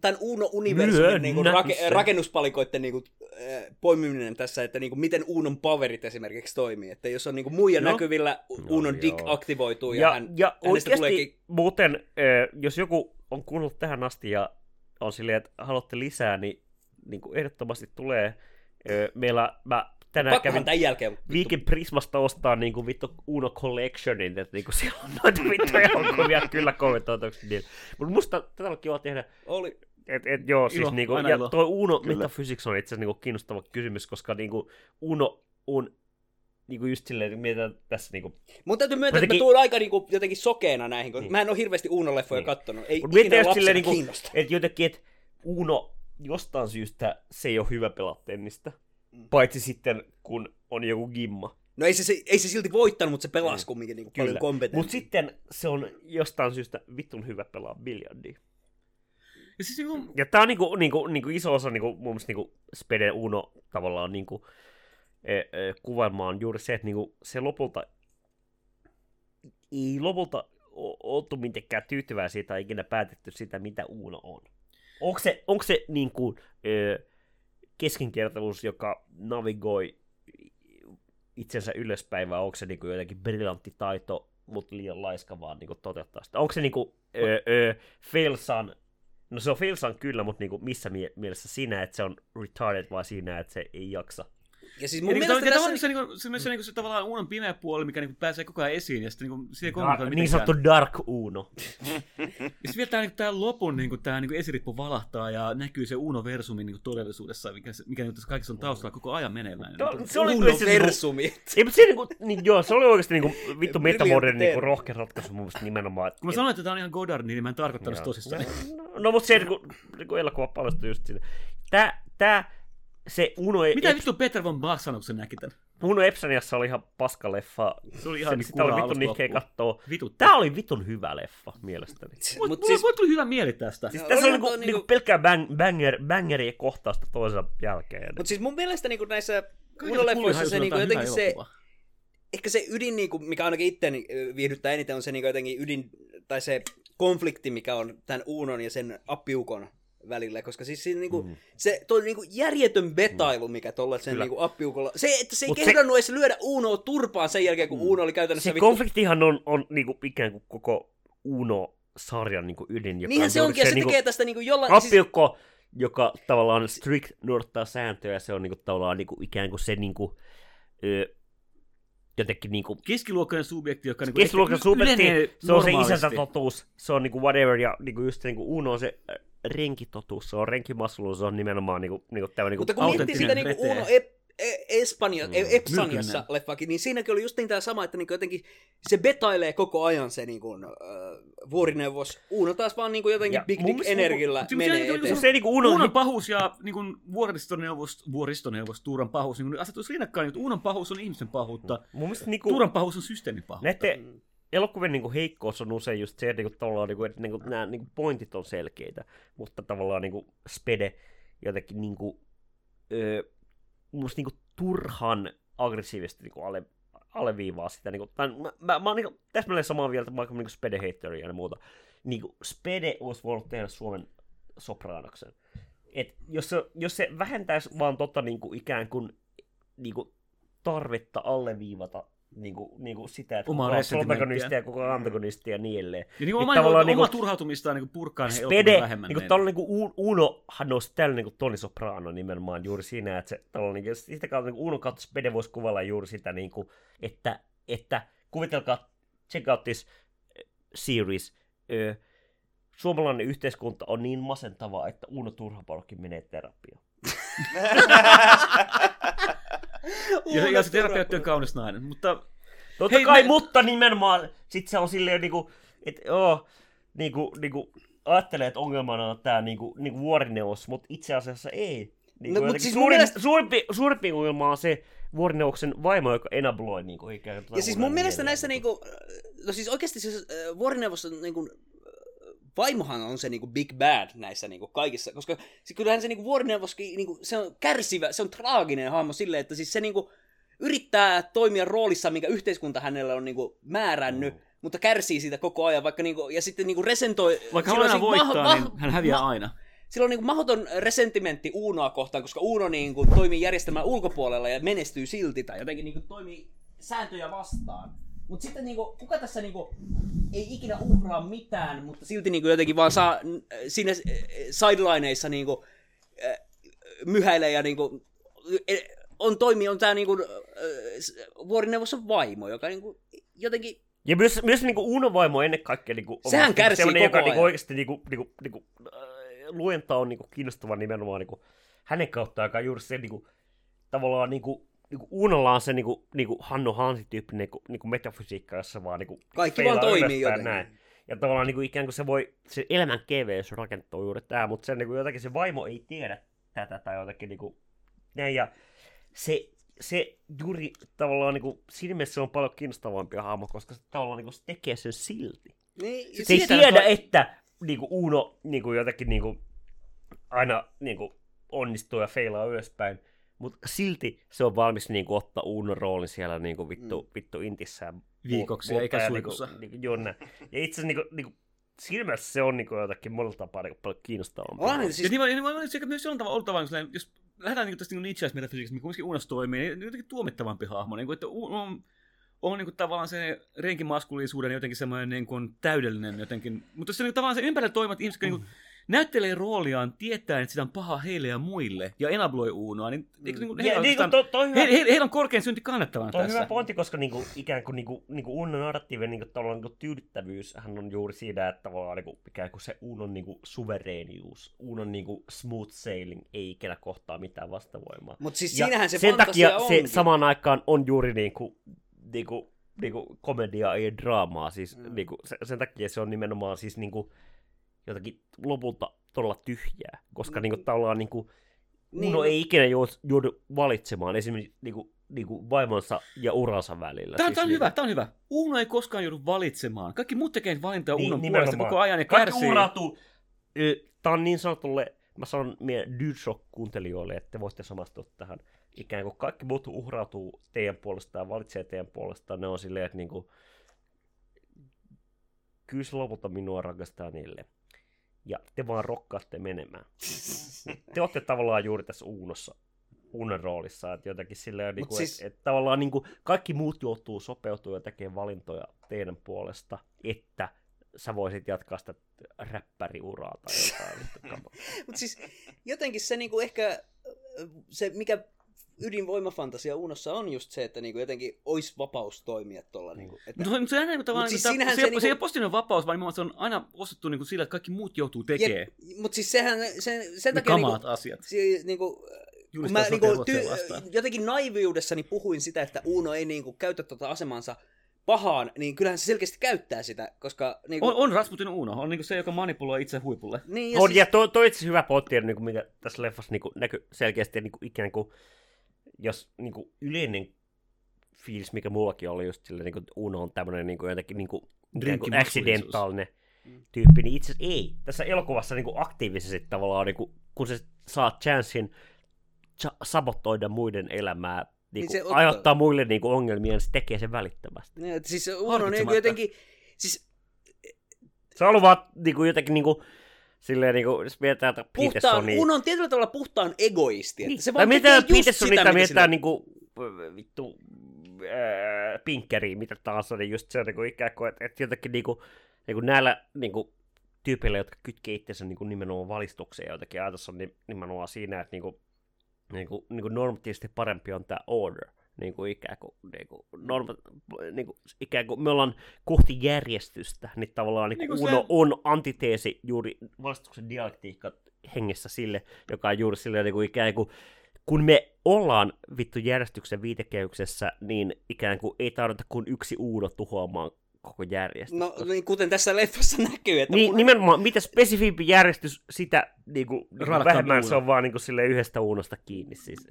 tämän Uno-universumin niinku rake, se. rakennuspalikoiden niinku, äh, poimiminen tässä, että niinku miten Unon powerit esimerkiksi toimii. Että jos on niinku muija Joo. näkyvillä, Unon No, dick joo. aktivoituu ja, Ja, hän, ja hänestä oikeasti tuleekin... muuten, äh, jos joku on kuunnellut tähän asti ja on silleen, että haluatte lisää, niin, niin kuin ehdottomasti tulee. Äh, meillä mä tänään Pakkohan kävin tämän jälkeen. vittu. Viikin Prismasta ostaa niinku vittu Uno Collectionin, että niinku siellä on noita vittu elokuvia kyllä kommentoitavaksi niillä. Mutta musta tätä on kiva tehdä, Oli. et, et joo, siis Ilo, niinku, aina ja ilo. toi Uno Kyllä. Metaphysics on itse asiassa niinku kiinnostava kysymys, koska niinku Uno on niinku just silleen, mietitään tässä niinku, Mun täytyy myöntää, että mä Jotenkin- tuun aika niinku, jotenkin sokeena näihin, koska Niin. mä en ole hirveästi Uno-leffoja Niin. kattonut. Ei Mut ikinä lapsena niinku, kiinnosta. että jotenkin, että Uno jostain syystä se ei ole hyvä pelaa tennistä. Mm. Paitsi sitten, kun on joku gimma. No ei se, se, ei se silti voittanut, mutta se pelasi Niin. kumminkin niinku Kyllä. paljon kompetentti. Mutta sitten se on jostain syystä vittun hyvä pelaa biljardia. ja siis niinku, Ja tää on niinku, niinku, niinku iso osa niinku, mun mielestä niinku Spede Uno tavallaan niinku, e, e, kuvailma on juuri se, että niinku, se lopulta ei lopulta oltu mitenkään tyytyväisiä tai ikinä päätetty sitä, mitä Uno on. Onko se, onko se niin kuin, ö, keskinkertaisuus, joka navigoi itsensä ylöspäin, vai onko se niin kuin jotenkin briljantti taito, mutta liian laiska vaan niin kuin toteuttaa sitä? Onko se niin kuin, ö, ö, Failsan, no se on Failsan kyllä, mutta niin kuin missä mie- mielessä siinä, että se on retarded, vai siinä, että se ei jaksa? Ja siis mun niin, mielestä se, tässä... se, se, niinku, se, se, niinku, se tavallaan unon pimeä puoli, mikä niinku pääsee koko ajan esiin, ja sitten niinku, se ei Dark, kommunikoi niin sanottu Dark Uno. Ja sitten vielä tämä, niinku, tää lopun niinku, tää, niinku, esirippu valahtaa ja näkyy se Uno-versumi niinku, todellisuudessa, mikä, se- mikä niinku, tässä kaikessa on taustalla koko ajan meneillään. Niinku, se oli Uno kyllä se niinku- versumi. Ei, mutta se, niinku, niin, joo, se oli oikeasti niinku, vittu metamoderni niinku, termi. rohkea ratkaisu mun mielestä nimenomaan. Kun mä sanoin, että tämä on ihan Godard, niin mä en tarkoittanut tosissaan. No, no mutta se niinku, niinku elokuva paljastui just siinä. Tää, tää, se Uno, Mitä Ep- vittu Peter von Bach sanoi, kun se näki tän? Uno Epsaniassa oli ihan paska leffa. Se oli ihan se, niinku sitä oli vittu nihkeä kattoo. Tää oli vitun hyvä leffa, mielestäni. Siis Mut, Mut siis- mulla tuli hyvä mieli tästä. tässä Olihan on niinku, toi niinku, niinku- pelkkää bang, banger, bangerien kohtausta toisen jälkeen. Mutta siis mun mielestä niinku näissä Uno-leffoissa se niinku jotenkin se, elokuva. ehkä se ydin, niinku, mikä ainakin itteni viihdyttää eniten, on se niinku jotenkin ydin, tai se konflikti, mikä on tämän Uunon ja sen appiukon välillä, koska siis siinä niinku, mm. se toi niinku järjetön betailu, mikä tuolla sen Kyllä. niinku appiukolla, se, että se ei Mut se- kehdannut edes lyödä Unoa turpaan sen jälkeen, kun Uno oli käytännössä Se vittu konfliktihan on, on niinku, ikään kuin koko Uno-sarjan niinku, ydin. Joka Niinhän se juuri onkin, ja se niinku, tekee tästä niinku jollain... Siis, Appiukko, joka tavallaan strict noudattaa sääntöjä, se on niinku, tavallaan niinku, ikään kuin se niinku, ö, jotenkin niinku, Keskiluokkainen subjekti, joka niinku keskiluokan ehkä subjekti, se on se isäntä totuus, se on niinku whatever, ja niinku just se niinku Uno on se renkitotuus, se on renkimaslu, se on nimenomaan niinku, niinku tämä niinku, Mutta kun miettii sitä niinku. Uno Ep- E- Espanja, Mm. mm. Epsaniassa leffakin, niin siinäkin oli just niin tämä sama, että niinku jotenkin se betailee koko ajan se niinku, äh, vuorineuvos. Uno taas vaan niinku jotenkin Ja big dick mielestä energillä niinku- menee se- se- eteenpäin. se niinku Uno, Uunon pahuus ja niin kuin, vuoristoneuvos, vuoristoneuvos, Tuuran pahuus, niin kuin, asettuisi rinnakkain, että Uunon pahuus on ihmisten pahuutta, mun mielestä niinku, Tuuran pahuus on systeemin pahuutta. Näiden elokuvien niinku heikkous on usein just se, että niinku, tavallaan, niinku, että niinku, nämä niinku, pointit on selkeitä, mutta tavallaan niinku, spede jotenkin niinku, öö, mun mielestä niinku, turhan aggressiivisesti niinku, alle, alleviivaa sitä. Niinku, tai, mä, mä, mä oon niinku, täsmälleen samaa mieltä vaikka niinku spede hateria ja muuta. Niinku, spede olisi voinut tehdä Suomen sopranoksen. Et jos, se, jos se vähentäisi vaan tota niinku, ikään kuin niinku, tarvetta alleviivata niinku, niinku sitä, että Omaa kuka on protagonisti ja kuka on antagonisti ja niin edelleen. Ja niin kuin Niin oma, tavallaan oma niinku- turhautumistaan niin purkaa ne Spede, elokuvia vähemmän. niin kuin, tällainen niin kuin Unohan olisi tällainen kuin Toni Soprano nimenomaan juuri siinä, että se tällainen, niin sitä kautta niin Uno kautta Spede voisi kuvalla juuri sitä, niin kuin, että, että kuvitelkaa, check out this eh, series, ö, suomalainen yhteiskunta on niin masentavaa, että Uno Turhapalkki menee terapiaan. ja, ja se terapeutti on kaunis nainen, mutta Totta Hei, kai, me- mutta nimenomaan sit se on silleen niinku, että joo, niinku, niinku, ajattelee, että ongelmana on tää niinku, niinku vuorineuvos, mutta itse asiassa ei. Niinku, No, mut jotenkin siis suurin, mielestä- suurimpi, suurimpi ongelma on se vuorineuvoksen vaimo, joka enabloi niinku ikään kuin. Ja siis mun mielestä näissä niinku, no siis oikeasti se äh, vuorineuvoston niinku, äh, vaimohan on se niinku big bad näissä niinku kaikissa, koska siis kyllähän se niinku vuorineuvoskin, niinku, se on kärsivä, se on traaginen hahmo silleen, että siis se niinku yrittää toimia roolissa, minkä yhteiskunta hänelle on niinku määrännyt, Mm. mutta kärsii siitä koko ajan, vaikka niinku, ja sitten niinku resentoi... vaikka hän aina siis voittaa, maho- niin hän häviää ma- aina. sillä on niinku mahdoton resentimentti Uunoa kohtaan, koska Uuno niinku toimii järjestelmän ulkopuolella ja menestyy silti tai jotenkin niinku toimii sääntöjä vastaan. Mutta sitten niinku, kuka tässä niinku ei ikinä uhraa mitään, mutta silti niinku jotenkin vaan saa siinä äh, sidelineissa niinku äh, myhäilee ja niinku äh, on toimi, on tää niinku äh, vuorineuvoston vaimo, joka niinku jotenkin Ja myös, myös niinku Uno vaimo ennen kaikkea niinku, Sehän niinku kärsii koko joka niinku ajan. oikeasti niinku, niinku, niinku, luenta on niinku kiinnostava nimenomaan niinku, hänen kautta, joka on juuri se niinku, tavallaan niinku, niinku Unolla on se niinku, niinku Hanno Hansi-tyyppinen niinku, niinku metafysiikka, jossa vaan niinku Kaikki vaan toimii jotenkin. Näin. Ja tavallaan niinku ikään kuin se voi, se elämän keveys rakentuu juuri tää, mutta se niinku jotenkin se vaimo ei tiedä tätä tai jotenkin niinku näin ja se, se juuri tavallaan niinku, siinä mielessä se on paljon kiinnostavampi hahmo, koska se tavallaan niinku, se tekee sen silti. niin, Se ei tiedä, että niinku, Uno niinku, jotenkin niinku, aina niinku, onnistuu ja feilaa ylöspäin, mutta silti se on valmis niinku ottaa Uunon roolin siellä niinku vittu, mm. vittu intissä. ja Viikoksi, ja suikussa. Niinku, niinku, joo, näin. ja itse asiassa niinku, niinku, siinä mielessä se on niinku jotakin monella tapaa niinku paljon kiinnostavampaa. On, Ja siis, niin, niin, niin, sekä myös jollain tavalla oltava, silleen, jos lähdetään niin tästä niin itseäismetafysiikasta, mikä kuitenkin Unos toimii, niin jotenkin tuomittavampi hahmo. Niin kuin, että on, on niin kuin, tavallaan se renkimaskuliisuuden jotenkin semmoinen niin kuin, täydellinen jotenkin. Mutta se niin, tavallaan se ympärillä toimivat ihmiset, jotka mm. niin, näyttelee rooliaan tietäen, että sitä on paha heille ja muille, ja enabloi Unoa, niin, mm. niin, niin, heillä, on niinku, oikeastaan- to, toi hyvä, he, he, heillä on korkein synti kannettavana Toi tässä. hyvä pointti, koska niinku, ikään kuin niinku, niinku Unnon narratiivin niinku, niinku, tyydyttävyys hän on juuri siinä, että tavallaan niinku, ikään kuin se Unon niinku, suvereenius, Unon niinku, smooth sailing ei ikinä kohtaa mitään vastavoimaa. Mutta siis Ja siinähän se sen fantasia takia onkin. se samaan aikaan on juuri niinku, niinku, niinku komediaa ja draamaa. Siis, mm. niinku, se, sen takia se on nimenomaan siis niinku, jotakin lopulta todella tyhjää, koska niinku, tavallaan niinku, Niin, Uno no- ei ikinä jou- joudu valitsemaan esimerkiksi niinku, niinku vaimonsa ja uransa välillä. Tämä, siis tämä on niinku- hyvä, tämä on hyvä. Uno ei koskaan joudu valitsemaan. Kaikki muut tekee valintoja Niin, Unon nimenomaan. puolesta koko ajan ja Kaikki kärsii. urautuu. Tämä on niin sanotulle, mä sanon meidän Dude-shock-kuuntelijoille, että te voisitte samastua tähän. Ikään kuin kaikki muut uhrautuu teidän puolestaan ja valitsee teidän puolestaan. Ne on silleen, että niinku, kyllä se lopulta minua rakastaa niille. Ja te vaan rokkaatte menemään. te olette tavallaan juuri tässä Uunossa unen roolissa, että jotenkin silleen, niin kuin, siis- että, että tavallaan niin kuin, kaikki muut joutuu sopeutumaan ja tekemään valintoja teidän puolesta, että sä voisit jatkaa sitä räppäriuraa tai jotain. Mutta siis jotenkin se niinku ehkä, se mikä ydinvoimafantasia Unossa on just se, että niinku jotenkin olisi vapaus toimia tuolla. Niinku, että, No, mutta se, on aina, tavallaan, siis siis se, siinähän se, se se, niinku- se ei ole positiivinen vapaus, vaan se on aina ostettu niin kuin sillä, että kaikki muut joutuu tekemään. Mutta siis sehän, sen, sen Ne takia kamaat niinku, asiat. si, niinku, kun Julistaa mä niinku, Ruotsia vastaan. jotenkin naiviudessani puhuin sitä, että Uno ei niinku käytä tuota asemansa pahaan, niin kyllähän se selkeästi käyttää sitä, koska... Niinku, On, on Rasputin Uno, on niin se, joka manipuloi itse huipulle. Niin, On, siis- ja toi, toi itse hyvä pointti, niin kuin mikä tässä leffassa niin kuin, näkyy selkeästi, niin kuin, ikään kuin, jos niin kuin, yleinen fiilis, mikä mullakin oli just sille, niin kuin, Uno on tämmöinen niin kuin, jotenkin niin kuin, ikään kuin accidentaalinen tyyppi, niin itse asiassa ei. Tässä elokuvassa niin kuin, aktiivisesti tavallaan, niin kuin, kun se saa chanssin cha- sabotoida muiden elämää, niin Niin kuin, niin ottaa- aiheuttaa muille niin kuin, ongelmia, niin se tekee sen välittömästi. Niin, että siis Uno on niinku jotenkin... Siis Se haluaa vaan niin kuin, jotenkin niin kuin, silleen, niin kuin, jos mietitään, että puhtaan, Petersonia- Uno on tietyllä tavalla puhtaan egoisti. Että se tai vaan mitä tekee just Petersonita mitä mietitään sillä- niinku, vittu, ää, pinkkeriä, mitä taas on, niin just se niinku ikään kuin, että, että jotenkin niinku, niinku näillä niinku, tyypeillä, jotka kytkee itsensä niinku nimenomaan valistukseen ja jotenkin ajatus on ni- nimenomaan siinä, että niinku, niinku, niinku normatiivisesti parempi on tämä order. Niin kuin ikään kuin, niin kuin, norma, niin kuin, ikään kuin me ollaan kohti järjestystä, niin tavallaan niin Niin kuin kuin se- Uno on antiteesi juuri valistuksen dialektiikka hengessä sille, joka on juuri silleen niin kuin ikään kuin kun me ollaan vittu järjestyksen viitekehyksessä, niin ikään kuin ei tarvita kuin yksi uudo tuhoamaan koko järjestys. No, niin kuten tässä leffassa näkyy, että Niin, nimenomaan, mitä spesifimpi järjestys, sitä niin kuin, niin kuin vähemmän se Uno. on vaan niin kuin, sille yhdestä uunosta kiinni. Siis.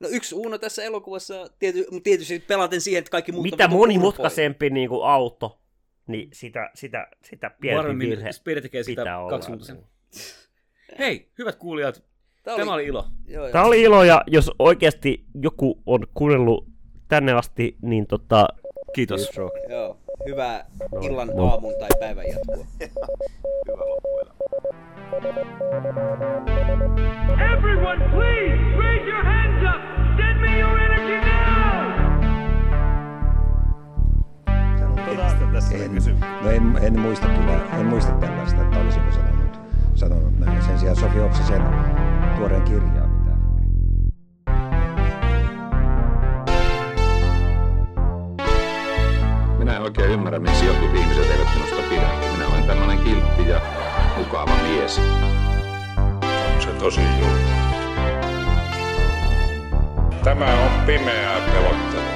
No yksi Uno tässä elokuvassa, tiety, mutta tietysti pelaten siihen, että kaikki muut Mitä vitun monimutkaisempi niin kuin auto, niin sitä, sitä, sitä pienempi virhe tekee sitä pitää olla. Hei, hyvät kuulijat, Tämä tämä oli- oli ilo. Joo, joo. Tämä oli ilo, ja jos oikeasti joku on kuunnellut tänne asti, niin tota... Kiitos. Joo, hyvää No, illan, no. aamun tai päivän jatkua. Hyvä loppuelämä. Everyone, please raise your hands up. Send me your energy now. En, no en, en, muista kyllä, en muista tällaista, että olisinko sanonut, sanonut näin. Sen sijaan Sofi Oksisen tuoreen kirjaa, Minä en oikein ymmärrä, miksi jotkut ihmiset eivät minusta pidä. Minä olen tämmöinen kiltti ja mukava mies. On se tosi juttu. Tämä on pimeää pelottelua.